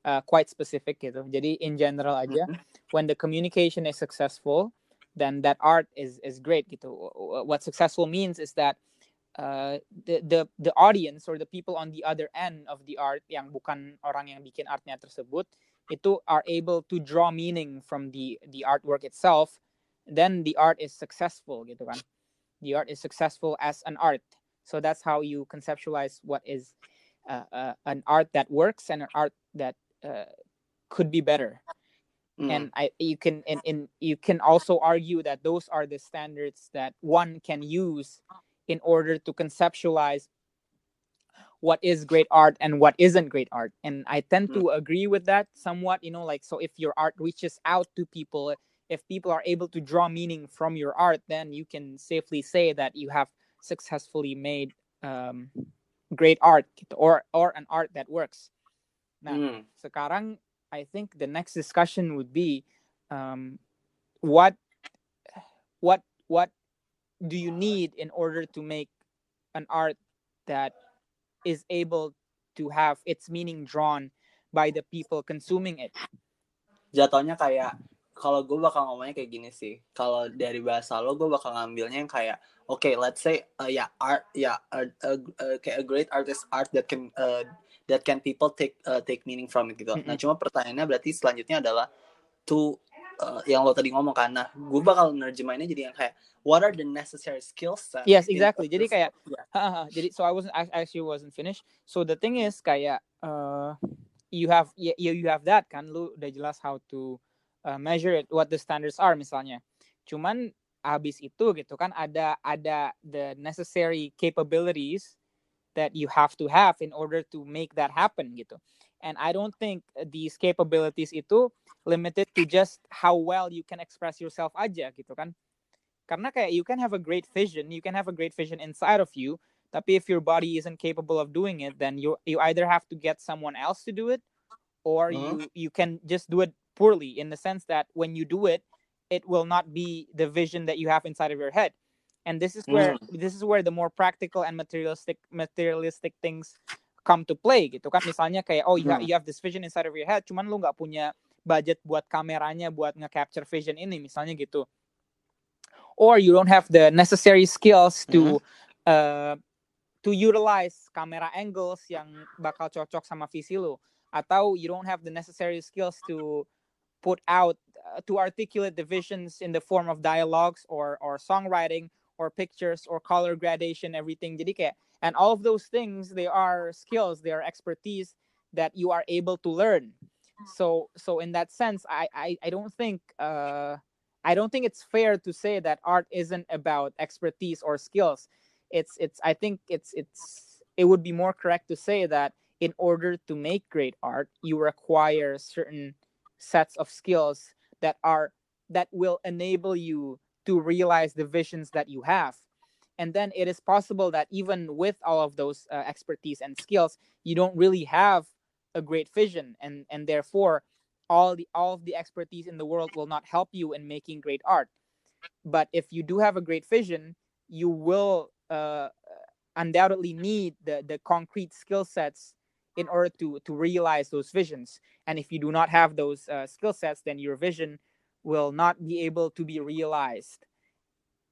uh, quite specific gitu. Jadi in general aja, Mhm. when the communication is successful, then that art is is great gitu. Wh- What successful means is that uh, the the the audience or the people on the other end of the art yang bukan orang yang bikin artnya tersebut itu are able to draw meaning from the the artwork itself then the art is successful gitu kan the art is successful as an art. So that's how you conceptualize what is uh, uh, an art that works and an art that uh, could be better. Hmm. and I you can and, and you can also argue that those are the standards that one can use in order to conceptualize what is great art and what isn't great art. And i tend to agree with that somewhat you know like so if your art reaches out to people if people are able to draw meaning from your art then you can safely say that you have successfully made um, great art or or an art that works nah Hmm. sekarang I think the next discussion would be um, what what what do you need in order to make an art that is able to have its meaning drawn by the people consuming it jatuhnya kayak kalau gue bakal ngomongnya kayak gini sih kalau dari bahasa lo gue bakal ngambilnya yang kayak oke okay, let's say uh, ya art ya uh, uh, uh, kayak a great artist art that can uh, that can people take uh, take meaning from it gitu nah Mm-mm. cuma pertanyaannya berarti selanjutnya adalah to uh, yang lo tadi ngomong kan nah gue bakal nerjemahinnya jadi yang kayak what are the necessary skill set Yes, exactly. Jadi kayak- ya. Jadi so I wasn't I actually wasn't finished. So the thing is kayak uh you have you, you have that kan lu udah jelas how to uh, measure it what the standards are misalnya. Cuman habis itu gitu kan ada ada the necessary capabilities that you have to have in order to make that happen gitu. And I don't think these capabilities itu limited to just how well you can express yourself aja gitu kan. Karena kayak you can have a great vision, you can have a great vision inside of you, tapi if your body isn't capable of doing it, then you you either have to get someone else to do it, or you you can just do it poorly in the sense that when you do it, it will not be the vision that you have inside of your head. And this is where this is where the more practical and materialistic materialistic things come to play gitu kan? Misalnya kayak oh you, ha- Hmm. you have this vision inside of your head cuman lu nggak punya budget buat kameranya buat nge-capture vision ini misalnya gitu. Or you don't have the necessary skills to uh, to utilize camera angles yang bakal cocok sama visi lu. Atau you don't have the necessary skills to put out uh, to articulate the visions in the form of dialogues or or songwriting or pictures or color gradation everything jadi kayak and all of those things they are skills they are expertise that you are able to learn. So so in that sense i i, I don't think uh i don't think it's fair to say that art isn't about expertise or skills. It's it's i think it's it's it would be more correct to say that in order to make great art you require certain sets of skills that are that will enable you to realize the visions that you have. And then it is possible that even with all of those uh, expertise and skills you don't really have a great vision and and therefore all the all of the expertise in the world will not help you in making great art. But if you do have a great vision you will uh, undoubtedly need the the concrete skill sets in order to to realize those visions. And if you do not have those uh, skill sets then your vision will not be able to be realized.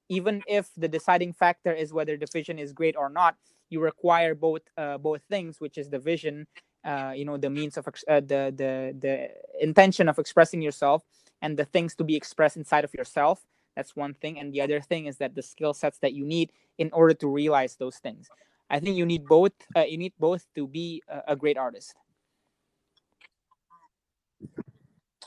Even if the deciding factor is whether the vision is great or not you require both uh, both things which is the vision uh, you know the means of ex- uh, the the the intention of expressing yourself and the things to be expressed inside of yourself. That's one thing. And the other thing is that the skill sets that you need in order to realize those things i think you need both uh, you need both to be a, a great artist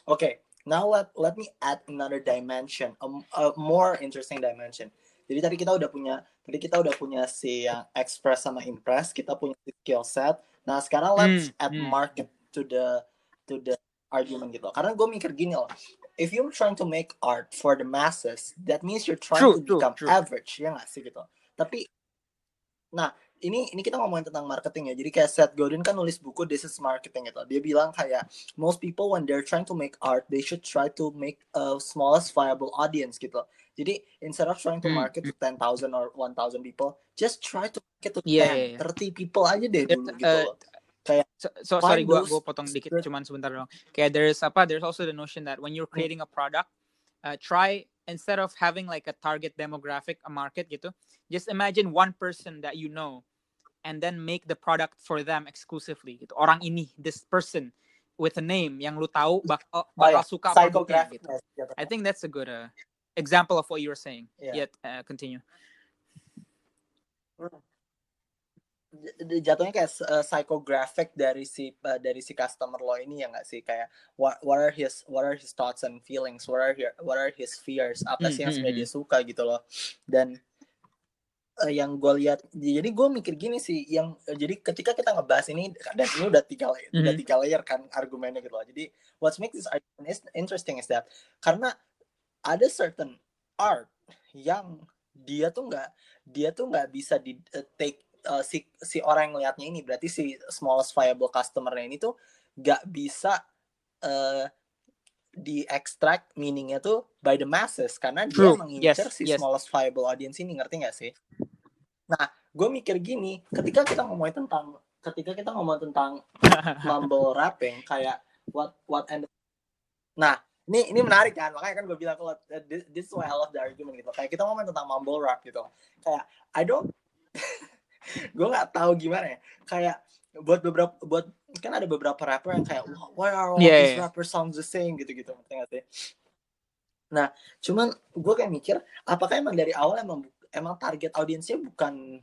Okay, now let let me add another dimension, a, a more interesting dimension. Jadi tadi kita udah punya, tadi kita udah punya si yang express sama impress, kita punya si skill set. Nah sekarang let's Hmm, add hmm. market to the to the argument gitu. Karena gue mikir gini loh, if you're trying to make art for the masses, that means you're trying True, to true, become true. average, ya nggak sih gitu. Tapi, nah ini ini kita ngomongin tentang marketing ya. Jadi kayak Seth Godin kan nulis buku This is Marketing gitu. Dia bilang kayak most people when they're trying to make art, they should try to make a smallest viable audience gitu. Jadi instead of trying to Hmm, market to 10,000 or 1,000 people, just try to market to Yeah, 10, yeah, yeah. 30 people aja deh dulu gitu uh, loh. Kayak so, so Find sorry gua gua potong dikit cuman sebentar dong kayak there's apa there's also the notion that when you're creating a product uh, try instead of having like a target demographic a market gitu just imagine one person that you know and then make the product for them exclusively gitu. Orang ini this person with a name yang lu tahu bak oh, oh bakal suka produknya gitu. gitu. I think that's a good uh, example of what you were saying. Yeah. yet uh, continue. J- jatuhnya kayak uh, psychographic dari si uh, dari si customer lo ini ya nggak sih? Kayak what what are his what are his thoughts and feelings? What are here what are his fears? Apa sih Hmm, yang hmm, sebenarnya dia suka gitu loh. Dan uh, yang gue lihat jadi gue mikir gini sih yang uh, jadi ketika kita ngebahas ini dan ini udah tiga layer udah Mhm. tiga layer kan argumennya gitu loh. Jadi what makes this argument is interesting is that karena ada certain art yang dia tuh nggak dia tuh nggak bisa di uh, take uh, si si orang yang ngelihatnya ini berarti si smallest viable customer-nya ini tuh nggak bisa uh, di extract meaningnya tuh by the masses karena dia True. mengincar Yes, si yes. smallest viable audience ini ngerti nggak sih? Nah, gue mikir gini, ketika kita ngomongin tentang ketika kita ngomong tentang [laughs] mumble rapping kayak what what and nah ini ini menarik kan makanya kan gue bilang kalau this, this is why I love the argument gitu kayak kita ngomong tentang mumble rap gitu kayak I don't gue nggak tahu gimana ya. Kayak buat beberapa buat kan ada beberapa rapper yang kayak why are all Yeah, these yeah. rappers sounds the same? gitu gitu ngerti nggak sih? Nah cuman gue kayak mikir apakah emang dari awal emang emang target audiensnya bukan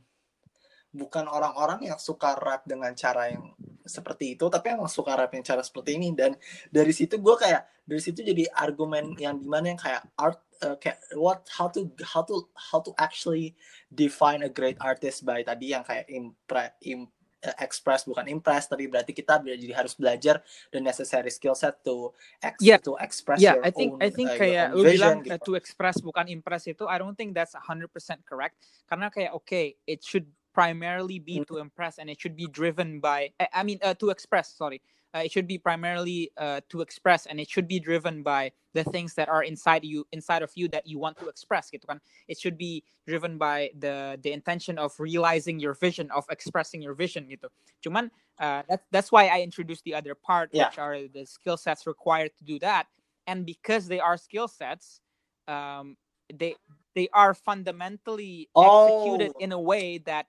bukan orang-orang yang suka rap dengan cara yang seperti itu tapi emang suka rap yang cara seperti ini. Dan dari situ gue kayak dari situ jadi argumen yang di mana yang kayak art uh, kayak what how to how to how to actually define a great artist by tadi yang kayak impre, im, uh, express bukan impress tapi berarti kita jadi harus belajar the necessary skill set to ex, Yeah. to express yeah, your I think own, I think uh, kayak lu bilang gitu. to express bukan impress itu I don't think that's 100% correct karena kayak okay it should primarily be Mm. to impress and it should be driven by I, I mean uh, to express sorry uh, it should be primarily uh, to express and it should be driven by the things that are inside you inside of you that you want to express gitu kan it should be driven by the the intention of realizing your vision of expressing your vision gitu cuman uh, that, that's why I introduced the other part Yeah. which are the skill sets required to do that and because they are skill sets um they they are fundamentally executed Oh. in a way that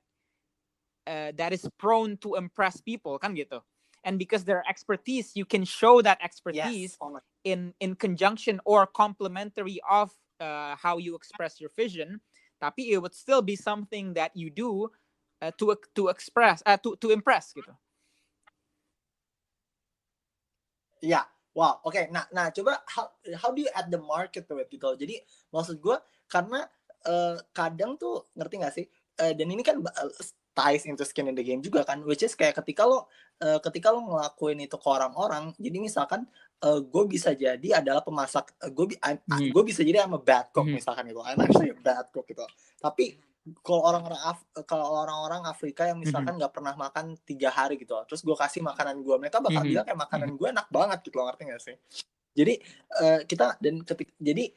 uh, that is prone to impress people kan gitu and because their expertise you can show that expertise yes in in conjunction or complementary of uh, how you express your vision tapi it would still be something that you do uh, to to express uh, to to impress gitu Ya, wow, oke. Nah, nah coba how, how do you add the market to it gitu. Jadi maksud gue karena eh, kadang tuh ngerti gak sih? Eh, dan ini kan ba- ties into skin in the game juga kan, which is kayak ketika lo eh, ketika lo ngelakuin itu ke orang-orang, jadi misalkan gue bisa jadi adalah pemasak, gue Mhm. gue bisa jadi I'm a bad cook Mhm. misalkan gitu, I'm actually a bad cook gitu. Tapi kalau orang-orang Af- kalau orang-orang Afrika yang misalkan nggak pernah makan tiga hari gitu, terus gue kasih makanan gue, mereka bakal Mhm. bilang kayak makanan gue enak banget gitu, lo ngerti gak sih? Jadi eh, kita dan ketik jadi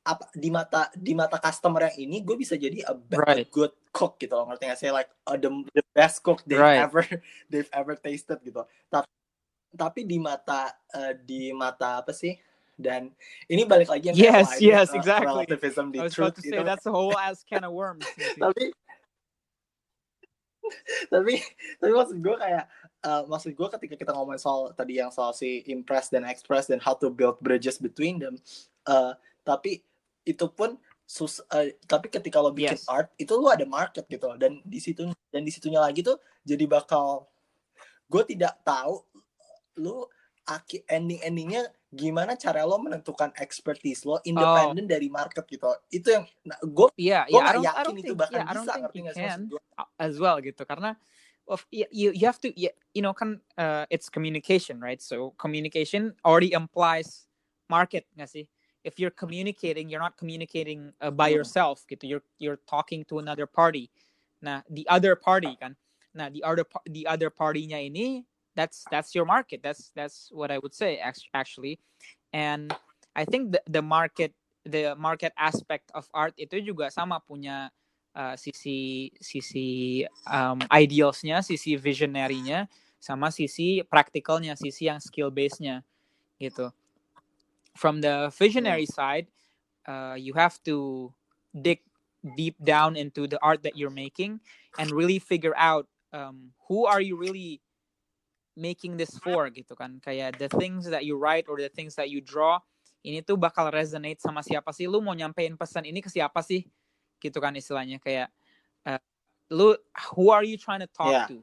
apa di mata di mata customer yang ini gue bisa jadi a, ba- a Right. good cook gitu loh ngerti gak sih like uh, the, the best cook they've Right. ever [laughs] they've ever tasted gitu tapi tapi di mata eh, di mata apa sih dan ini balik lagi yang Yes, why yes, uh, exactly. relativism di I was truth about to say that's a whole ass can of worms [laughs] tapi tapi tapi maksud gue kayak uh, maksud gue ketika kita ngomongin soal tadi yang soal si impress dan express dan how to build bridges between them uh, tapi itu pun sus uh, tapi ketika lo bikin Yes. art itu lo ada market gitu dan di situ dan di situnya lagi tuh jadi bakal gue tidak tahu aki ending endingnya gimana cara lo menentukan expertise lo independen dari market gitu. Itu yang nah, gue Yeah, gue yeah. Don't, I yakin don't itu think, bahkan yeah, bisa think ngerti nggak sih gue as well gitu. Karena of you you you have to you, you know kan uh, it's communication right? So communication already implies market nggak sih if you're communicating you're not communicating uh, by Hmm. yourself gitu. You're you're talking to another party. Nah the other party kan. Nah the other the other party-nya ini that's that's your market. That's that's what I would say act- actually. And I think the the market the market aspect of art itu juga sama punya uh, sisi sisi um, idealsnya, sisi visionary-nya, sama sisi practicalnya, sisi yang skill base-nya gitu. From the visionary side, uh, you have to dig deep down into the art that you're making and really figure out um, who are you really making this for gitu kan? Kayak the things that you write or the things that you draw ini tuh bakal resonate sama siapa sih? Lu mau nyampein pesan ini ke siapa sih? Gitu kan istilahnya kayak uh, lu who are you trying to talk Yeah. to?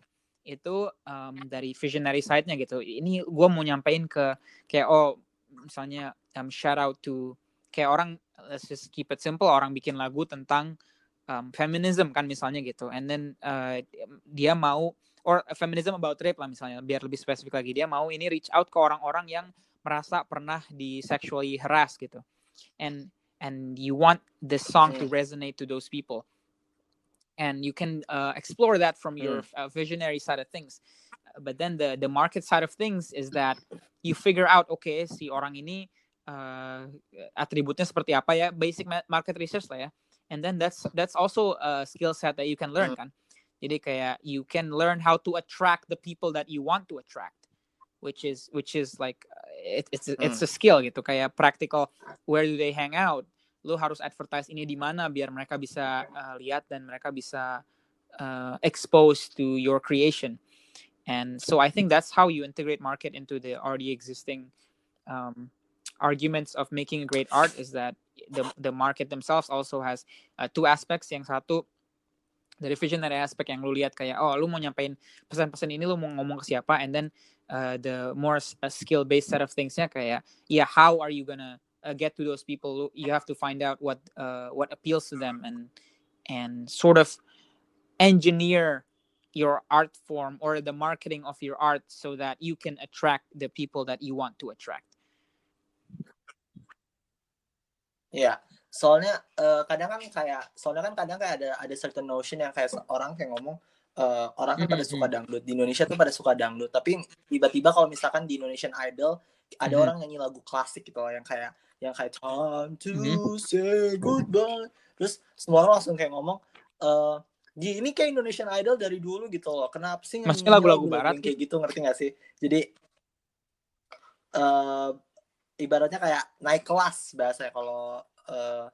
Itu um, dari visionary side-nya gitu. Ini gua mau nyampein ke kayak oh misalnya um, shout out to kayak orang let's just keep it simple orang bikin lagu tentang um, feminism kan misalnya gitu. And then uh, dia mau or feminism about rape lah misalnya biar lebih spesifik lagi. Dia mau ini reach out ke orang-orang yang merasa pernah di sexually harass gitu. And and you want the song to resonate to those people and you can uh, explore that from your uh, visionary side of things. Uh, but then the the market side of things is that you [laughs] figure out okay si orang ini uh, atributnya seperti apa ya basic market research lah ya. And then that's that's also a skill set that you can learn kan. Jadi kayak you can learn how to attract the people that you want to attract which is which is like uh, it, it's it's a skill gitu. Kayak practical where do they hang out lu harus advertise ini di mana biar mereka bisa uh, lihat dan mereka bisa uh, expose to your creation. And so i think that's how you integrate market into the already existing um, arguments of making a great art is that the the market themselves also has uh, two aspects. Yang satu dari visionary aspect yang lu lihat kayak oh lu mau nyampein pesan-pesan ini lu mau ngomong ke siapa? And then uh, the more skill based set of thingsnya kayak yeah how are you gonna uh, get to those people you have to find out what uh, what appeals to them and and sort of engineer your art form or the marketing of your art so that you can attract the people that you want to attract. Iya, soalnya eh, kadang kan kayak soalnya kan kadang kayak ada ada certain notion yang kayak orang kayak ngomong eh, orang kan pada suka dangdut. Di Indonesia tuh pada suka dangdut. Tapi tiba-tiba kalau misalkan di Indonesian Idol ada Mhm. orang nyanyi lagu klasik gitu loh yang kayak yang kayak time to Mhm. say goodbye terus semua orang langsung kayak ngomong eh "Gi, ini kayak Indonesian Idol dari dulu gitu loh kenapa sih Maksudnya nyanyinya lagu-lagu barat kayak gitu ngerti gak sih jadi eh ibaratnya kayak naik kelas bahasa kalau eh,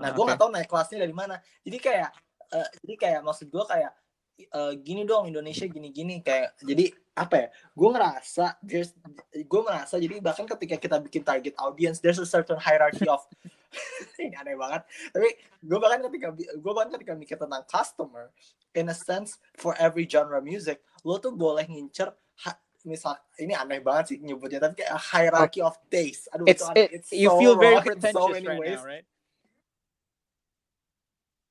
Nah, gue Oke. nggak tahu naik kelasnya dari mana. Jadi kayak, eh, jadi kayak maksud gue kayak eh, gini dong Indonesia gini-gini kayak. Jadi apa ya? Gue ngerasa, there's, gue merasa jadi bahkan ketika kita bikin target audience, there's a certain hierarchy of [laughs] ini aneh banget. Tapi gue bahkan ketika gue bahkan ketika mikir tentang customer, in a sense for every genre music, lo tuh boleh ngincer misal ini aneh banget sih nyebutnya tapi kayak a hierarchy of taste. Aduh it's itu it, It's you so feel very pretentious so right ways. now right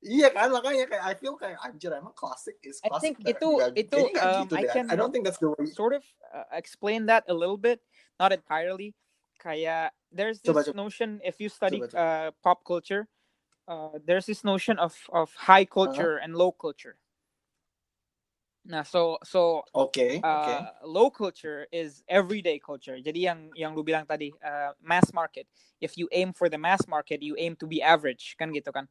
Iya kan makanya kayak I feel kayak anjir emang klasik is I klasik. think itu- itu, um, I can- I don't think that's the way. sort of uh, explain that a little bit, not entirely. Kayak there's this Coba, coba. notion if you study Coba, uh, pop culture, uh, there's this notion of of high culture and low culture. Nah, so so okay, uh, low culture is everyday culture. Jadi yang yang lu bilang tadi uh, mass market. If you aim for the mass market, you aim to be average, kan gitu kan.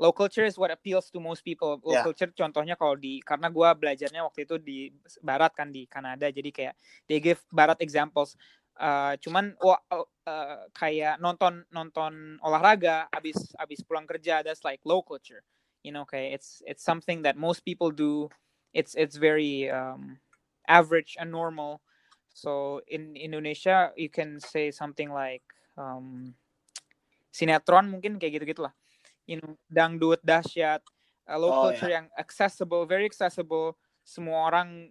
Low culture is what appeals to most people. Low Yeah. culture contohnya kalau di karena gua belajarnya waktu itu di barat kan di Kanada. Jadi kayak they give barat examples. Uh, cuman wah, uh, uh, kayak nonton nonton olahraga abis abis pulang kerja that's like low culture. You know, kayak it's it's something that most people do it's it's very um, average and normal. So in Indonesia, you can say something like um, sinetron mungkin kayak gitu gitulah. You know, dangdut dahsyat, uh, low Oh, culture yang accessible, very accessible. Semua orang,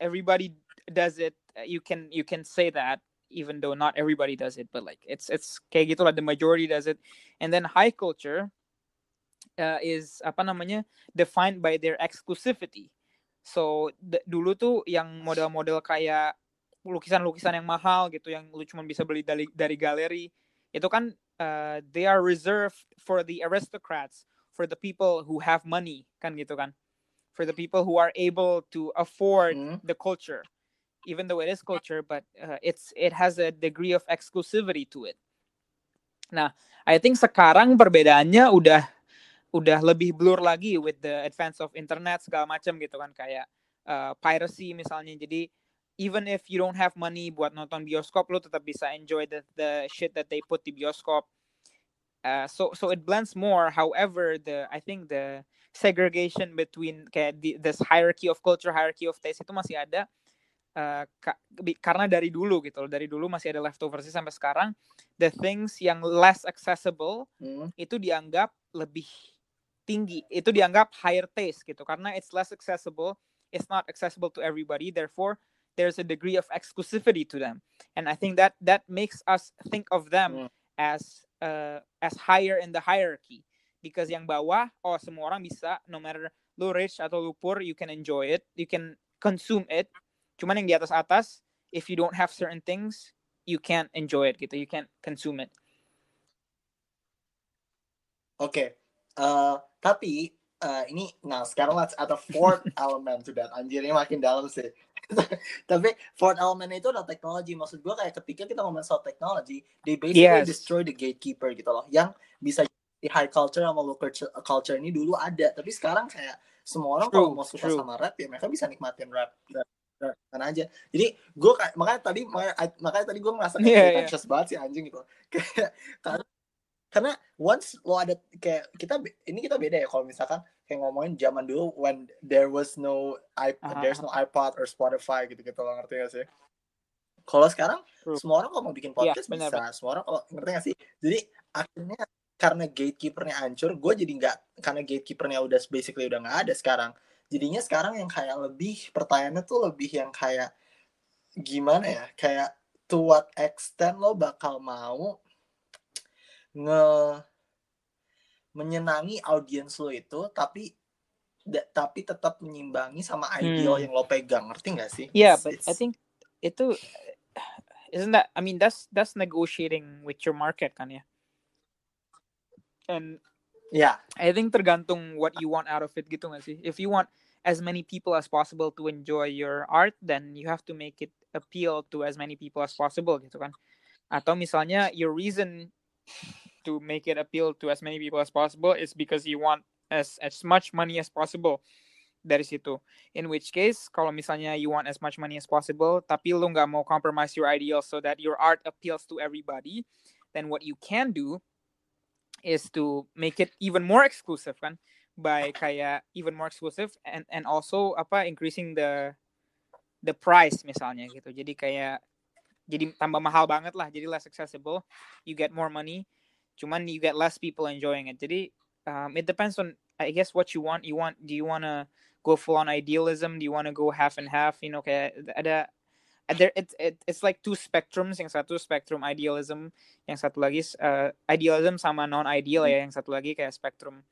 everybody does it. You can you can say that even though not everybody does it, but like it's it's kayak gitulah. The majority does it. And then high culture uh, is apa namanya defined by their exclusivity. So d- dulu tuh yang model-model kayak lukisan-lukisan yang mahal gitu yang lu cuma bisa beli dari dari galeri itu kan uh, they are reserved for the aristocrats, for the people who have money kan gitu kan. For the people who are able to afford Hmm. the culture. Even though it is culture but uh, it's it has a degree of exclusivity to it. Nah, I think sekarang perbedaannya udah udah lebih blur lagi with the advance of internet segala macam gitu kan kayak uh, piracy misalnya jadi even if you don't have money buat nonton bioskop lu tetap bisa enjoy the the shit that they put di bioskop. Uh, so so it blends more. However the I think the segregation between kayak the, this hierarchy of culture hierarchy of taste itu masih ada uh, ka- karena dari dulu gitu loh. Dari dulu masih ada leftoversnya sampai sekarang the things yang less accessible Hmm. itu dianggap lebih tinggi. Itu dianggap higher taste gitu. Karena it's less accessible it's not accessible to everybody. Therefore there's a degree of exclusivity to them. And i think that that makes us think of them Hmm. as uh, as higher in the hierarchy. Because yang bawah oh semua orang bisa no matter lu rich atau lu poor you can enjoy it you can consume it. Cuman yang di atas atas if you don't have certain things you can't enjoy it gitu you can't consume it. Oke, Eh, tapi eh, ini, nah sekarang let's add a fourth [laughs] element to that. Anjir, ini makin dalam sih. [laughs] tapi fourth element itu adalah teknologi. Maksud gue kayak ketika kita ngomong soal teknologi, they basically Yes. destroy the gatekeeper gitu loh. Yang bisa di high culture sama low culture, culture ini dulu ada. Tapi sekarang kayak semua orang kalau mau suka true. sama rap ya mereka bisa nikmatin rap. rap kan aja. Jadi gue kayak makanya tadi makanya, makanya tadi gue merasa kayak Iya, iya. banget sih anjing gitu. [laughs] Kayak karena karena once lo ada kayak kita ini kita beda ya kalau misalkan kayak ngomongin zaman dulu when there was no iPod, Aha, there's no iPod or Spotify gitu gitu lo ngerti gak sih? Kalau sekarang True. semua orang kalau mau bikin Iya, podcast benar, bisa, semua orang kalau ngerti gak sih? Jadi akhirnya karena gatekeepernya hancur, gue jadi nggak karena gatekeepernya udah basically udah nggak ada sekarang. Jadinya sekarang yang kayak lebih pertanyaannya tuh lebih yang kayak gimana ya? Kayak to what extent lo bakal mau nge menyenangi audiens lo itu tapi da- tapi tetap menyimbangi sama ideal Hmm. yang lo pegang ngerti gak sih? Yeah, It's- but I it's- think itu isn't that I mean that's that's negotiating with your market kan ya. And ya I think tergantung what you want out of it gitu gak sih? If you want as many people as possible to enjoy your art, then you have to make it appeal to as many people as possible gitu kan. Atau misalnya your reason to make it appeal to as many people as possible is because you want as as much money as possible dari situ. In which case, kalau misalnya you want as much money as possible, tapi lu nggak mau compromise your ideals so that your art appeals to everybody, then what you can do is to make it even more exclusive kan by kayak even more exclusive and and also apa increasing the the price misalnya gitu. Jadi kayak jadi tambah mahal banget lah, jadi less accessible, you get more money, cuman you get less people enjoying it. Jadi um, it depends on I guess what you want. You want do you want to go full on idealism? Do you want to go half and half? You know kayak ada there it's it, it's like two spectrums. Yang satu spectrum idealism, yang satu lagi uh, idealism sama non ideal ya. Yang satu lagi kayak spectrum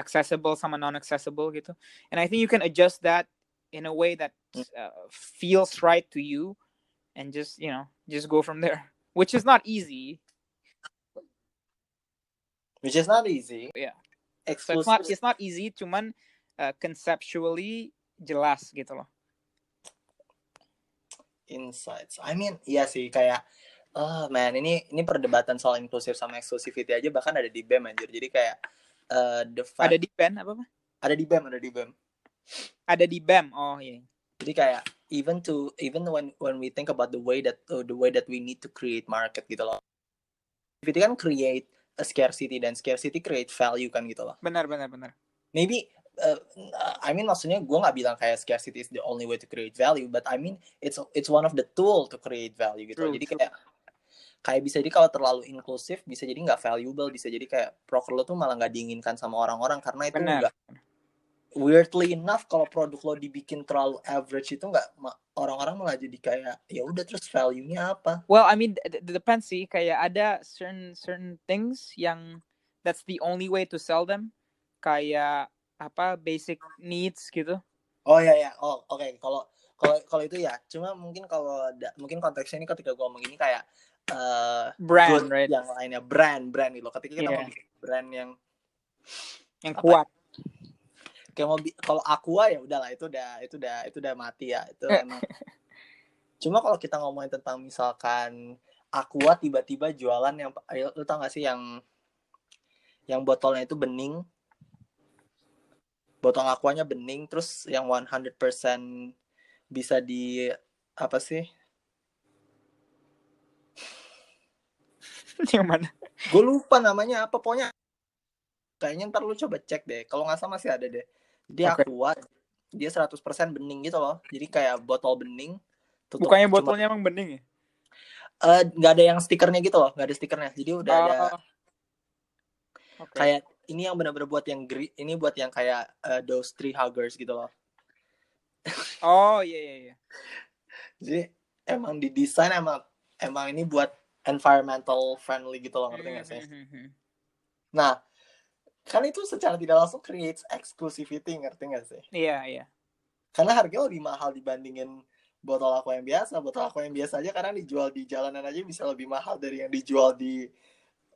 accessible sama non accessible gitu. And I think you can adjust that in a way that uh, feels right to you and just you know just go from there which is not easy which is not easy. Yeah. so it's not it's not easy cuman uh, conceptually jelas gitu loh insights. I mean, iya sih kayak oh man, ini ini perdebatan soal inklusif sama exclusivity aja bahkan ada di BEM anjir. Jadi kayak uh, the fact ada di BEM apa apa ada di BEM, ada di BEM. ada di BEM oh iya Jadi kayak even to even when when we think about the way that uh, the way that we need to create market gitu loh. Itu kan create scarcity dan scarcity create value kan gitu loh. benar benar benar Maybe uh, I mean maksudnya gue nggak bilang kayak scarcity is the only way to create value, but I mean it's it's one of the tool to create value gitu. True, jadi true. kayak kayak bisa jadi kalau terlalu inklusif bisa jadi nggak valuable, bisa jadi kayak proker lo tuh malah nggak diinginkan sama orang-orang karena itu Benar. Weirdly enough kalau produk lo dibikin terlalu average itu nggak orang-orang malah jadi kayak ya udah terus value-nya apa? Well, I mean, d- depends sih. Kayak ada certain certain things yang that's the only way to sell them. Kayak apa basic needs gitu. Oh ya ya, oh oke kalau kalau kalau itu ya, cuma mungkin kalau mungkin konteksnya ini ketika gue ngomong ini kayak eh Brand, right? yang lainnya brand brand gitu. Ketika kita mau Iya. bikin brand yang Yang Apa? Kayak bi- kalau aqua ya udahlah itu udah itu udah itu udah mati ya itu Eh. emang. Cuma kalau kita ngomongin tentang misalkan aqua tiba-tiba jualan yang ayo, lu tau gak sih yang yang botolnya itu bening botol aquanya bening terus yang 100% bisa di apa sih [laughs] yang mana? gue lupa namanya apa pokoknya kayaknya ntar lu coba cek deh kalau nggak salah masih ada deh dia Oke. aqua dia 100% bening gitu loh jadi kayak botol bening tutup Bukannya cuma- botolnya emang bening ya? Eh, nggak ada yang stikernya gitu loh nggak ada stikernya jadi udah ada Oh. Oke. kayak ini yang benar-benar buat yang gri ini buat yang kayak eh, those tree huggers gitu loh Oh iya iya iya. jadi emang didesain emang emang ini buat environmental friendly gitu loh ngerti nggak sih Mhm, mhm. nah kan itu secara tidak langsung creates exclusivity ngerti nggak sih Iya iya. karena harganya lebih mahal dibandingin botol aqua yang biasa botol aqua yang biasa aja karena dijual di jalanan aja bisa lebih mahal dari yang dijual di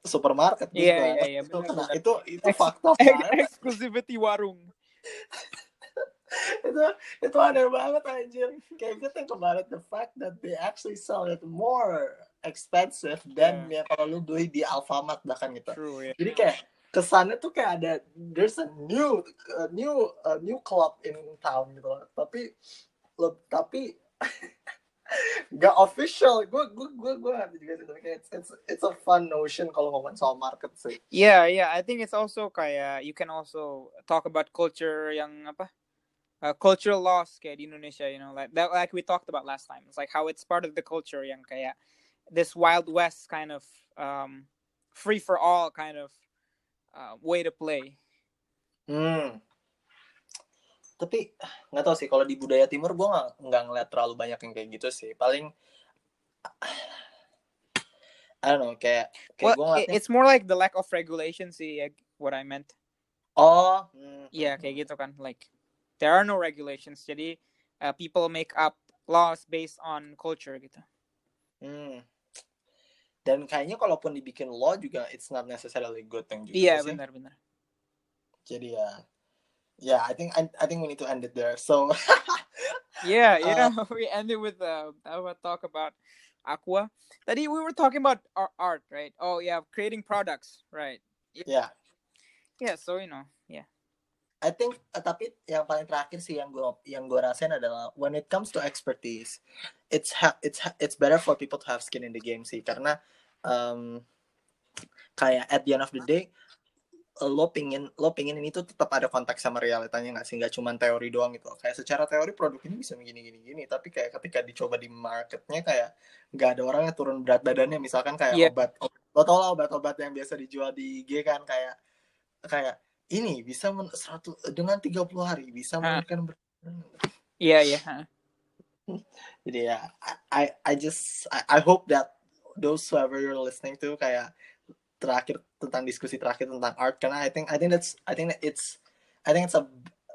supermarket gitu Iya, kan. iya, iya, itu, nah, itu itu fakta Exclusivity warung. [laughs] itu itu aneh banget anjir kayak you think about it the fact that they actually sell it more expensive than ya kalau lu beli di Alfamart bahkan gitu True ya. jadi kayak kesannya tuh kayak ada there's a new a new a new club in town gitu loh. tapi lo tapi [laughs] gak official gue gue gue gue ngerti juga sih kayak it's, it's it's a fun notion kalau ngomongin soal market sih Yeah, yeah. I think it's also kayak you can also talk about culture yang apa? Uh, cultural loss kayak di Indonesia, you know, like that like we talked about last time. It's like how it's part of the culture yang kayak this wild west kind of um free for all kind of uh, way to play. hmm tapi nggak tahu sih kalau di budaya timur gue nggak nggak ngeliat terlalu banyak yang kayak gitu sih paling I don't know kayak kayak Well, it- ngeliatnya it's more like the lack of regulation sih ya, what I meant. oh hmm, Iya, kayak gitu kan. Like there are no regulations. Jadi uh, people make up laws based on culture gitu. hmm. Dan kayaknya kalaupun dibikin law juga it's not necessarily good thing juga Iya, benar-benar. jadi ya yeah I think I, I think we need to end it there so [laughs] Yeah, yeah. Uh, [laughs] we ended with uh, our talk about aqua. Tadi we were talking about ar- art, right? Oh yeah, creating products, right? yeah Yeah, so you know. I think eh, tapi yang paling terakhir sih yang gue yang gue rasain adalah when it comes to expertise it's ha it's ha it's better for people to have skin in the game sih. Karena um, kayak at the end of the day lo pingin lo pingin ini tuh tetap ada konteks sama realitanya nggak sih? Nggak cuma teori doang gitu kayak secara teori produk ini bisa begini gini gini. Tapi kayak ketika dicoba di marketnya kayak nggak ada orang yang turun berat badannya. Misalkan kayak Iya. obat lo tau lah obat-obat yang biasa dijual di IG kan kayak kayak ini bisa men, 100 dengan 30 hari bisa. Yeah, yeah. huh. jadi ya I I, just I, I hope that those whoever you're listening to kayak terakhir tentang diskusi terakhir tentang art karena I think I think that's I think that it's I think it's a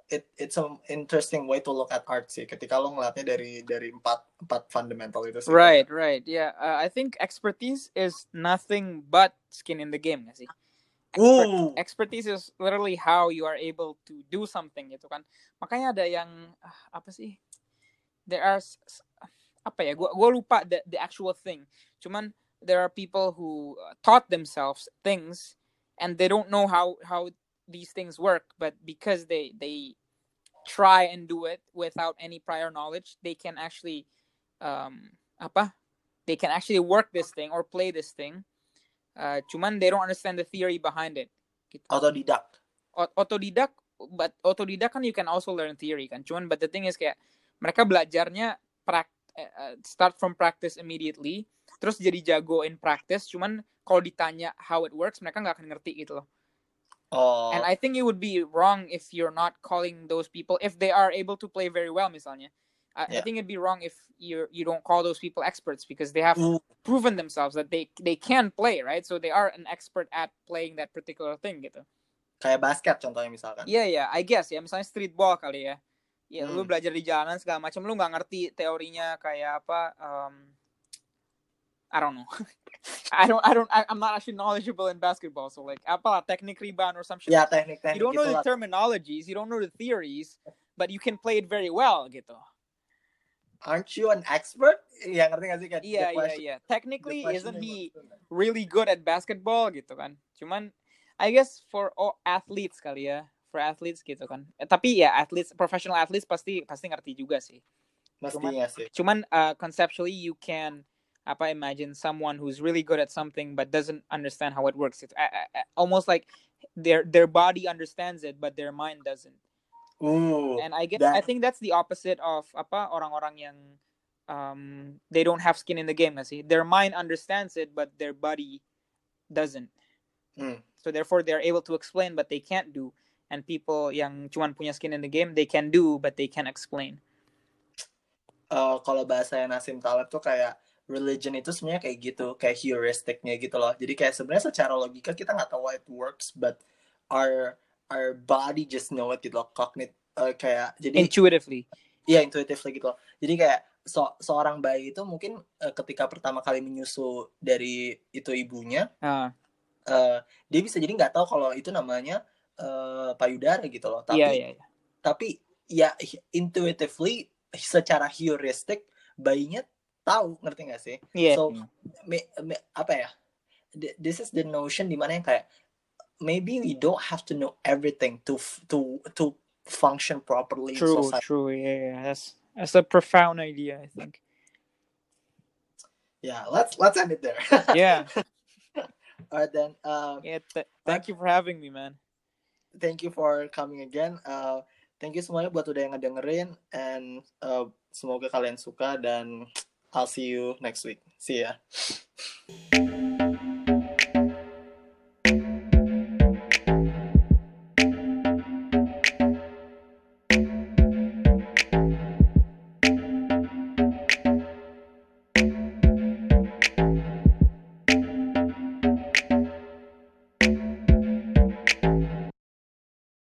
it it's a interesting way to look at art sih ketika lo ngeliatnya dari dari empat empat fundamental itu sih Right, right. Yeah, uh, I think expertise is nothing but skin in the game, nggak sih? Expert- expertise is literally how you are able to do something gitu kan. Makanya ada yang ah, apa sih? There are apa ya? Gua gua lupa the the actual thing. Cuman there are people who uh, taught themselves things and they don't know how how these things work, but because they they try and do it without any prior knowledge, they can actually um apa? They can actually work this thing or play this thing. Uh, cuman they don't understand the theory behind it. Gitu. otodidak Ot- Otodidak but otodidak kan you can also learn theory kan. Cuman but the thing is kayak mereka belajarnya prak, uh, start from practice immediately, terus jadi jago in practice. Cuman kalau ditanya how it works, mereka nggak akan ngerti gitu loh. Oh. And I think it would be wrong if you're not calling those people if they are able to play very well, misalnya. I, I Yeah. think it'd be wrong if you you don't call those people experts because they have Mm. proven themselves that they they can play, right? So they are an expert at playing that particular thing gitu. kayak basket contohnya misalkan. Iya ya, I guess ya, misalnya streetball kali ya. Ya, lu Hmm. belajar di jalanan segala macam, lu nggak ngerti teorinya kayak apa. Um, I don't know. [laughs] I don't, I don't, I, I'm not actually knowledgeable in basketball, so like apa lah, technique rebound or some shit. Ya teknik-teknik you don't know gitu the terminologies, you don't know the theories, but you can play it very well gitu. Aren't you an expert? Ya ngerti gak sih the Iya iya iya. Technically, isn't is- he really good at basketball gitu kan? Cuman I guess for all athletes kali ya, for athletes gitu kan. Eh, tapi ya athletes, professional athletes pasti pasti ngerti juga sih. Mestinya sih. Cuman uh, conceptually you can apa imagine someone who's really good at something but doesn't understand how it works. It's uh, uh, almost like their their body understands it but their mind doesn't. Uh, And I guess that- I think that's the opposite of apa orang-orang yang um they don't have skin in the game sih. Their mind understands it but their body doesn't. Hmm. So therefore they're able to explain but they can't do. And people yang cuman punya skin in the game they can do but they can't explain. eh, kalau bahasa Nasim Taleb tuh kayak religion itu sebenarnya kayak gitu, kayak heuristicnya gitu loh. Jadi kayak sebenarnya secara logika kita nggak tahu why it works, but our our body just know it gitu loh. Cognit eh, kayak jadi Intuitively. Iya intuitively gitu. Jadi kayak so, seorang bayi itu mungkin eh, ketika pertama kali menyusu dari itu ibunya, Ah, eh, dia bisa jadi nggak tahu kalau itu namanya eh, payudara gitu loh. Tapi iya iya iya. tapi ya intuitively secara heuristic bayinya tahu ngerti nggak sih? Iya. So me- me- apa ya? Th- This is the notion di mana yang kayak maybe we don't have to know everything to to to function properly true, true. Yeah, yeah. That's that's a profound idea, I think. Yeah, let's let's end it there. [laughs] Yeah. Alright then. Uh, yeah th- thank you for having me, man. thank you for coming again. Uh, thank you semuanya buat udah yang ngedengerin and uh, semoga kalian suka dan I'll see you next week. See ya.